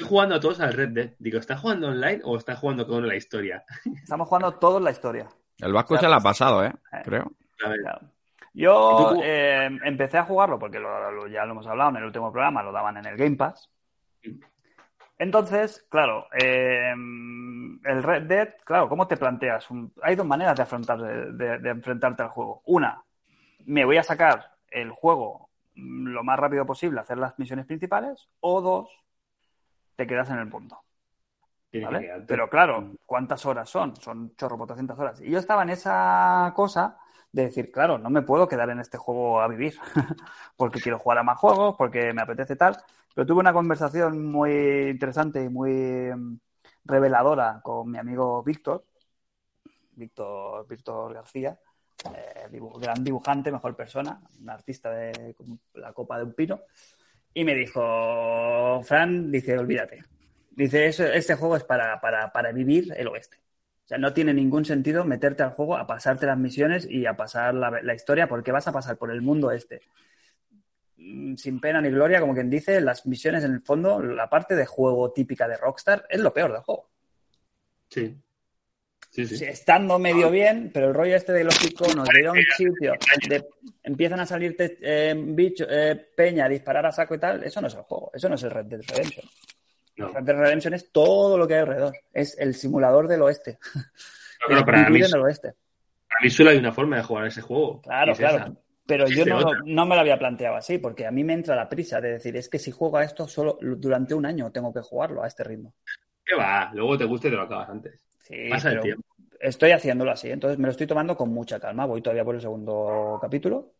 [SPEAKER 2] Estoy jugando a todos al Red Dead. Digo, ¿está jugando online o está jugando con la historia?
[SPEAKER 1] Estamos jugando todos la historia.
[SPEAKER 3] El Vasco
[SPEAKER 1] O sea,
[SPEAKER 3] se la ha pasado, ¿eh?
[SPEAKER 1] eh.
[SPEAKER 3] Creo.
[SPEAKER 2] A ver,
[SPEAKER 1] Claro.
[SPEAKER 2] ¿Y
[SPEAKER 1] Yo eh, empecé a jugarlo porque lo- lo- ya lo hemos hablado en el último programa, lo daban en el Game Pass. Entonces, claro, eh, el Red Dead, claro, ¿cómo te planteas? Un- hay dos maneras de, afrontar, de, de- de enfrentarte al juego. Una, me voy a sacar el juego mm, lo más rápido posible, hacer las misiones principales. O dos, te quedas en el
[SPEAKER 2] quedarte.
[SPEAKER 1] Pero claro, ¿cuántas horas son? Son chorro, 400 horas. Y yo estaba en esa cosa de decir, claro, no me puedo quedar en este juego a vivir, porque quiero jugar a más juegos, porque me apetece tal. Pero tuve una conversación muy interesante y muy mm, reveladora con mi amigo Víctor, Víctor, Víctor García, eh, gran dibujante, mejor persona, un artista de la copa de un pino. Y me dijo, Fran, dice, olvídate. Dice, "Eso- este juego es para, para, para vivir el oeste. O sea, no tiene ningún sentido meterte al juego a pasarte las misiones y a pasar la, la historia porque vas a pasar por el mundo este. Mm, Sin pena ni gloria, como quien dice, las misiones en el fondo, la parte de juego típica de Rockstar es lo peor del juego.
[SPEAKER 2] Sí. Sí, sí.
[SPEAKER 1] Sí, estando medio bien, pero el rollo este de los iconos, de ir a un sitio, de, empiezan a salirte eh, bicho, eh, peña, disparar a saco y tal, eso no es el juego, eso no es el Red Dead Redemption.
[SPEAKER 2] No.
[SPEAKER 1] Red Dead Redemption es todo lo que hay alrededor, es el simulador del oeste,
[SPEAKER 2] No, para, mí,
[SPEAKER 1] vivir en el oeste.
[SPEAKER 2] para mí solo hay una forma de jugar ese juego.
[SPEAKER 1] Claro,
[SPEAKER 2] es
[SPEAKER 1] claro.
[SPEAKER 2] esa.
[SPEAKER 1] Pero yo no, no me lo había planteado así, porque a mí me entra la prisa de decir, es que si juego a esto solo durante un año tengo que jugarlo a este ritmo.
[SPEAKER 2] ¿Qué va? Luego te gusta y te lo acabas antes.
[SPEAKER 1] Sí,
[SPEAKER 2] Pasa el
[SPEAKER 1] pero
[SPEAKER 2] tiempo.
[SPEAKER 1] estoy haciéndolo así, entonces me lo estoy tomando con mucha calma. Voy todavía por el segundo capítulo.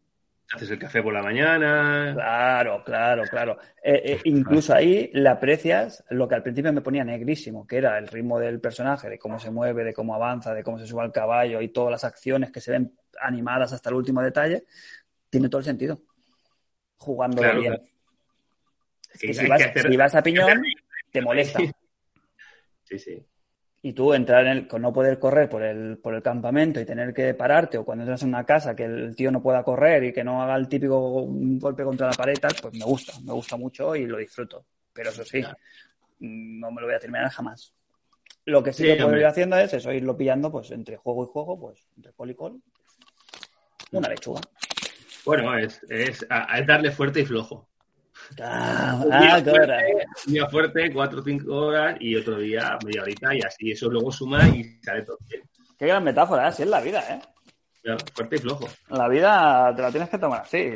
[SPEAKER 2] Haces el café por la mañana.
[SPEAKER 1] Claro, claro, claro. Eh, eh, incluso ahí le aprecias lo que al principio me ponía negrísimo, que era el ritmo del personaje, de cómo se mueve, de cómo avanza, de cómo se sube al caballo y todas las acciones que se ven animadas hasta el último detalle. Tiene todo el sentido. Jugándolo
[SPEAKER 2] Claro,
[SPEAKER 1] bien.
[SPEAKER 2] claro.
[SPEAKER 1] Es que
[SPEAKER 2] Hay
[SPEAKER 1] si vas,
[SPEAKER 2] hacer-
[SPEAKER 1] si vas a piñón, te molesta.
[SPEAKER 2] Sí, sí.
[SPEAKER 1] Y tú entrar en el, con no poder correr por el, por el campamento y tener que pararte, o cuando entras en una casa que el tío no pueda correr y que no haga el típico golpe contra la pared, tal, pues me gusta, me gusta mucho y lo disfruto. Pero eso sí, no me lo voy a terminar jamás. Lo que sí,
[SPEAKER 2] Sí,
[SPEAKER 1] que puedo ir haciendo es eso, irlo pillando pues entre juego y juego, pues entre col y col. Una lechuga.
[SPEAKER 2] Bueno, es, es, a- es darle fuerte y flojo.
[SPEAKER 1] Ah,
[SPEAKER 2] Un
[SPEAKER 1] ah,
[SPEAKER 2] fuerte, un día fuerte, cuatro o cinco horas, y otro día media horita, y así. Eso luego suma y sale todo bien.
[SPEAKER 1] Qué gran metáfora, ¿eh? así es la vida, ¿eh?
[SPEAKER 2] Claro, fuerte y flojo.
[SPEAKER 1] La vida te la tienes que tomar así.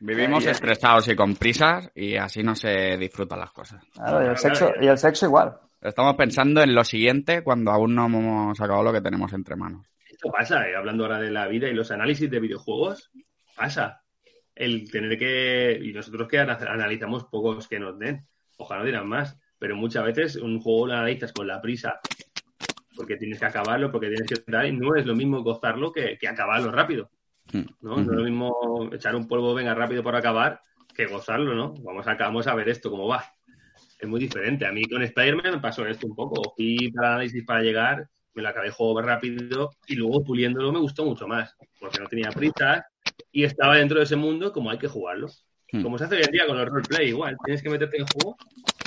[SPEAKER 3] Vivimos estresados y con prisas y así no se disfrutan las cosas.
[SPEAKER 1] Claro, y el sexo, y el sexo igual.
[SPEAKER 3] Estamos pensando en lo siguiente cuando aún no hemos acabado lo que tenemos entre manos.
[SPEAKER 2] Esto pasa, eh, hablando ahora de la vida y los análisis de videojuegos, pasa. El tener que. Y nosotros que ana- analizamos pocos que nos den. Ojalá no dieran más. Pero muchas veces un juego lo analizas con la prisa. Porque tienes que acabarlo, porque tienes que dar. Y no es lo mismo gozarlo que, que acabarlo rápido. ¿no? No es lo mismo echar un polvo, venga rápido por acabar, que gozarlo, ¿no? Vamos a, vamos a ver esto cómo va. es muy diferente. A mí con Spider-Man me pasó esto un poco. Fui para análisis para llegar, me lo acabé juego rápido y luego puliéndolo me gustó mucho más, porque no tenía prisa y estaba dentro de ese mundo como hay que jugarlo.
[SPEAKER 3] Hmm.
[SPEAKER 2] Como se hace hoy en día con los roleplay, igual. Tienes que meterte en el juego.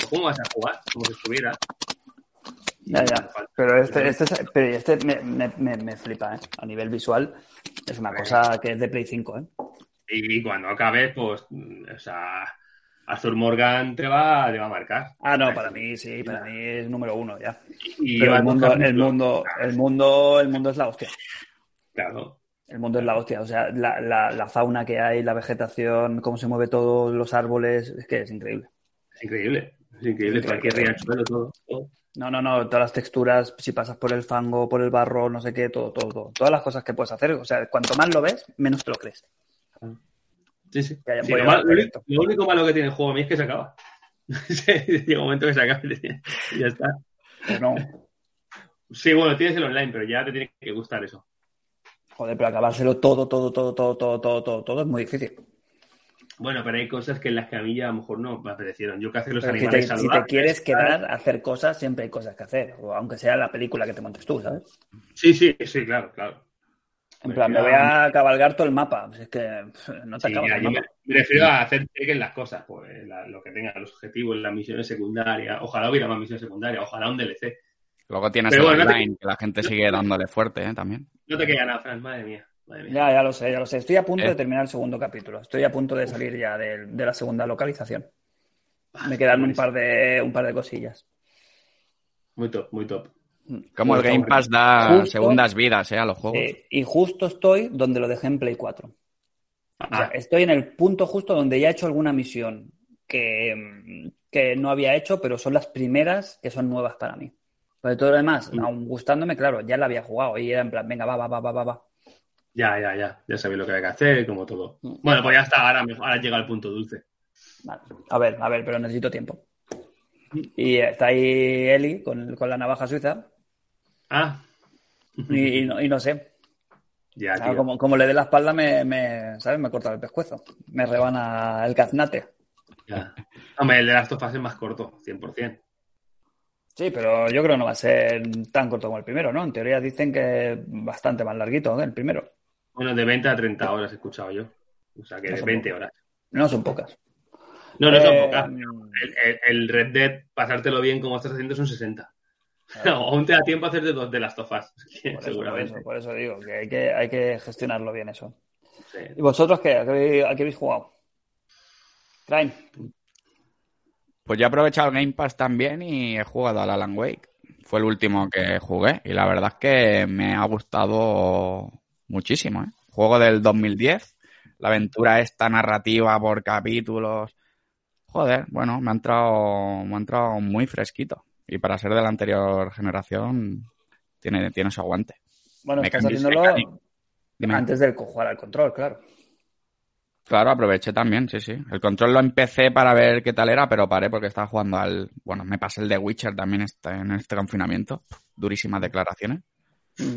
[SPEAKER 2] ¿Cómo vas a jugar? Como si estuviera.
[SPEAKER 1] Ya, ya. Pero este, este, es- pero este me, me, me, me flipa, ¿eh? A nivel visual es una cosa que es de Play 5, ¿eh?
[SPEAKER 2] Y, cuando acabes, pues, o sea, Arthur Morgan te va, te va a marcar.
[SPEAKER 1] Ah, no, para mí sí, para mí es número uno ya.
[SPEAKER 2] Y
[SPEAKER 1] Pero el mundo, el mundo, el mundo, el mundo es la hostia.
[SPEAKER 2] Claro.
[SPEAKER 1] El mundo es la hostia. O sea, la, la, la fauna que hay, la vegetación, cómo se mueve todo, los árboles, es que es increíble.
[SPEAKER 2] Es increíble. Es increíble. Cualquier riachuelo, todo. todo.
[SPEAKER 1] No, no, no, todas las texturas, si pasas por el fango, por el barro, no sé qué, todo, todo, todo. Todas las cosas que puedes hacer, o sea, cuanto más lo ves, menos te lo crees.
[SPEAKER 2] Sí, sí. Sí, lo, mal- único- lo único malo que tiene el juego a mí es que se acaba. Llega un momento que se acaba y ya está.
[SPEAKER 1] Pues no,
[SPEAKER 2] Sí, bueno, tienes el online, pero ya te tiene que gustar eso.
[SPEAKER 1] Joder, pero acabárselo todo, todo, todo, todo, todo, todo, todo, todo es muy difícil.
[SPEAKER 2] Bueno, pero hay cosas que en las que a mí ya a lo mejor no me apetecieron. Yo que hace los
[SPEAKER 1] Pero si te,
[SPEAKER 2] animales
[SPEAKER 1] si te
[SPEAKER 2] salvajes.
[SPEAKER 1] quieres quedar a hacer cosas, siempre hay cosas que hacer. O aunque sea la película que te montes tú, ¿sabes?
[SPEAKER 2] Sí, sí, sí, claro, claro.
[SPEAKER 1] En
[SPEAKER 2] Me
[SPEAKER 1] plan, me voy a cabalgar todo el mapa. Es que no te
[SPEAKER 2] Sí,
[SPEAKER 1] acabas el mapa.
[SPEAKER 2] me refiero a hacer en las cosas, pues la- lo que tengan, los objetivos, las misiones secundarias. Ojalá hubiera más misiones secundarias, ojalá un DLC.
[SPEAKER 3] Luego tienes
[SPEAKER 2] Pero
[SPEAKER 3] el
[SPEAKER 2] bueno, no te-
[SPEAKER 3] online, que la gente sigue dándole fuerte, ¿eh? También.
[SPEAKER 2] No te queda nada, Fran, madre mía. Madre mía.
[SPEAKER 1] Ya, ya lo sé, ya lo sé. Estoy a punto
[SPEAKER 3] Eh.
[SPEAKER 1] de terminar el segundo capítulo. Estoy a punto de salir ya de, de la segunda localización. Me quedan un par de un par de cosillas.
[SPEAKER 2] Muy top, muy top.
[SPEAKER 3] Como el Game Pass da
[SPEAKER 1] justo-
[SPEAKER 3] segundas vidas, ¿eh? A los juegos.
[SPEAKER 1] Eh, y justo estoy donde lo dejé en Play 4. O sea,
[SPEAKER 2] Ah,
[SPEAKER 1] estoy en el punto justo donde ya he hecho alguna misión que, mm, que no había hecho, pero son las primeras que son nuevas para mí. Pero todo lo demás,
[SPEAKER 2] Mm.
[SPEAKER 1] aún gustándome, claro, ya la había jugado y era en plan, venga, va, va, va, va, va, va.
[SPEAKER 2] ya, ya, ya. Ya sabéis lo que hay que hacer, como todo.
[SPEAKER 1] Mm.
[SPEAKER 2] Bueno, pues ya está, ahora, ahora llega el punto dulce.
[SPEAKER 1] Vale. A ver, a ver, pero necesito tiempo. Y está ahí Eli con, con la navaja suiza
[SPEAKER 2] Ah,
[SPEAKER 1] y, y no, y no sé.
[SPEAKER 2] ya, tío.
[SPEAKER 1] como, como le dé la espalda, me, me, ¿sabes? Me corta el pescuezo. Me rebana el caznate.
[SPEAKER 2] ya. Hombre, el de las tofas es más corto, 100%.
[SPEAKER 1] Sí, pero yo creo que no va a ser tan corto como el primero, ¿no? En teoría dicen que es bastante más larguito que el primero.
[SPEAKER 2] Bueno, de 20 a 30 horas he escuchado yo. O sea, que
[SPEAKER 1] No
[SPEAKER 2] de
[SPEAKER 1] son
[SPEAKER 2] 20
[SPEAKER 1] pocas.
[SPEAKER 2] horas.
[SPEAKER 1] No son pocas.
[SPEAKER 2] No, no son
[SPEAKER 1] Eh,
[SPEAKER 2] pocas. El, el- el Red Dead, pasártelo bien como estás haciendo, son 60.
[SPEAKER 1] Claro.
[SPEAKER 2] Aún te da tiempo a hacerte dos de las tofas,
[SPEAKER 1] Por eso,
[SPEAKER 2] seguramente.
[SPEAKER 1] Por eso, por eso digo que hay, que hay que gestionarlo bien eso.
[SPEAKER 2] Sí.
[SPEAKER 1] ¿Y vosotros qué? ¿A qué habéis, a qué habéis jugado? Crime.
[SPEAKER 3] Pues yo he aprovechado el Game Pass también y he jugado al Alan Wake. Fue el último que jugué y la verdad es que me ha gustado muchísimo. ¿eh? Juego del 2010, la aventura esta narrativa por capítulos. Joder, bueno, me ha entrado, me ha entrado muy fresquito. Y para ser de la anterior generación, tiene, tiene su aguante.
[SPEAKER 1] Bueno, estás haciéndolo antes del jugar al control, claro.
[SPEAKER 3] Claro, aproveché también, sí, sí. El control lo empecé para ver qué tal era, pero paré porque estaba jugando al... Bueno, me pasé el de Witcher también este- en este confinamiento. Durísimas declaraciones.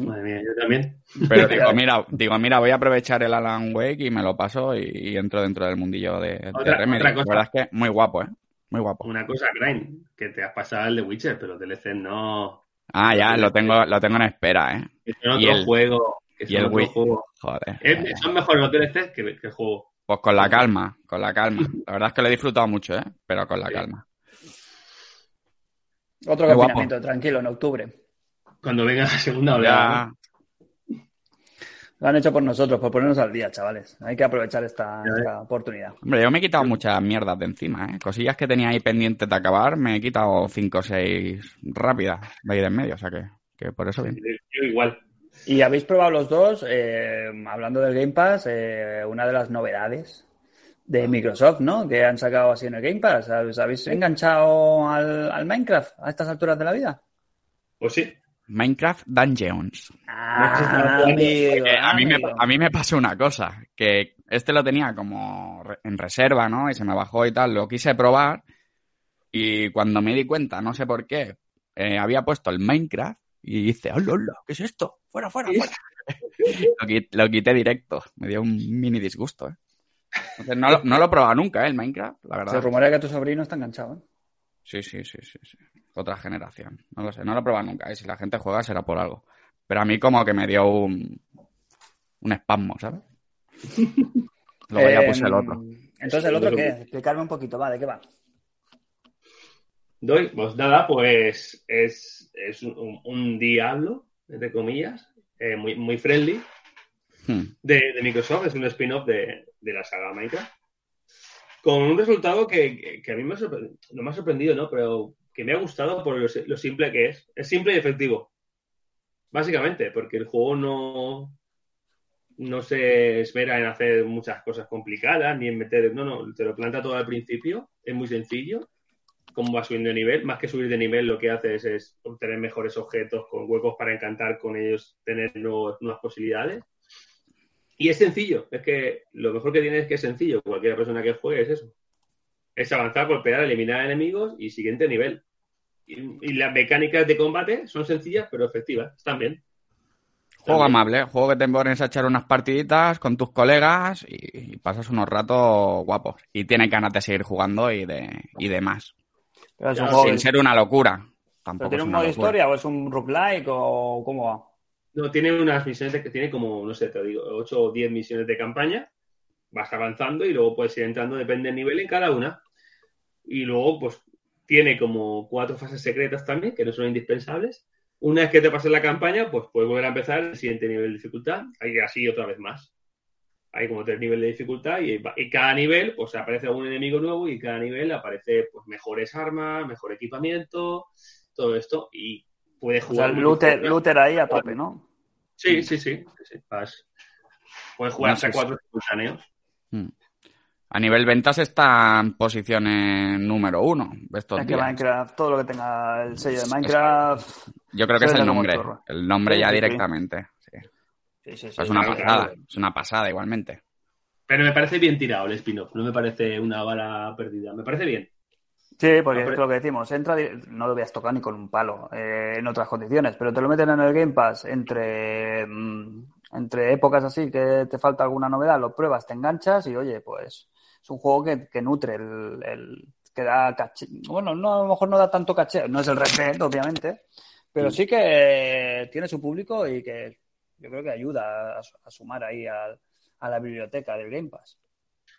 [SPEAKER 2] Madre mía, yo también.
[SPEAKER 3] Pero digo, mira, digo, mira, voy a aprovechar el Alan Wake y me lo paso y, y entro dentro del mundillo de, de
[SPEAKER 2] Otra-
[SPEAKER 3] Remedy.
[SPEAKER 2] otra
[SPEAKER 3] La
[SPEAKER 2] cosa.
[SPEAKER 3] verdad es que muy guapo, ¿eh? Muy guapo.
[SPEAKER 2] Una cosa, Crane, que te has pasado el de Witcher, pero DLC no.
[SPEAKER 3] Ah, ya, lo tengo, lo tengo en espera, ¿eh? Y el-
[SPEAKER 2] juego.
[SPEAKER 3] Y el
[SPEAKER 2] otro
[SPEAKER 3] Wii.
[SPEAKER 2] juego.
[SPEAKER 3] Joder.
[SPEAKER 2] Es- son mejores los DLCs que, que el juego.
[SPEAKER 3] Pues con la calma, con la calma. La verdad es que lo he disfrutado mucho, ¿eh? Pero con la
[SPEAKER 2] Sí.
[SPEAKER 3] calma.
[SPEAKER 1] Otro
[SPEAKER 3] Qué
[SPEAKER 1] confinamiento, tranquilo, en octubre.
[SPEAKER 2] Cuando venga la segunda oleada.
[SPEAKER 3] Ya,
[SPEAKER 1] Lo han hecho por nosotros, por ponernos al día, chavales. Hay que aprovechar esta, oportunidad.
[SPEAKER 3] Hombre, yo me he quitado muchas mierdas de encima, ¿eh? Cosillas que tenía ahí pendientes de acabar, me he quitado cinco o seis rápidas de de en medio, o sea que, que por eso bien.
[SPEAKER 2] Yo igual.
[SPEAKER 1] Y habéis probado los dos, eh, hablando del Game Pass, eh, una de las novedades de Microsoft, ¿no? Que han sacado así en el Game Pass. ¿Os habéis enganchado al, al Minecraft a estas alturas de la vida?
[SPEAKER 2] Pues sí.
[SPEAKER 3] Minecraft Dungeons.
[SPEAKER 1] Ah, amigo,
[SPEAKER 3] a, mí me,
[SPEAKER 1] amigo.
[SPEAKER 3] a mí me pasó una cosa, que este lo tenía como en reserva, ¿no? Y se me bajó y tal, lo quise probar y cuando me di cuenta, no sé por qué, eh, había puesto el Minecraft y dice, hola, hola, ¿qué es esto? Fuera, fuera, fuera. lo, qui- lo quité directo, me dio un mini disgusto, ¿eh? Entonces, no, lo, no lo he probado nunca, ¿eh? El Minecraft, la
[SPEAKER 1] Se
[SPEAKER 3] verdad.
[SPEAKER 1] rumorea que tu sobrino está enganchado, ¿eh?
[SPEAKER 3] Sí, sí, sí, sí, sí. Otra generación. No lo sé, no lo he probado nunca. Y si la gente juega será por algo. Pero a mí como que me dio un, un espasmo, ¿sabes? Luego ya puse el otro.
[SPEAKER 1] Em, Entonces, ¿el otro qué? Explicarme un poquito, va, ¿de qué va?
[SPEAKER 2] Doy, pues nada, pues es, es un, un diablo, entre comillas, eh, muy, muy friendly,
[SPEAKER 3] Hmm.
[SPEAKER 2] de, de Microsoft, es un spin-off de, de la saga Minecraft, con un resultado que, que- que a mí me ha sorprendido, no me ha sorprendido, ¿no? Pero que me ha gustado por lo, si- lo simple que es. Es simple y efectivo. Básicamente, porque el juego no, no se esmera en hacer muchas cosas complicadas, ni en meter, no, no, te lo planta todo al principio, es muy sencillo, cómo va subiendo de nivel, más que subir de nivel lo que haces es obtener mejores objetos con huecos para encantar con ellos, tener nuevos- nuevas posibilidades. Y es sencillo, es que lo mejor que tiene es que es sencillo, cualquier persona que juegue es eso. Es avanzar, golpear, eliminar enemigos y siguiente nivel. Y, y las mecánicas de combate son sencillas pero efectivas, están bien.
[SPEAKER 3] Juego
[SPEAKER 2] También.
[SPEAKER 3] amable, juego que te pones a echar unas partiditas con tus colegas y, y pasas unos ratos guapos. Y tienes ganas de seguir jugando y de, y de más.
[SPEAKER 1] Pero es un
[SPEAKER 2] Ya,
[SPEAKER 1] juego
[SPEAKER 3] Sin
[SPEAKER 1] de-
[SPEAKER 3] ser una locura.
[SPEAKER 1] ¿Pero
[SPEAKER 3] Tampoco
[SPEAKER 1] tiene
[SPEAKER 3] es
[SPEAKER 1] un modo
[SPEAKER 3] locura.
[SPEAKER 1] historia o es un roguelike o cómo va?
[SPEAKER 2] No, tiene unas misiones de, que tiene como, no sé, te digo, 8 o 10 misiones de campaña. Vas avanzando y luego puedes ir entrando, depende del nivel en cada una. Y luego, pues, tiene como cuatro fases secretas también, que no son indispensables. Una vez que te pases la campaña, pues puedes volver a empezar el siguiente nivel de dificultad, y así otra vez más. Hay como tres niveles de dificultad y, cada nivel, pues aparece algún enemigo nuevo y cada nivel aparece pues mejores armas, mejor equipamiento, todo esto. Y puedes
[SPEAKER 1] O sea,
[SPEAKER 2] jugar.
[SPEAKER 1] el looter, looter ahí a tope, ¿no?
[SPEAKER 2] Sí, sí, sí. sí, sí, vas- Puedes jugar
[SPEAKER 3] No
[SPEAKER 2] hasta cuatro simultáneos.
[SPEAKER 3] Mm. A nivel ventas está en posición número uno de estos
[SPEAKER 1] Es que. Minecraft, todo lo que tenga el sello de Minecraft.
[SPEAKER 3] Yo creo que es el nombre. El nombre ya
[SPEAKER 1] sí, sí.
[SPEAKER 3] directamente. Sí.
[SPEAKER 1] Sí, sí, sí.
[SPEAKER 3] es una
[SPEAKER 2] claro,
[SPEAKER 3] pasada.
[SPEAKER 2] claro.
[SPEAKER 3] Es una pasada igualmente.
[SPEAKER 2] Pero me parece bien tirado el spin-off. No me parece una bala perdida. Me parece bien.
[SPEAKER 1] Sí, porque
[SPEAKER 2] pero-
[SPEAKER 1] es lo que decimos, entra, no lo veas tocar ni con un palo eh, en otras condiciones, pero te lo meten en el Game Pass entre, mm, entre épocas así que te falta alguna novedad, lo pruebas, te enganchas y oye, pues es un juego que, que nutre el, el- que da caché. Bueno, no, a lo mejor no da tanto caché, no es el Red obviamente, pero sí que tiene su público y que yo creo que ayuda a, a sumar ahí a la biblioteca del Game Pass.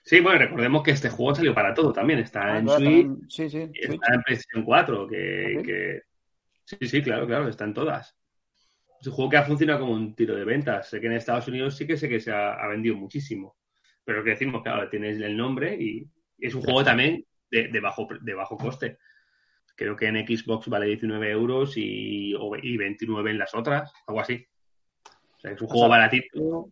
[SPEAKER 2] Sí, bueno, recordemos que este juego salió para todo también. Está
[SPEAKER 1] Ah,
[SPEAKER 2] en Switch,
[SPEAKER 1] sí, sí, Switch.
[SPEAKER 2] está en PlayStation 4. Que,
[SPEAKER 1] ¿Ah, sí?
[SPEAKER 2] que- Sí, sí, claro, claro, está en todas. Es un juego que ha funcionado como un tiro de ventas. Sé que en Estados Unidos sí que sé que se ha, ha vendido muchísimo. Pero que decimos, claro, tienes el nombre y es un juego también de, de bajo, de bajo coste. Creo que en Xbox vale 19 euros y, y 29 en las otras, algo así. Sea, es un
[SPEAKER 1] O
[SPEAKER 2] juego
[SPEAKER 1] sea,
[SPEAKER 2] baratito.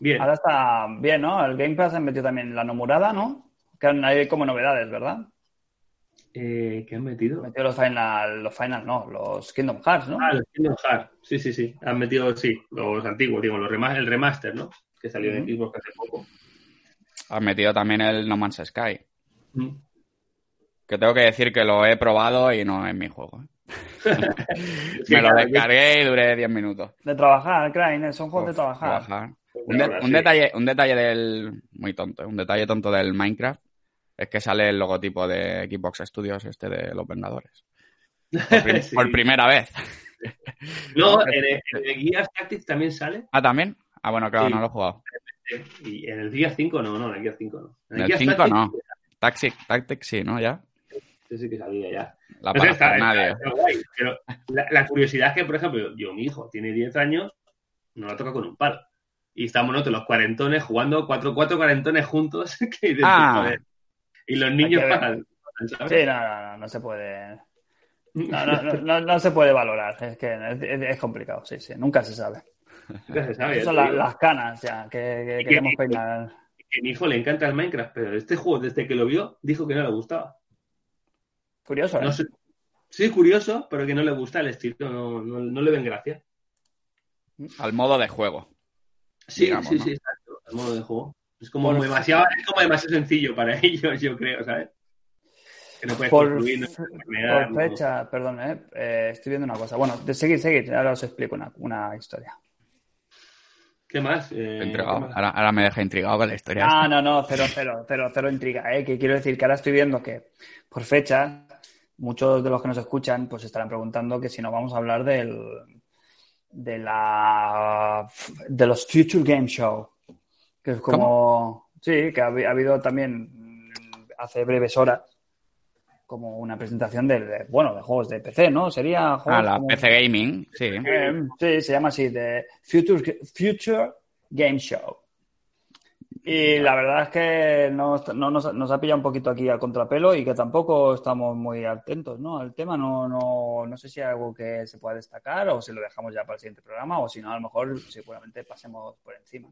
[SPEAKER 2] Bien.
[SPEAKER 1] Ahora está bien, ¿no? El Game Pass han metido también la nomurada, ¿no? Que han- hay como novedades, ¿verdad?
[SPEAKER 2] Eh, ¿Qué han metido?
[SPEAKER 1] Metido los Final, los Final, no, los Kingdom Hearts, ¿no?
[SPEAKER 2] Ah, los Kingdom Hearts. Sí, sí, sí. Han metido, sí, los antiguos, digo, los rema- el remaster, ¿no? Que salió de Xbox hace poco.
[SPEAKER 3] Has metido también el No Man's Sky. Que tengo que decir que lo he probado y no es mi juego. ¿eh? Me lo descargué y duré 10 minutos.
[SPEAKER 1] De trabajar, Crane, son juegos de trabajar.
[SPEAKER 3] trabajar. Un, de- detalle, un detalle del. Muy tonto, ¿eh? un detalle tonto del Minecraft es que sale el logotipo de Xbox Studios, este de los Vengadores. Por, prim-
[SPEAKER 2] Sí.
[SPEAKER 3] por primera vez.
[SPEAKER 2] No, en el, en el Gears Tactics también sale.
[SPEAKER 3] Ah, también. Ah, bueno, claro,
[SPEAKER 2] Sí.
[SPEAKER 3] no lo he jugado.
[SPEAKER 2] Y en el Gears 5 no, no, en el Gears 5 no.
[SPEAKER 3] En el
[SPEAKER 2] Gears
[SPEAKER 3] 5
[SPEAKER 2] Tactics,
[SPEAKER 3] no. Tactics, Tactics sí, ¿no? Ya.
[SPEAKER 2] Sí, sí que salía ya.
[SPEAKER 3] La
[SPEAKER 2] No sé, está-
[SPEAKER 3] parafernalia.
[SPEAKER 2] está- está guay, pero la, la curiosidad es que, por ejemplo, yo, mi hijo tiene 10 años, no la toca con un palo. Y estamos nosotros los cuarentones jugando cuatro, cuatro cuarentones juntos. que
[SPEAKER 3] Ah.
[SPEAKER 2] Y los niños. ¿sabes?
[SPEAKER 1] Sí, no, no, no, no se puede. No, no, no, no, no se puede valorar, es que es, es- complicado, sí, sí, nunca se sabe.
[SPEAKER 2] Nunca se sabe. ya
[SPEAKER 1] Son la- las canas ya, que, que queremos peinar.
[SPEAKER 2] Que mi hijo le encanta el Minecraft, pero este juego, desde que lo vio, dijo que no le gustaba.
[SPEAKER 1] Curioso, ¿eh?
[SPEAKER 2] No sé. Sí, curioso, pero que no le gusta el estilo, no, no, no le ven gracia.
[SPEAKER 3] Al modo de juego.
[SPEAKER 2] Sí,
[SPEAKER 3] Digamos,
[SPEAKER 2] sí,
[SPEAKER 3] ¿no?
[SPEAKER 2] sí, exacto. El modo de juego. Es como
[SPEAKER 1] Por-
[SPEAKER 2] demasiado, es como demasiado sencillo para ellos, yo creo, ¿sabes? Que no puedes
[SPEAKER 1] Por,
[SPEAKER 2] construir, no puedes farmear,
[SPEAKER 1] por
[SPEAKER 2] no-
[SPEAKER 1] fecha, perdón, ¿eh? Eh, estoy viendo una cosa. Bueno, de seguir, seguir, ahora os explico una, una historia.
[SPEAKER 2] ¿Qué más? Eh,
[SPEAKER 3] Intrigado.
[SPEAKER 2] ¿qué más?
[SPEAKER 3] Ahora, ahora me deja intrigado con la historia.
[SPEAKER 1] Ah,
[SPEAKER 3] esta.
[SPEAKER 1] no, no, cero, cero, cero, cero intriga, ¿eh? Que quiero decir que ahora estoy viendo que por fecha muchos de los que nos escuchan pues estarán preguntando que si no vamos a hablar del de la de los Future Game Show, que es como sí, que ha, habi- ha habido también mm, hace breves horas como una presentación de, de, bueno, de juegos de PC, ¿no? Sería
[SPEAKER 3] Ah,
[SPEAKER 1] juegos
[SPEAKER 3] la
[SPEAKER 1] como-
[SPEAKER 3] PC Gaming, sí.
[SPEAKER 1] eh, sí, se llama así, de Future, Future Game Show. Y la verdad es que nos, no- nos, nos ha pillado un poquito aquí a contrapelo y que tampoco estamos muy atentos, ¿no? Al tema no, no, no sé si hay algo que se pueda destacar o si lo dejamos ya para el siguiente programa o si no, a lo mejor seguramente pasemos por encima.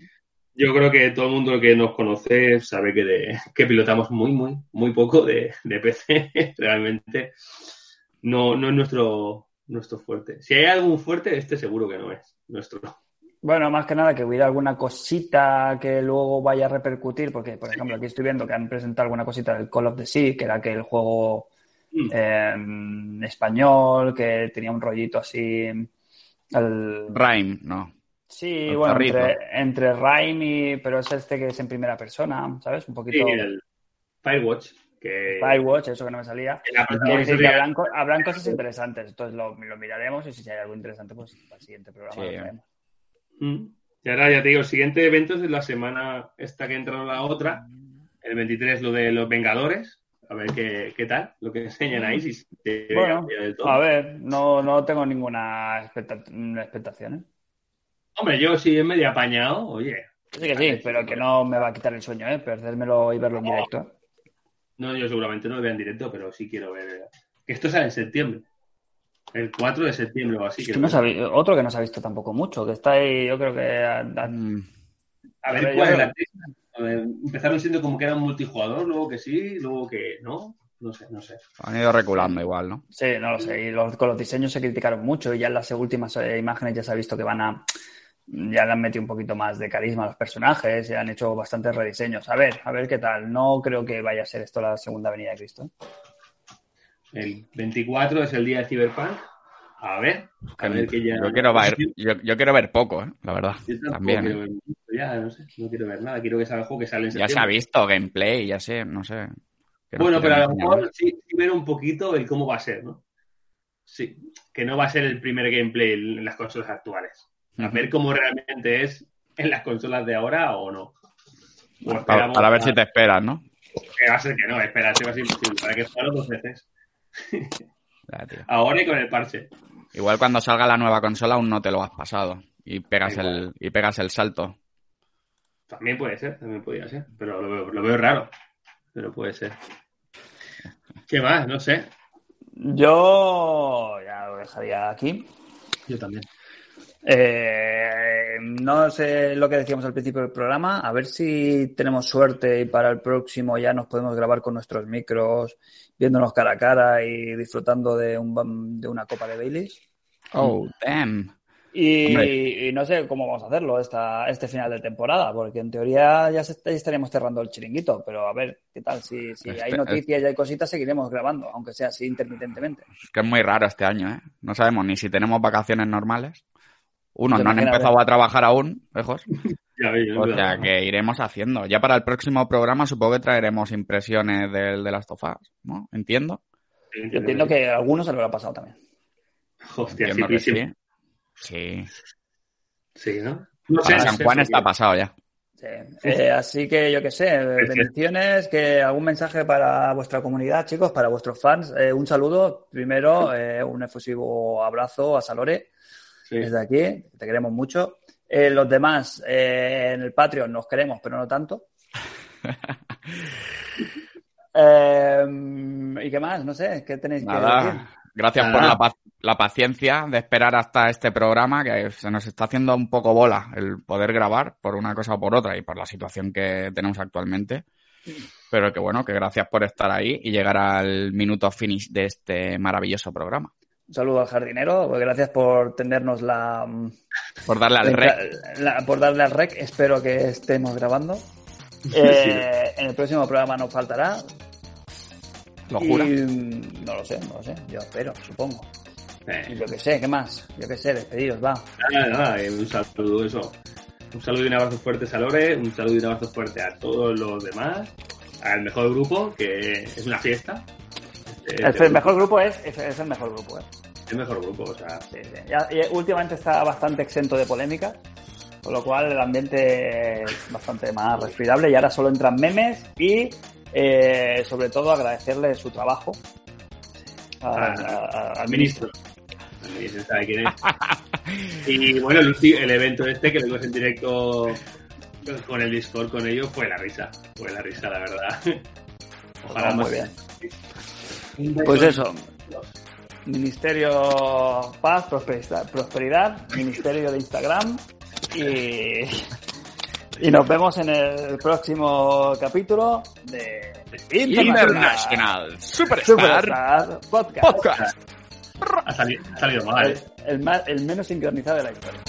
[SPEAKER 2] Yo creo que todo el mundo que nos conoce sabe que, de- que pilotamos muy, muy, muy poco de, de PC. Realmente no, no es nuestro, nuestro fuerte. Si hay algún fuerte, este seguro que no es nuestro.
[SPEAKER 1] Bueno, más que nada que hubiera alguna cosita que luego vaya a repercutir, porque, por ejemplo, aquí estoy viendo que han presentado alguna cosita del Call of the Sea, que era aquel juego
[SPEAKER 2] Mm.
[SPEAKER 1] eh, en español, que tenía un rollito así. el-
[SPEAKER 3] Rhyme, no.
[SPEAKER 1] Sí,
[SPEAKER 3] el
[SPEAKER 1] bueno, entre, entre Rhyme y. Pero es este que es en primera persona, ¿sabes? Un
[SPEAKER 2] Sí,
[SPEAKER 1] poquito.
[SPEAKER 2] el Firewatch, que
[SPEAKER 1] Firewatch, eso que no me salía. decir que habrán, habrán cosas interesantes, entonces lo, lo miraremos y si hay algo interesante, pues para el siguiente programa
[SPEAKER 3] Sí.
[SPEAKER 1] lo veremos.
[SPEAKER 2] Mm. Y ahora ya te digo, el siguiente evento es de la semana esta que entra la otra, el 23 lo de los Vengadores, a ver qué, qué tal, lo que enseñan ahí, si se
[SPEAKER 1] Bueno,
[SPEAKER 2] ya del todo.
[SPEAKER 1] a ver, no, no tengo ninguna expecta- expectación, ¿eh?
[SPEAKER 2] Hombre, yo si es medio apañado, oye,
[SPEAKER 1] Sí que sí, pero que no me va a quitar el sueño, ¿eh? Perdérmelo y verlo en directo.
[SPEAKER 2] no, yo seguramente no lo vea en directo, pero sí quiero ver. Que esto sale en septiembre. El 4 de septiembre o así.
[SPEAKER 1] Es que no otro que no se ha visto tampoco mucho, que está ahí, yo creo que... a- a-
[SPEAKER 3] Mm,
[SPEAKER 2] A ver cuál es la ver, Empezaron siendo como que era un multijugador, luego que sí, luego que no. No sé, no sé.
[SPEAKER 3] han ido reculando igual, ¿no?
[SPEAKER 1] Sí, no lo sé. Y los, con los diseños se criticaron mucho y ya en las últimas eh, imágenes ya se ha visto que van a... Ya le han metido un poquito más de carisma a los personajes y han hecho bastantes rediseños. A ver, a ver qué tal. No creo que vaya a ser esto la segunda venida de Cristo. ¿eh?
[SPEAKER 2] El 24 es el día de Cyberpunk. A ver, a ver que ya.
[SPEAKER 3] Yo quiero ver, yo, yo quiero ver poco, ¿eh? la verdad.
[SPEAKER 2] Yo
[SPEAKER 3] También.
[SPEAKER 2] quiero
[SPEAKER 3] ¿eh?
[SPEAKER 2] ver ya, no sé, no quiero ver nada. Quiero que salga el juego que sale en
[SPEAKER 3] Ya se ha visto gameplay, ya sé, no sé.
[SPEAKER 2] Bueno, pero a lo mejor sí, sí ver un poquito el cómo va a ser, ¿no? Sí, que no va a ser el primer gameplay en las consolas actuales. A ver cómo realmente es en las consolas de ahora o no. O
[SPEAKER 3] Para, para ver
[SPEAKER 2] a-
[SPEAKER 3] si te esperas, ¿no?
[SPEAKER 2] que va a ser que no, esperarse va a ser imposible. Para que jugarlo dos veces.
[SPEAKER 3] Ya, tío.
[SPEAKER 2] Ahora y con el parche.
[SPEAKER 3] Igual cuando salga la nueva consola aún no te lo has pasado y pegas
[SPEAKER 2] Igual.
[SPEAKER 3] el y pegas el salto.
[SPEAKER 2] También puede ser, también podría ser. Pero lo veo, lo veo raro. Pero puede ser. ¿Qué más? No sé.
[SPEAKER 1] Yo ya lo dejaría aquí.
[SPEAKER 2] Yo también.
[SPEAKER 1] Eh, no sé lo que decíamos al principio del programa, a ver si tenemos suerte y para el próximo ya nos podemos grabar con nuestros micros, viéndonos cara a cara y disfrutando de, un, de una copa de Baileys.
[SPEAKER 3] Oh, damn.
[SPEAKER 1] Y, no sé cómo vamos a hacerlo esta, este final de temporada, porque en teoría ya, se- ya estaríamos cerrando el chiringuito, pero a ver qué tal, si, si hay
[SPEAKER 3] Este-
[SPEAKER 1] noticias y hay cositas, seguiremos grabando, aunque sea así intermitentemente.
[SPEAKER 3] Es que es muy raro este año, ¿eh? No sabemos ni si tenemos vacaciones normales. Unos no han empezado a trabajar aún, lejos.
[SPEAKER 2] Ya veis,
[SPEAKER 3] O sea que iremos haciendo. Ya para el próximo programa supongo que traeremos impresiones del de las tofas, ¿no? Entiendo.
[SPEAKER 1] Yo entiendo que a algunos se lo habrá pasado también.
[SPEAKER 2] Hostia, sí, sí,
[SPEAKER 3] sí.
[SPEAKER 2] ¿no? No sé,
[SPEAKER 3] San Juan
[SPEAKER 2] sí.
[SPEAKER 3] está pasado ya.
[SPEAKER 1] Sí. Eh, así que yo qué sé, bendiciones, que algún mensaje para vuestra comunidad, chicos, para vuestros fans. Eh, un saludo, primero, eh, un efusivo abrazo a Salore
[SPEAKER 2] Sí.
[SPEAKER 1] desde aquí, te queremos mucho. Eh, los demás, eh, en el Patreon nos queremos, pero no tanto. Eh, ¿Y qué más? No sé, ¿qué tenéis que decir?
[SPEAKER 3] Nada. Gracias
[SPEAKER 2] Nada.
[SPEAKER 3] por la paciencia de esperar hasta este programa, que se nos está haciendo un poco bola el poder grabar por una cosa o por otra y por la situación que tenemos actualmente. Pero que bueno, que gracias por estar ahí y llegar al minuto finish de este maravilloso programa.
[SPEAKER 1] Un saludo al jardinero, pues gracias por tenernos la,
[SPEAKER 3] Por darle al rec.
[SPEAKER 1] la- por darle al rec. Espero que estemos grabando. Eh, En el próximo programa nos faltará.
[SPEAKER 3] ¿Lo
[SPEAKER 1] Y,
[SPEAKER 3] jura?
[SPEAKER 1] mm, no lo sé, no lo sé. Yo espero, supongo. Y
[SPEAKER 2] Eh,
[SPEAKER 1] yo qué sé, ¿qué más? Yo qué sé, despedidos, va.
[SPEAKER 2] nada, nada, un saludo, eso. Un saludo y un abrazo fuerte a Lore, un saludo y un abrazo fuerte a todos los demás, al mejor grupo, que es una fiesta.
[SPEAKER 1] El, el mejor grupo es, es, es, el mejor grupo, ¿eh?
[SPEAKER 2] El mejor grupo, o sea.
[SPEAKER 1] Sí, sí. Y últimamente está bastante exento de polémica, con lo cual el ambiente es bastante más respirable y ahora solo entran memes y eh, sobre todo agradecerle su trabajo a,
[SPEAKER 2] Ah,
[SPEAKER 1] a- al
[SPEAKER 2] al
[SPEAKER 1] ministro.
[SPEAKER 2] sabe quién es. Y bueno, el, el evento este que lo vimos en directo con el Discord con ellos fue la risa. Fue la risa, la verdad.
[SPEAKER 1] Ah, muy
[SPEAKER 2] más-
[SPEAKER 1] bien. Pues eso. Ministerio Paz, Prosperidad, prosperidad Ministerio de Instagram y, y nos vemos en el próximo capítulo de
[SPEAKER 3] International Superstar
[SPEAKER 1] Superstar Podcast.
[SPEAKER 3] Podcast.
[SPEAKER 2] Ha salido, ha salido mal.
[SPEAKER 1] El, el más- el menos sincronizado de la historia.